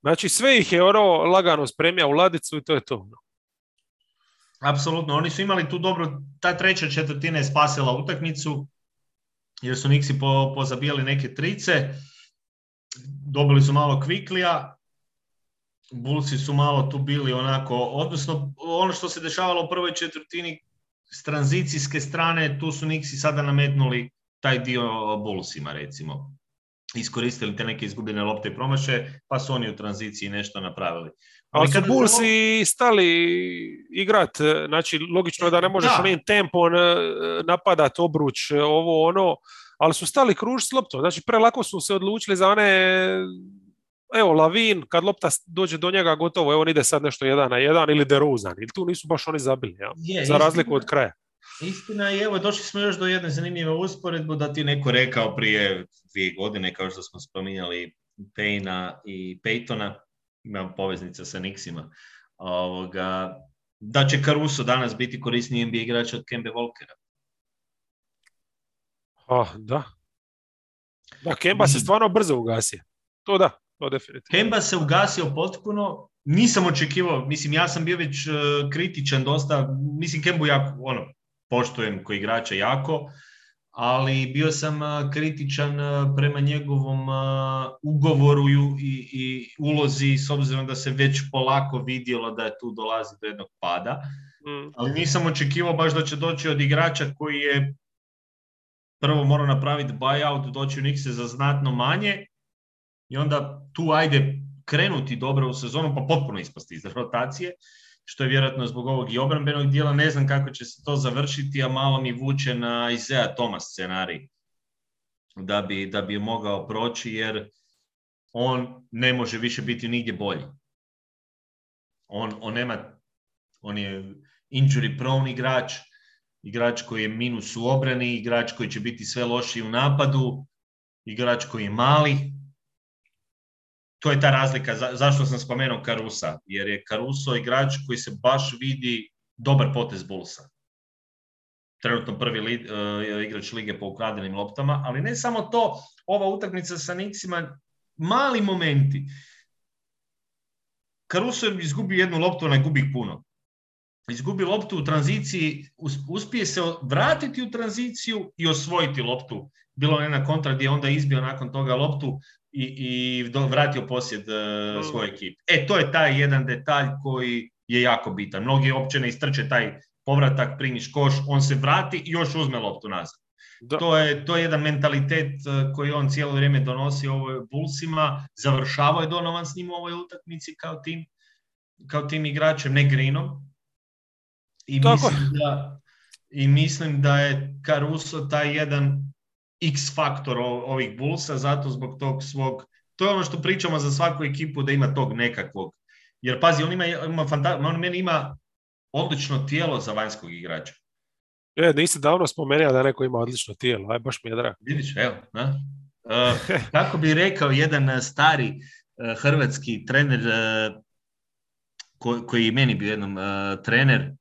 Znači, sve ih je ono lagano spremija u ladicu i to je to. Apsolutno, oni su imali tu dobro, ta treća četvrtina je spasila utakmicu, jer su Nixi po, pozabijali neke trice, dobili su malo kviklija, Bulsi su malo tu bili onako, odnosno ono što se dešavalo u prvoj četvrtini s tranzicijske strane, tu su Nixi sada nametnuli taj dio Bullsima recimo. Iskoristili te neke izgubljene lopte i promaše, pa su oni u tranziciji nešto napravili. Ali su Bullsi stali igrat, znači logično je da ne možeš onim tempom e, napadat obruč, e, ovo ono, ali su stali kruž s loptom, znači prelako su se odlučili za one evo Lavin, kad lopta dođe do njega gotovo, evo on ide sad nešto jedan na jedan ili Deruzan, ili tu nisu baš oni zabili, ja? za razliku od kraja. Istina i evo došli smo još do jedne zanimljive usporedbu da ti neko rekao prije dvije godine, kao što smo spominjali Payna i Paytona, imam poveznica sa Nixima, ovoga, da će Caruso danas biti korisniji NBA igrač od Kembe Volkera. Ah, da. Da, Kemba se stvarno brzo ugasio. To da, to definitivno. Kemba se ugasio potpuno, nisam očekivao, mislim ja sam bio već uh, kritičan dosta, mislim Kembu jako, ono, poštujem koji igrača jako, ali bio sam kritičan prema njegovom ugovoru i, i ulozi s obzirom da se već polako vidjelo da je tu dolazi do jednog pada. Mm. Ali nisam očekivao baš da će doći od igrača koji je prvo mora napraviti buyout, doći u Nikse za znatno manje i onda tu ajde krenuti dobro u sezonu pa potpuno ispasti iz rotacije što je vjerojatno zbog ovog i obrambenog dijela. Ne znam kako će se to završiti, a malo mi vuče na Isaiah Thomas scenarij da bi, da bi mogao proći, jer on ne može više biti nigdje bolji. On, on nema, on je injury prone igrač, igrač koji je minus u obrani, igrač koji će biti sve lošiji u napadu, igrač koji je mali, to je ta razlika, zašto sam spomenuo Karusa, jer je Karuso igrač koji se baš vidi dobar potez Bullsa. Trenutno prvi li, uh, igrač lige po ukradenim loptama, ali ne samo to, ova utakmica sa Nixima, mali momenti. Caruso je izgubio jednu loptu, ne gubi puno. Izgubi loptu u tranziciji, uspije se vratiti u tranziciju i osvojiti loptu. Bilo je na kontra gdje je onda izbio nakon toga loptu, i, i vratio posjed uh, svoje ekipe. E, to je taj jedan detalj koji je jako bitan. Mnogi uopće ne istrče taj povratak, primiš koš, on se vrati i još uzme loptu nazad. To je, to je jedan mentalitet e, koji on cijelo vrijeme donosi ovoj Bullsima, završavao je Donovan s njim u ovoj utakmici kao tim, kao tim igračem, ne Greenom. I mislim, da, I mislim da je Caruso taj jedan X faktor ovih Bullsa, zato zbog tog svog, to je ono što pričamo za svaku ekipu da ima tog nekakvog. Jer pazi, on ima, ima on meni ima odlično tijelo za vanjskog igrača. E, nisi davno spomenuo da neko ima odlično tijelo, aj baš mi je drago. Vidiš, evo, na? Uh, kako bi rekao jedan uh, stari uh, hrvatski trener uh, ko, koji je meni bio jednom trener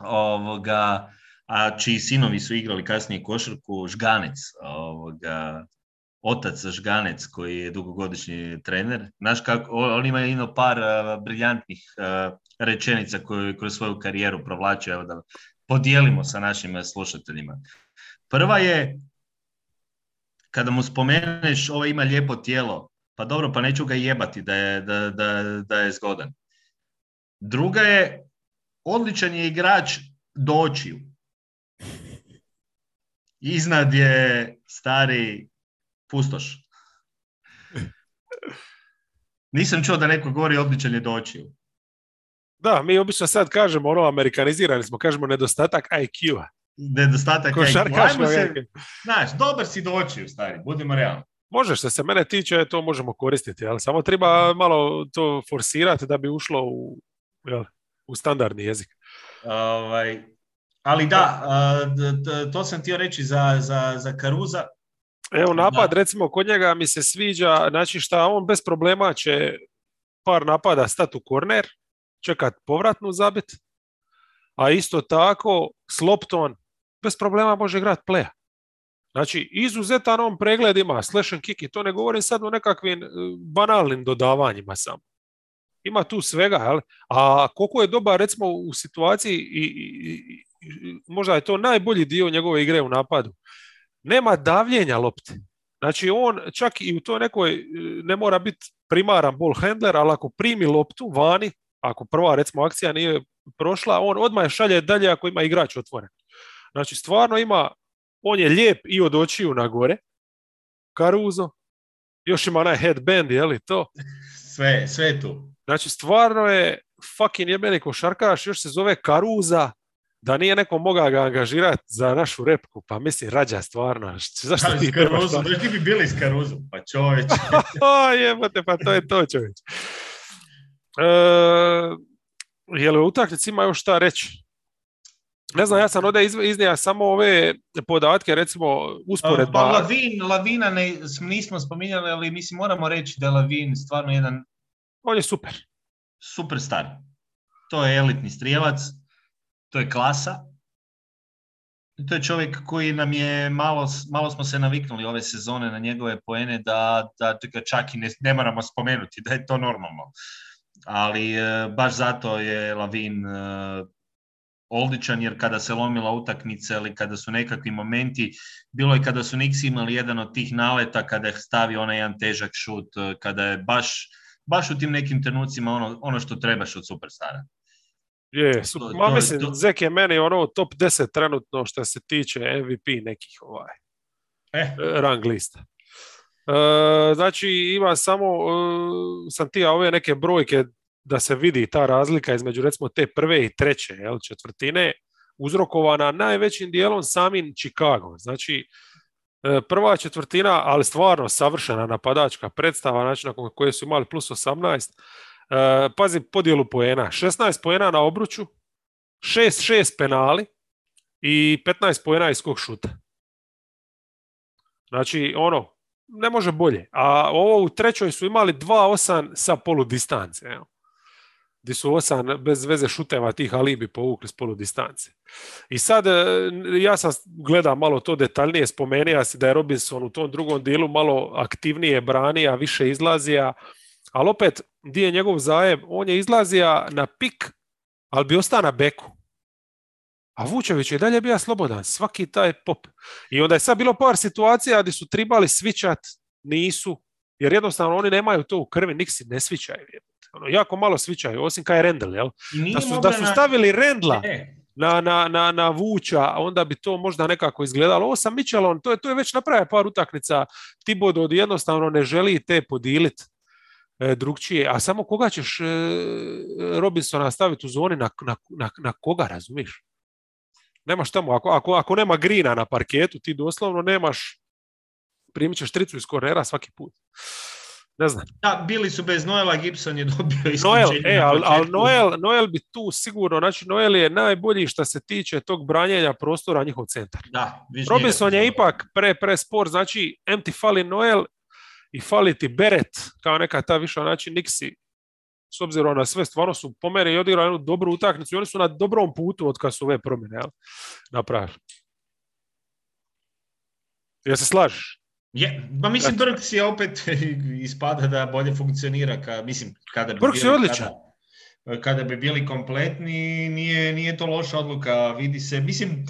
ovoga a čiji sinovi su igrali kasnije košarku, Žganec, ovoga, otac Žganec koji je dugogodišnji trener. Znaš kako, on ima ino par briljantnih rečenica koje kroz svoju karijeru provlačio, evo da podijelimo sa našim slušateljima. Prva je, kada mu spomeneš ovo ima lijepo tijelo, pa dobro, pa neću ga jebati da je, da, da, da je zgodan. Druga je, odličan je igrač do očiju. Iznad je stari pustoš. Nisam čuo da neko govori odličan je doći. Da, mi obično sad kažemo ono, amerikanizirani smo, kažemo nedostatak IQ-a. Nedostatak IQ-a. Se, znaš, dobar si doći, stari, budimo realni. Može, što se mene tiče, to možemo koristiti, ali samo treba malo to forsirati da bi ušlo u, jel, u standardni jezik. Ovaj, Ali da, to sam htio reći za, za, za Karuza. Evo napad, recimo, kod njega mi se sviđa, znači šta, on bez problema će par napada stati u korner, čekat povratnu zabit, a isto tako Slopton bez problema može igrati playa. Znači, izuzetan on pregled ima, slash and kick i to ne govorim sad o nekakvim e, banalnim dodavanjima samo. Ima tu svega, jel? A koliko je dobar, recimo, u situaciji i, i, možda je to najbolji dio njegove igre u napadu. Nema davljenja lopte. Znači, on čak i u toj nekoj, e, ne mora biti primaran ball handler, ali ako primi loptu vani, ako prva, recimo, akcija nije prošla, on odmah je šalje dalje ako ima igrač otvoren. Znači, stvarno ima on je lijep i od očiju na gore, Karuzo, još ima onaj headband, je li to? Sve, sve tu. Znači, stvarno je fucking jebeni košarkaš, još se zove Karuza, da nije neko mogao ga angažirati za našu repku, pa mislim, rađa stvarno. Zašto ti Karuzu, da ti bi bili s Karuzu, pa čovječ. Jebote, pa to je to čovječ. E, je li u utakmici ima još šta reći? Ne znam, ja sam ovdje iznija samo ove podatke, recimo usporedba. Pa Lavin, Lavina ne, nismo spominjali, ali mislim moramo reći da je Lavin stvarno jedan... On je super. Super star. To je elitni strijelac, to je klasa. To je čovjek koji nam je, malo, malo smo se naviknuli ove sezone na njegove poene da, da ga čak i ne, ne moramo spomenuti, da je to normalno. Ali e, baš zato je Lavin e, odličan jer kada se lomila utakmica ili kada su nekakvi momenti, bilo je kada su Nix imali jedan od tih naleta kada je stavio onaj jedan težak šut, eh, kada je baš, baš u tim nekim trenucima ono, ono što trebaš od superstara. Je, super. Ma mislim, Zek je meni ono top 10 trenutno što se tiče MVP nekih ovaj eh. rang lista. E, znači ima samo, sam ti ove neke brojke da se vidi ta razlika između recimo te prve i treće jel, četvrtine uzrokovana najvećim dijelom samim Chicago. Znači, e, prva četvrtina, ali stvarno savršena napadačka predstava, znači nakon koje su imali plus 18. E, pazi podjelu poena. 16 poena na obruču, 6-6 penali i 15 poena iz kog šuta. Znači, ono, ne može bolje. A ovo u trećoj su imali 2-8 sa polu distance. Evo gdje su osam bez veze šuteva tih alibi povukli s polu distance. I sad e, ja sam gledam malo to detaljnije, spomenija si da je Robinson u tom drugom dijelu malo aktivnije branija, više izlazija, ali opet gdje je njegov zajem, on je izlazija na pik, ali bi ostao na beku. A Vučević je dalje bio slobodan, svaki taj pop. I onda je sad bilo par situacija gdje su tribali svičat, nisu, jer jednostavno oni nemaju to u krvi, nik si ne svičaju ono, jako malo svičaju, osim kaj je Rendel, jel? Da su, da su stavili Rendla na, na, na, na Vuča, onda bi to možda nekako izgledalo. Ovo sam Michelon, to je, to je već napravio par utakmica. Tibodo jednostavno ne želi te podiliti e, drugčije. A samo koga ćeš e, Robinsona staviti u zoni, na, na, na, na koga, razumiješ? Nemaš tamo, ako, ako, ako nema grina na parketu, ti doslovno nemaš, primit ćeš tricu iz kornera svaki put. Ne znam. Da, bili su bez Noela, Gibson je dobio Noel, e, ali al Noel, Noel bi tu sigurno, znači Noel je najbolji što se tiče tog branjenja prostora njihov centar. Da, Robinson je ipak pre, pre spor, znači em ti fali Noel i fali ti Beret, kao neka ta više, znači Nixi, s obzirom na sve, stvarno su po meni i odigrali jednu dobru utakmicu i oni su na dobrom putu od kad su ove promjene napravili. Jel se slažeš? Je, ma mislim Brks je opet ispada da bolje funkcionira, ka, mislim, kada bi Brks je odličan. Kada, kada, bi bili kompletni, nije, nije to loša odluka, vidi se, mislim,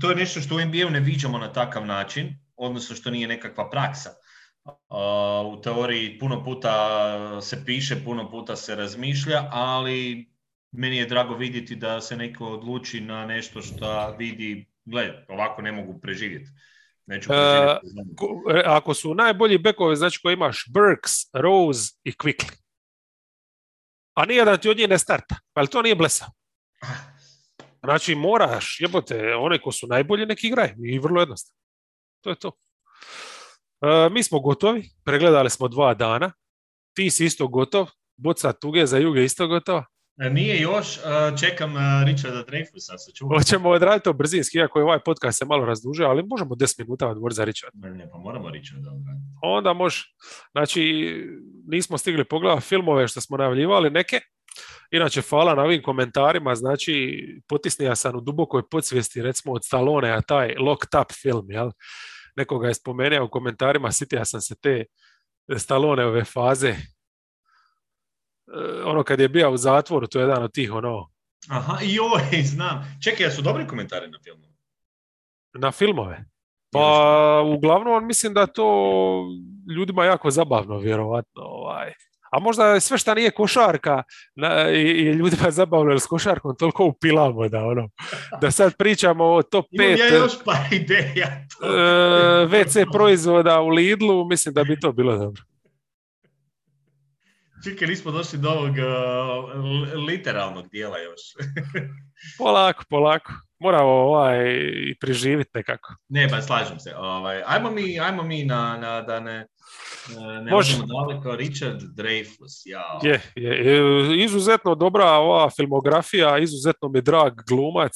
to je nešto što u NBA-u ne viđamo na takav način, odnosno što nije nekakva praksa. u teoriji puno puta se piše, puno puta se razmišlja, ali meni je drago vidjeti da se neko odluči na nešto što vidi, gled, ovako ne mogu preživjeti. Neću e, ako su najbolji bekovi, znači koji imaš Burks, Rose i Quickly. A nijedan ti od njih ne starta. Ali to nije blesao. Znači moraš, jebote, one ko su najbolji neki igraju. I vrlo jednostavno. To je to. E, mi smo gotovi. Pregledali smo dva dana. Ti si isto gotov. Boca tuge za juge isto gotova. Nije još, čekam Richarda Dreyfusa. Se Hoćemo odraditi to brzinski, iako je ovaj podcast se malo razdužio, ali možemo 10 minuta odvor za Richard. Ne, ne, pa moramo Richarda Onda može. Znači, nismo stigli pogledati filmove što smo najavljivali, neke. Inače, hvala na ovim komentarima, znači, potisnija sam u dubokoj podsvijesti, recimo od Stallone, a taj Locked Up film, jel? Nekoga je spomenuo u komentarima, sitija sam se te ove faze, E, ono kad je bio u zatvoru, to je jedan od tih ono... Aha, joj, znam. Čekaj, su dobri komentari na filmu? Na filmove? Pa, uglavnom, mislim da to ljudima jako zabavno, vjerovatno. Ovaj. A možda sve što nije košarka na, i, i ljudima zabavno, jer s košarkom toliko upilamo da ono, da sad pričamo o top 5 Imam ja još pa ideja. To. E, WC proizvoda u Lidlu, mislim da bi to bilo dobro. Čekaj, nismo došli do ovog uh, literalnog dijela još. polako, polako. Moramo ovaj, preživiti nekako. Ne, pa slažem se. Ovaj, ajmo, mi, ajmo mi na, na da ne, ne možemo daleko. Richard Dreyfus, ja. Je, je, izuzetno dobra ova filmografija, izuzetno mi drag glumac.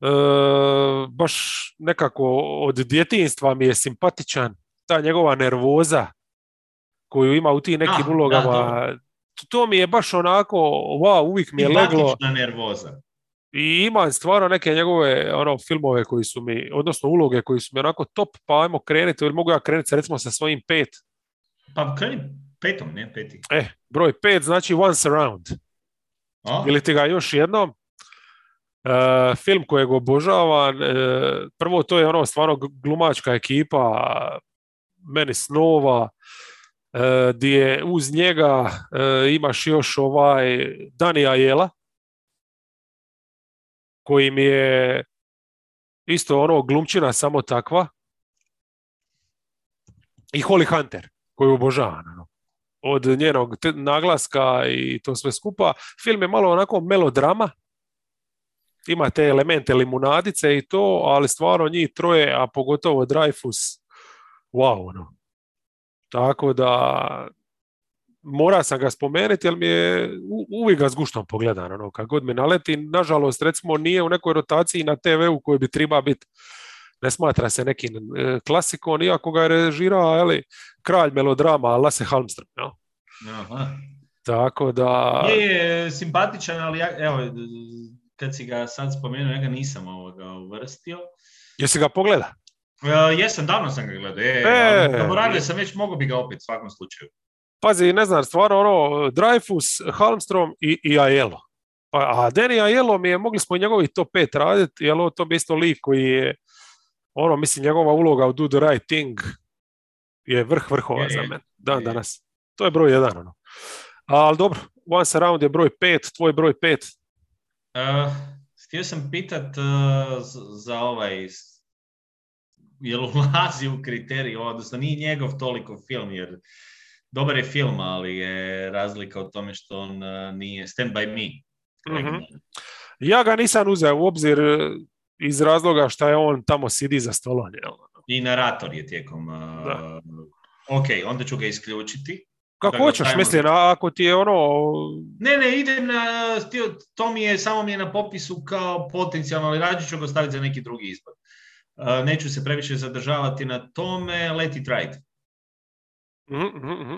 E, baš nekako od djetinstva mi je simpatičan. Ta njegova nervoza koju ima u tim nekim ulogama. to. mi je baš onako, wow, uvijek mi je leglo. nervoza. I ima stvarno neke njegove ono, filmove koji su mi, odnosno uloge koji su mi onako top, pa ajmo krenuti, ili mogu ja krenuti recimo sa svojim pet. Pa kreni petom, ne peti. E, broj pet znači Once Around. Ili ti ga još jednom. Uh, film kojeg obožavam, uh, prvo to je ono stvarno glumačka ekipa, meni snova, gdje uz njega e, imaš još ovaj Danija Jela koji mi je isto ono glumčina samo takva i Holly Hunter koju obožavam ono. od njenog naglaska i to sve skupa. Film je malo onako melodrama, ima te elemente limunadice i to, ali stvarno njih troje, a pogotovo Dreyfus, wow, ono. Tako da mora sam ga spomenuti, jer mi je uvijek ga s guštom pogledan, ono, kad god me naleti, nažalost, recimo, nije u nekoj rotaciji na TV-u koji bi treba biti, ne smatra se nekim e, klasikom, iako ga je režirao, ali kralj melodrama, Lasse Halmström, no? Aha. Tako da... Je, simpatičan, ali ja, evo, kad si ga sad spomenuo, ja ga nisam ovoga uvrstio. Jesi ga pogleda? Uh, jesam, davno sam ga gledao. E, e, zaboravio sam, već mogu bi ga opet u svakom slučaju. Pazi, ne znam, stvarno ono, Dreyfus, Halmstrom i, i Aiello. Pa, a Danny Aiello mi je, mogli smo njegovi top 5 raditi, jer to bi isto lik koji je, ono, mislim, njegova uloga u Do the Right Thing je vrh vrhova za mene, dan danas. To je broj jedan, ono. Ali dobro, Once Around je broj 5, tvoj broj 5. Uh, htio sam pitat uh, za ovaj jel ulazi u kriterij, odnosno nije njegov toliko film, jer dobar je film, ali je razlika u tome što on uh, nije Stand By Me. mm Ja ga nisam uzeo u obzir uh, iz razloga što je on tamo sidi za stolom. I narator je tijekom... Uh, ok, onda ću ga isključiti. Kako hoćeš, mislim, ako ti je ono... Ne, ne, idem na... To mi je, samo mi je na popisu kao potencijalno, ali rađe ću ga staviti za neki drugi izbor neću se previše zadržavati na tome, Let it ride. Mhm, mhm, mhm.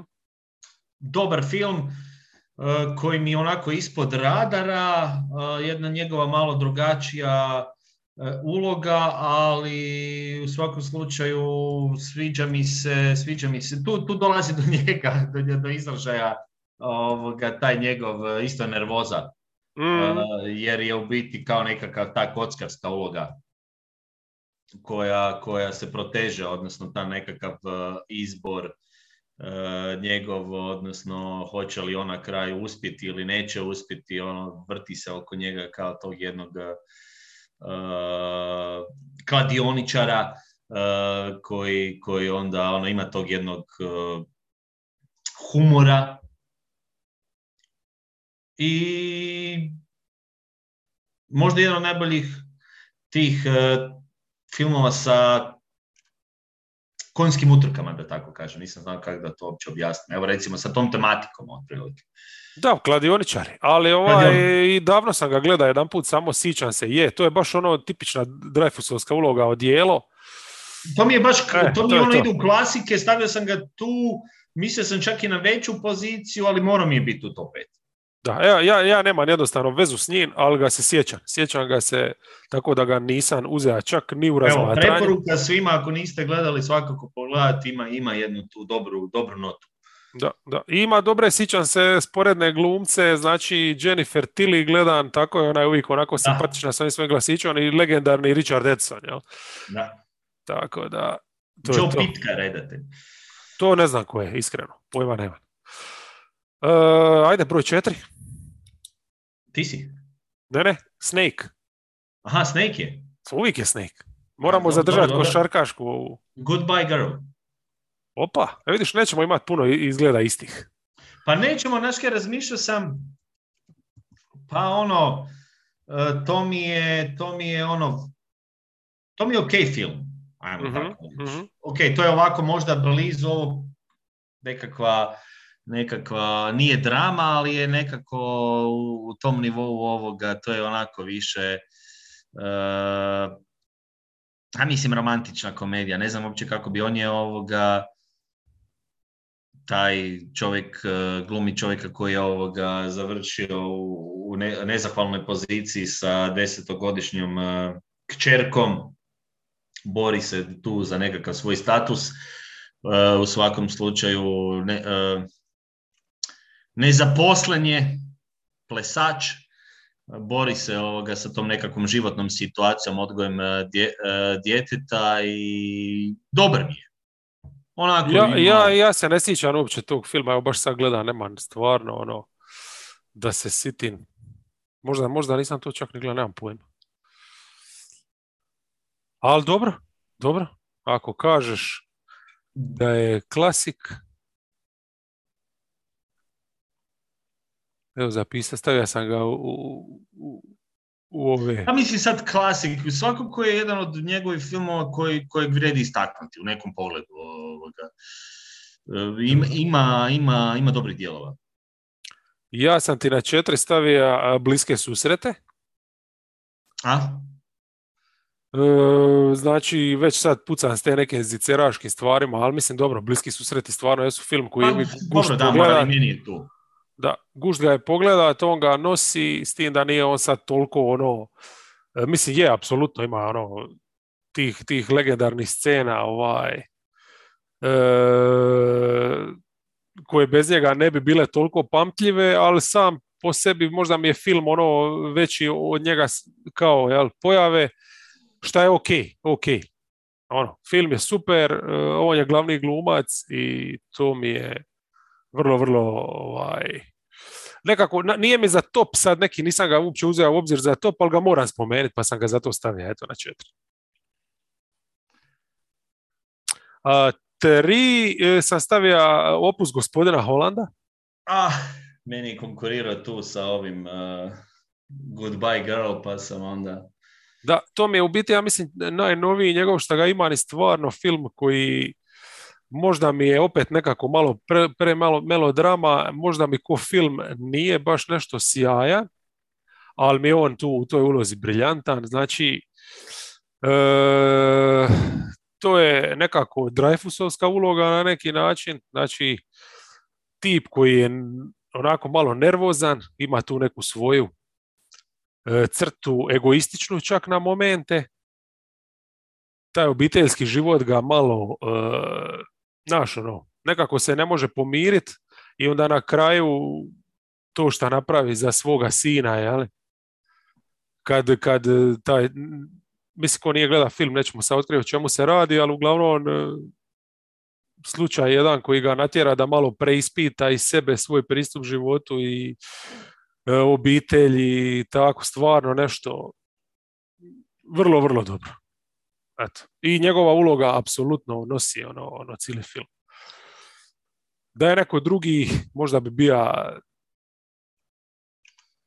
Dobar film koji mi je onako ispod radara, jedna njegova malo drugačija uloga, ali u svakom slučaju sviđa mi se, sviđa mi se, tu, tu dolazi do njega, do, do izražaja ovoga, taj njegov isto nervoza, jer je u biti kao nekakav ta kockarska uloga koja, koja se proteže, odnosno ta nekakav e, izbor e, njegov, odnosno hoće li on na uspjeti ili neće uspjeti, ono vrti se oko njega kao tog jednog uh, kladioničara koji, koji onda ono, ima tog jednog humora. I možda jedan od najboljih tih filmova sa konjskim utrkama, da tako kažem. Nisam znao kako da to uopće objasnim. Evo recimo sa tom tematikom otprilike. Da, kladioničari, ali ovaj, i davno sam ga gledao jedan put, samo sićam se, je, to je baš ono tipična Dreyfusovska uloga, odijelo. To mi je baš, e, to mi ono ide u klasike, stavio sam ga tu, mislio sam čak i na veću poziciju, ali mora mi je biti u top 5. Da, ja, ja, ja nemam jednostavno vezu s njim, ali ga se sjećam. Sjećam ga se tako da ga nisam uzeo čak ni u razmatranju. Evo, preporuka svima, ako niste gledali, svakako pogledati, ima, ima jednu tu dobru, dobru notu. Da, da. ima dobre, sjećam se, sporedne glumce, znači Jennifer Tilly gledam, tako je ona je uvijek onako simpatična sa svojim glasićom i legendarni Richard Edson, jel? Da. Tako da... To Joe to. Pitka, redate. To ne znam ko je, iskreno, pojma nema. Uh, ajde, broj četiri. Ti si? Ne, ne, Snake. Aha, Snake je. Uvijek je Snake. Moramo zadržati košarkašku. Goodbye girl. Opa, e vidiš, nećemo imati puno izgleda istih. Pa nećemo, znaš razmišljao sam, pa ono, e, to mi je, to mi je ono, to mi je ok film. Ajmo uh tako uh Ok, to je ovako možda blizu ovo nekakva nekakva, nije drama, ali je nekako u, tom nivou ovoga, to je onako više, uh, a mislim romantična komedija, ne znam uopće kako bi on je ovoga, taj čovjek, eh, glumi čovjeka koji je ovoga završio u nezahvalnoj poziciji sa desetogodišnjom uh, kćerkom, bori se tu za nekakav svoj status, u svakom slučaju ne, nezaposlen je, plesač, bori se ovoga sa tom nekakvom životnom situacijom, odgojem e, dje, e, djeteta i dobar mi je. Onako ja, ja, ja se ne sjećam uopće tog filma, evo baš sad gledam, nemam stvarno ono, da se sitim. Možda, možda nisam to čak ni gledao, nemam pojma. Ali dobro, dobro. Ako kažeš da je klasik, Evo zapisa, stavio sam ga u, u, u ove... Pa mislim sad klasik, svakako je jedan od njegovih filmova koji, kojeg vredi istaknuti u nekom pogledu. Ovoga. E, ima, ima, ima, ima dobrih dijelova. Ja sam ti na četiri stavio bliske susrete. A? E, znači, već sad pucam s te neke ziceraškim stvarima, ali mislim, dobro, bliski susreti stvarno jesu film koji pa, je... Dobro, da, mora meni je tu. Da, gušt ga je pogledat, on ga nosi, s tim da nije on sad toliko ono, e, mislim je, apsolutno ima ono, tih, tih legendarnih scena, ovaj, e, koje bez njega ne bi bile toliko pamtljive, ali sam po sebi možda mi je film ono veći od njega kao jel, pojave, šta je ok, ok. Ono, film je super, e, on je glavni glumac i to mi je vrlo, vrlo ovaj, nekako, nije mi za top sad neki, nisam ga uopće uzeo u obzir za top, ali ga moram spomenuti, pa sam ga zato stavio, eto, na četiri. A, tri e, sam stavio opus gospodina Holanda. Ah, meni konkurirao tu sa ovim uh, Goodbye Girl, pa sam onda... Da, to mi je u biti, ja mislim, najnoviji njegov što ga ima ni stvarno film koji možda mi je opet nekako malo pre, pre malo melodrama, možda mi ko film nije baš nešto sjaja, ali mi je on tu u toj ulozi briljantan, znači e, to je nekako Dreyfusovska uloga na neki način, znači tip koji je onako malo nervozan, ima tu neku svoju e, crtu egoističnu čak na momente, taj obiteljski život ga malo e, znaš, ono, nekako se ne može pomiriti i onda na kraju to što napravi za svoga sina, jel? Kad, kad taj, mislim ko nije gleda film, nećemo se otkriti o čemu se radi, ali uglavnom e, slučaj jedan koji ga natjera da malo preispita i sebe, svoj pristup životu i e, obitelji i tako stvarno nešto vrlo, vrlo dobro. Eto. I njegova uloga apsolutno nosi ono, ono cijeli film. Da je neko drugi, možda bi bio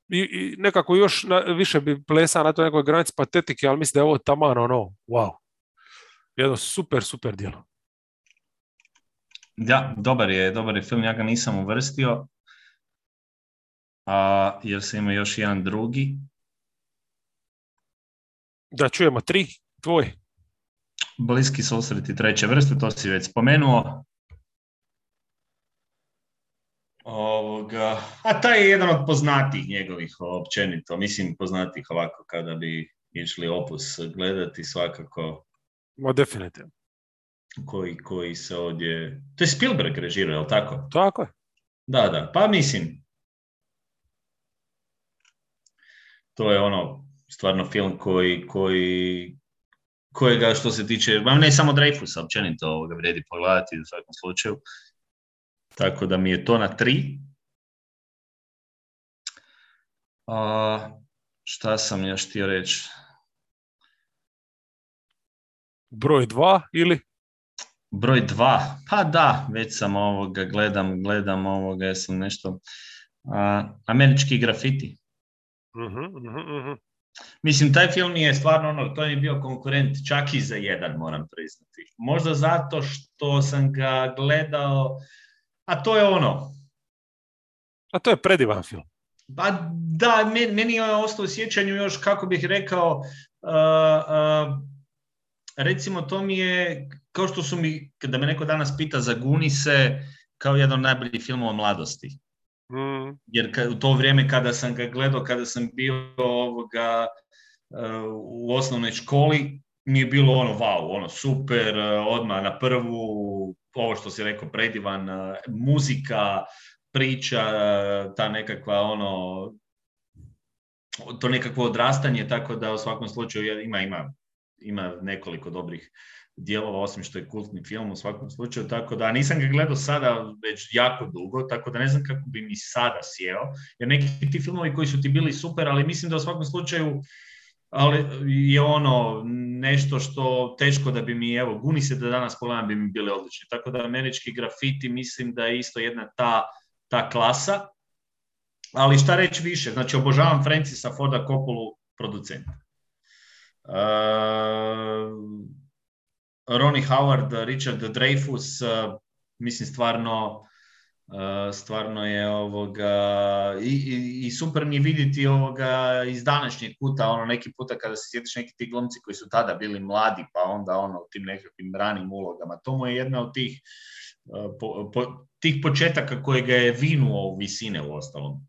i, i nekako još na, više bi plesao na toj nekoj granici patetike, ali mislim da je ovo taman ono, wow. Jedno super, super djelo. Da, dobar je, dobar je film, ja ga nisam uvrstio, a, jer se ima još jedan drugi. Da čujemo tri, tvoj. Bliski susreti treće vrste, to si već spomenuo. Ovoga, a taj je jedan od poznatih njegovih općenito, mislim poznatih ovako kada bi išli opus gledati svakako. Ma definitivno. Koji, koji se ovdje... To je Spielberg režirao, je li tako? Tako je. Da, da, pa mislim. To je ono, stvarno film koji, koji kojega što se tiče, vam ne samo Dreyfusa, općenito ovoga vrijedi pogledati u svakom slučaju. Tako da mi je to na tri. A, šta sam još htio reći? Broj dva ili? Broj dva, pa da, već sam ovoga, gledam, gledam ovoga, jesam nešto, američki grafiti. uh uh Mislim, taj film je stvarno ono, to je bio konkurent čak i za jedan, moram priznati. Možda zato što sam ga gledao, a to je ono... A to je predivan film. Pa da, meni je ostao u sjećanju još, kako bih rekao, uh, uh, recimo to mi je, kao što su mi, kada me neko danas pita za Gunise, kao jedan od najboljih filmova mladosti. Mm. Jer u to vrijeme kada sam ga gledao, kada sam bio ovoga, uh, u osnovnoj školi, mi je bilo ono wow, ono super, uh, odmah na prvu, ovo što si rekao, predivan, uh, muzika, priča, ta nekakva ono, to nekakvo odrastanje, tako da u svakom slučaju ima, ima, ima nekoliko dobrih dijelova, osim što je kultni film u svakom slučaju, tako da nisam ga gledao sada već jako dugo, tako da ne znam kako bi mi sada sjeo, jer neki ti filmovi koji su ti bili super, ali mislim da u svakom slučaju ali je ono nešto što teško da bi mi, evo, guni se da danas pogledam bi mi bili odlični. Tako da američki grafiti mislim da je isto jedna ta, ta klasa. Ali šta reći više, znači obožavam Francisa Forda Coppolu producenta. Uh, Ronnie Howard, Richard Dreyfus, uh, mislim stvarno uh, stvarno je ovoga i, i, i, super mi je vidjeti ovoga iz današnjeg puta, ono neki puta kada se sjetiš neki ti glumci koji su tada bili mladi, pa onda ono u tim nekakvim ranim ulogama. To mu je jedna od tih, uh, po, po, tih početaka koje ga je vinuo u visine u ostalom.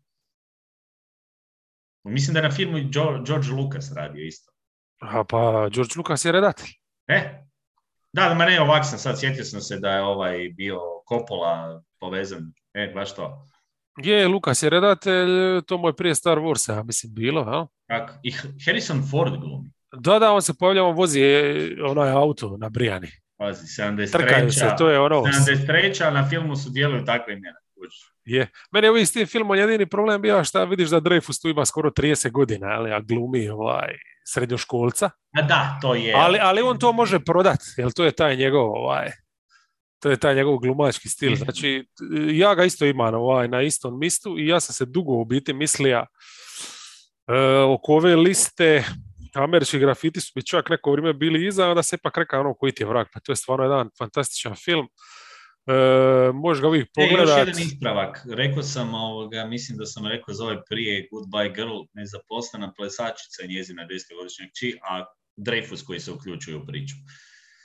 Mislim da je na filmu George Lucas radio isto. A pa George Lucas je redatelj. E, da, ma ne, ovak sam sad, sjetio sam se da je ovaj bio Coppola povezan, e, baš to. Je, Lukas je redatelj, to mu je prije Star Warsa, mislim, bilo, ha? Tak, i Harrison Ford glumi. Da, da, on se pojavlja, on vozi onaj auto na Brijani. Pazi, 73. Trkaju se, to je ono... 73. na filmu su djeluju takve imena. Je. Meni je s tim filmom jedini problem bio šta vidiš da Dreyfus tu ima skoro 30 godina, ali a glumi ovaj srednjoškolca. A da, to je. Ali, ali on to može prodati, jer to je taj njegov ovaj, to je taj njegov glumački stil. Mhm. Znači, ja ga isto imam ovaj, na istom mistu i ja sam se dugo u biti mislija e, oko ove liste američki grafiti su mi čak neko vrijeme bili iza, onda se ipak reka ono koji ti je vrak, pa to je stvarno jedan fantastičan film. E, možeš ga uvijek pogledati. E, još jedan ispravak. Rekao sam, ovoga, mislim da sam rekao za ovaj prije Goodbye Girl, nezaposlena plesačica njezina desetogodišnja kći, a Dreyfus koji se uključuje u priču.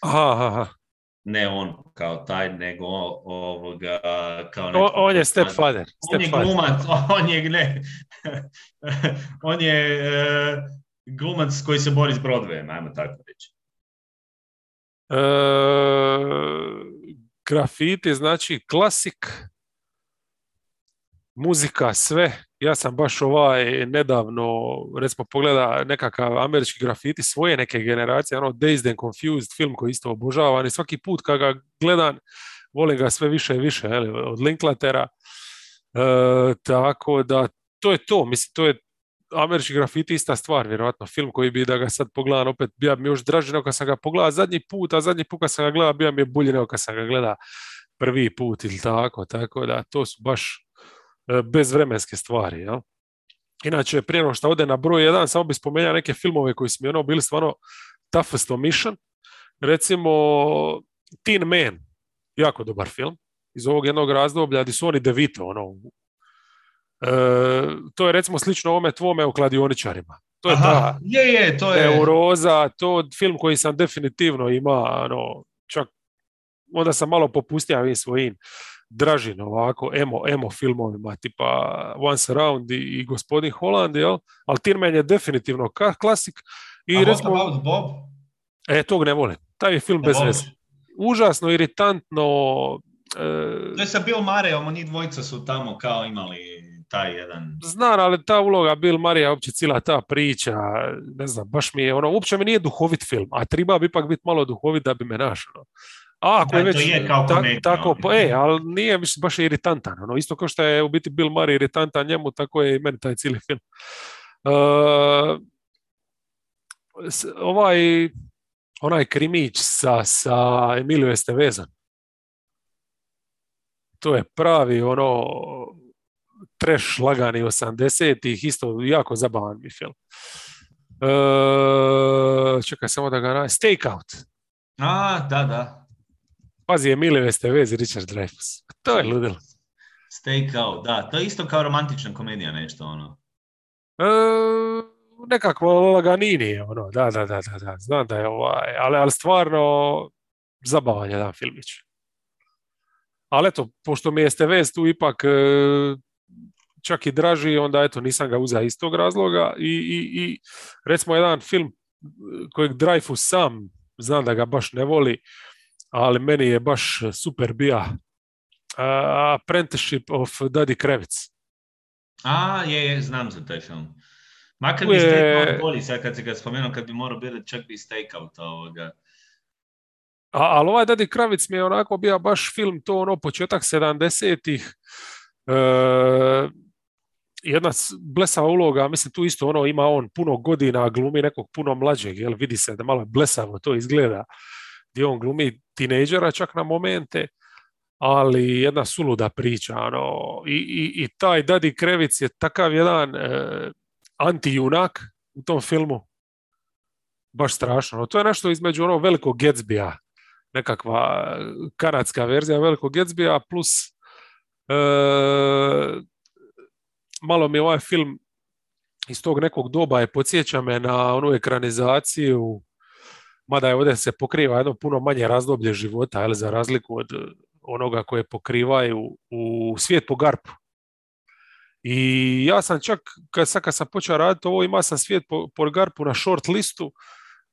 Aha, aha. Ne on kao taj, nego ovoga, kao neko... O, on je stepfather. On je glumac, on je, ne, on je uh, glumac koji se bori s Broadwayem, ajmo tako reći. Uh, grafiti, znači klasik, muzika, sve. Ja sam baš ovaj nedavno, recimo pogleda nekakav američki grafiti svoje neke generacije, ono Dazed and Confused film koji isto obožavam i svaki put kad ga gledam, volim ga sve više i više, od Linklatera. E, tako da to je to, mislim, to je američki grafiti ista stvar, vjerojatno film koji bi da ga sad pogledam opet, bio mi još draži nego kad sam ga pogledao zadnji put, a zadnji put kad sam ga gledao bio mi je bolji nego kad sam ga gledao prvi put ili tako, tako da to su baš e, bezvremenske stvari, jel? Inače, prije nego što ode na broj jedan, samo bi spomenuo neke filmove koji su mi ono bili stvarno toughest mission. Recimo, Teen Man, jako dobar film. iz ovog jednog razdoblja gdje su oni devito, ono, to je recimo slično ovome tvome o kladioničarima. To je ta je, je, to je... Euroza, to film koji sam definitivno ima, ono, čak onda sam malo popustio ovim svojim dražin ovako emo, emo filmovima tipa Once Around i, i Gospodin Holland, jel? ali Tirmen je definitivno klasik. I A recimo, about Bob? E, tog ne volim. Taj je film bez veze. Užasno, iritantno. E... To je sa Bill Murrayom, oni dvojica su tamo kao imali taj jedan... Znam, ali ta uloga Bill Marija, uopće cijela ta priča, ne znam, baš mi je, ono, uopće mi nije duhovit film, a treba bi ipak biti malo duhovit da bi me našao. A ako je već kao tako, pa, e, ali nije mislim, baš iritantan. Ono, isto kao što je u biti Bill Murray iritantan njemu, tako je i meni taj cijeli film. Uh, ovaj onaj krimić sa, sa Emilio Estevezan. To je pravi ono treš lagani 80-ih, isto jako zabavan mi film. Uh, čekaj samo da ga na... Stakeout. A, da, da. Pazi, Emilio Estevez i Richard Dreyfus. To je ludilo. Stakeout, da. To je isto kao romantična komedija nešto, ono. Uh, nekakvo laganini, ono, da, da, da, da, da, znam da je ovaj, ali, ali stvarno zabavan jedan filmić. Ali eto, pošto mi je STVS tu ipak e, čak i draži, onda eto, nisam ga uzeo iz tog razloga i, i, i recimo jedan film kojeg Dreyfus sam, znam da ga baš ne voli, ali meni je baš super bija uh, Apprenticeship of Daddy Kravitz. A, je, je, znam za taj film. Makar bi je... bolji, sad kad se ga spomenuo, kad bi morao biti čak bi stakeout ovoga. A, ali ovaj Daddy Kravic mi je onako bio baš film, to ono početak 70-ih, e, jedna blesava uloga, mislim tu isto ono ima on puno godina, glumi nekog puno mlađeg, jel vidi se da malo blesavo to izgleda, gdje on glumi tinejdžera čak na momente, ali jedna suluda priča, ono, i, i, i taj Daddy Krevic je takav jedan e, anti-junak u tom filmu. Baš strašno. To je nešto između onog velikog Gatsbya, nekakva kanadska verzija velikog Gatsbya plus e, malo mi ovaj film iz tog nekog doba je podsjeća me na onu ekranizaciju mada je ovdje se pokriva jedno puno manje razdoblje života, ali za razliku od onoga koje pokrivaju u svijet po garpu. I ja sam čak, kad, sad kad sam počeo raditi ovo, imao sam svijet po, po Garpu na short listu,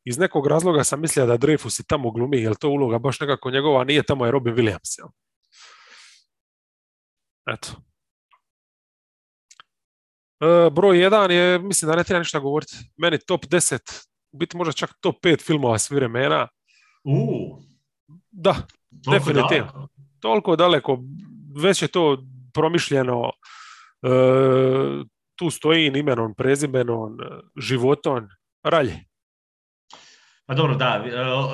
iz nekog razloga sam mislio da Dreyfus i tamo glumi, jer to uloga baš nekako njegova nije, tamo je Robin Williams. Jel? Eto. E, broj jedan je, mislim da ne treba ništa govoriti, meni top 10, biti možda čak top 5 filmova svih vremena. Uh, da, definitivno. Toliko daleko, već je to promišljeno, E, tu stoji imenom, prezimenom, životom, ralje. Pa dobro, da.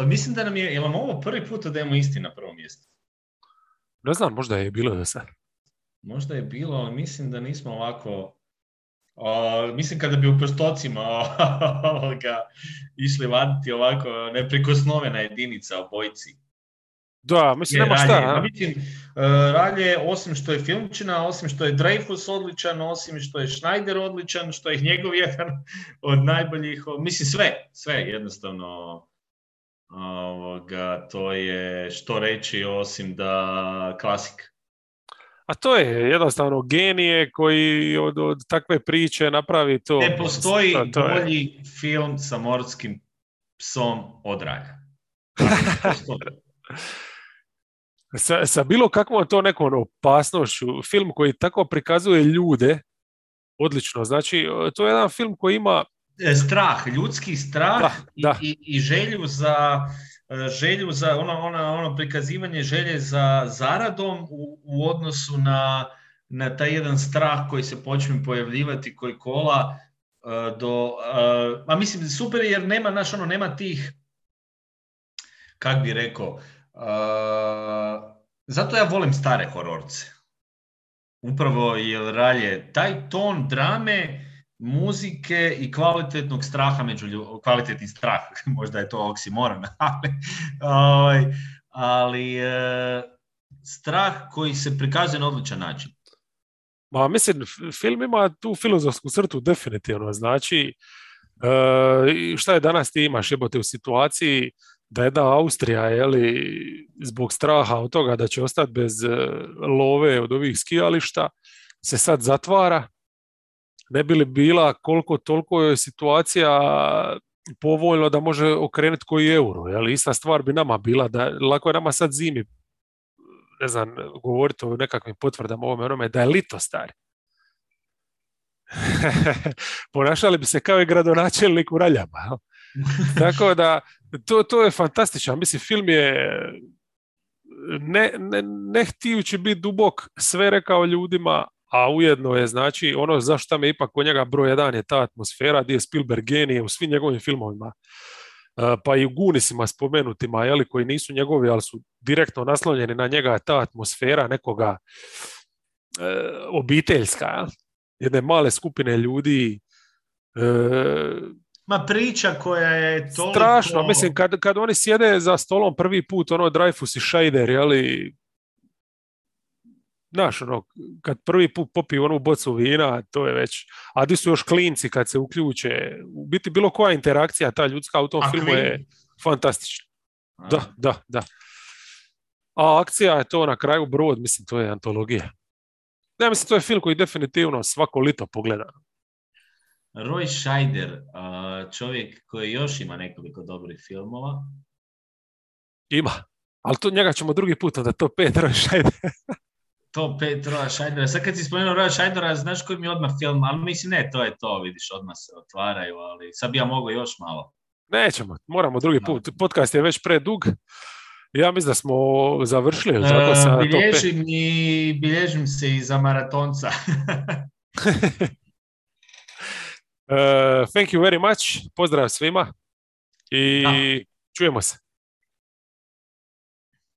E, mislim da nam je, je ovo prvi put da imamo isti na prvom mjestu? Ne znam, možda je bilo da sad. Možda je bilo, ali mislim da nismo ovako... mislim kada bi u postocima išli vaditi ovako neprikosnovena jedinica obojci. Da, mislim, nema šta. Mislim, uh, Ralje, osim što je filmčina, osim što je Dreyfus odličan, osim što je Schneider odličan, što je njegov jedan od najboljih, mislim sve, sve jednostavno ovoga, to je što reći osim da klasik. A to je jednostavno genije koji od, od takve priče napravi to. Ne postoji to, bolji film sa morskim psom od Ralja. sa, sa bilo kakvom to nekom opasnošću, film koji tako prikazuje ljude, odlično, znači to je jedan film koji ima strah, ljudski strah I, i, želju za želju za ono, ono, ono prikazivanje želje za zaradom u, u odnosu na, na taj jedan strah koji se počne pojavljivati koji kola e, do, a mislim super jer nema naš ono nema tih kak bi rekao zato ja volim stare hororce. Upravo je ralje taj ton drame, muzike i kvalitetnog straha među ljudima, kvalitetni strah, možda je to oksimoron, ali, ovaj, ali e, strah koji se prikazuje na odličan način. Ma, mislim, film ima tu filozofsku crtu definitivno. Znači, e, šta je danas ti imaš jebote u situaciji da jedna Austrija, li zbog straha od toga da će ostati bez e, love od ovih skijališta, se sad zatvara, ne bi li bila koliko toliko je situacija povoljno da može okrenuti koji euro. Jel? Ista stvar bi nama bila, da lako je nama sad zimi ne znam, govoriti o nekakvim potvrdama ovome onome, da je lito stari. Ponašali bi se kao i gradonačelnik u raljama. Tako da, to, to je fantastično. Mislim, film je ne, ne, ne htijući biti dubok, sve rekao ljudima, a ujedno je, znači, ono zašto me ipak kod njega broj jedan je ta atmosfera gdje je Spielberg genije u svim njegovim filmovima. Pa i u Gunisima spomenutima, jeli, koji nisu njegovi, ali su direktno naslonjeni na njega, ta atmosfera nekoga e, obiteljska, jedne male skupine ljudi, e, Ma priča koja je toliko... Strašno, mislim, kad, kad oni sjede za stolom prvi put, ono, Dreyfus i Scheider, jeli, znaš, ono, kad prvi put popiju onu bocu vina, to je već, a di su još klinci kad se uključe, u biti bilo koja interakcija ta ljudska u tom filmu je fantastična. Da, da, da. A akcija je to na kraju brod, mislim, to je antologija. Ja mislim, to je film koji definitivno svako lito pogleda. Roy Scheider, čovjek koji još ima nekoliko dobrih filmova. Ima, ali to njega ćemo drugi put da to pet Roy Scheider. to pet Roya Scheidera. Sad kad si spomenuo Roya Scheidera, znaš koji mi odmah film, ali mislim ne, to je to, vidiš, odmah se otvaraju, ali sad bi ja mogao još malo. Nećemo, moramo drugi put. Podcast je već predug. Ja mislim da smo završili. Tako sa bilježim, i, bilježim se i za maratonca. uh, thank you very much. Pozdrav svima i čujemo se.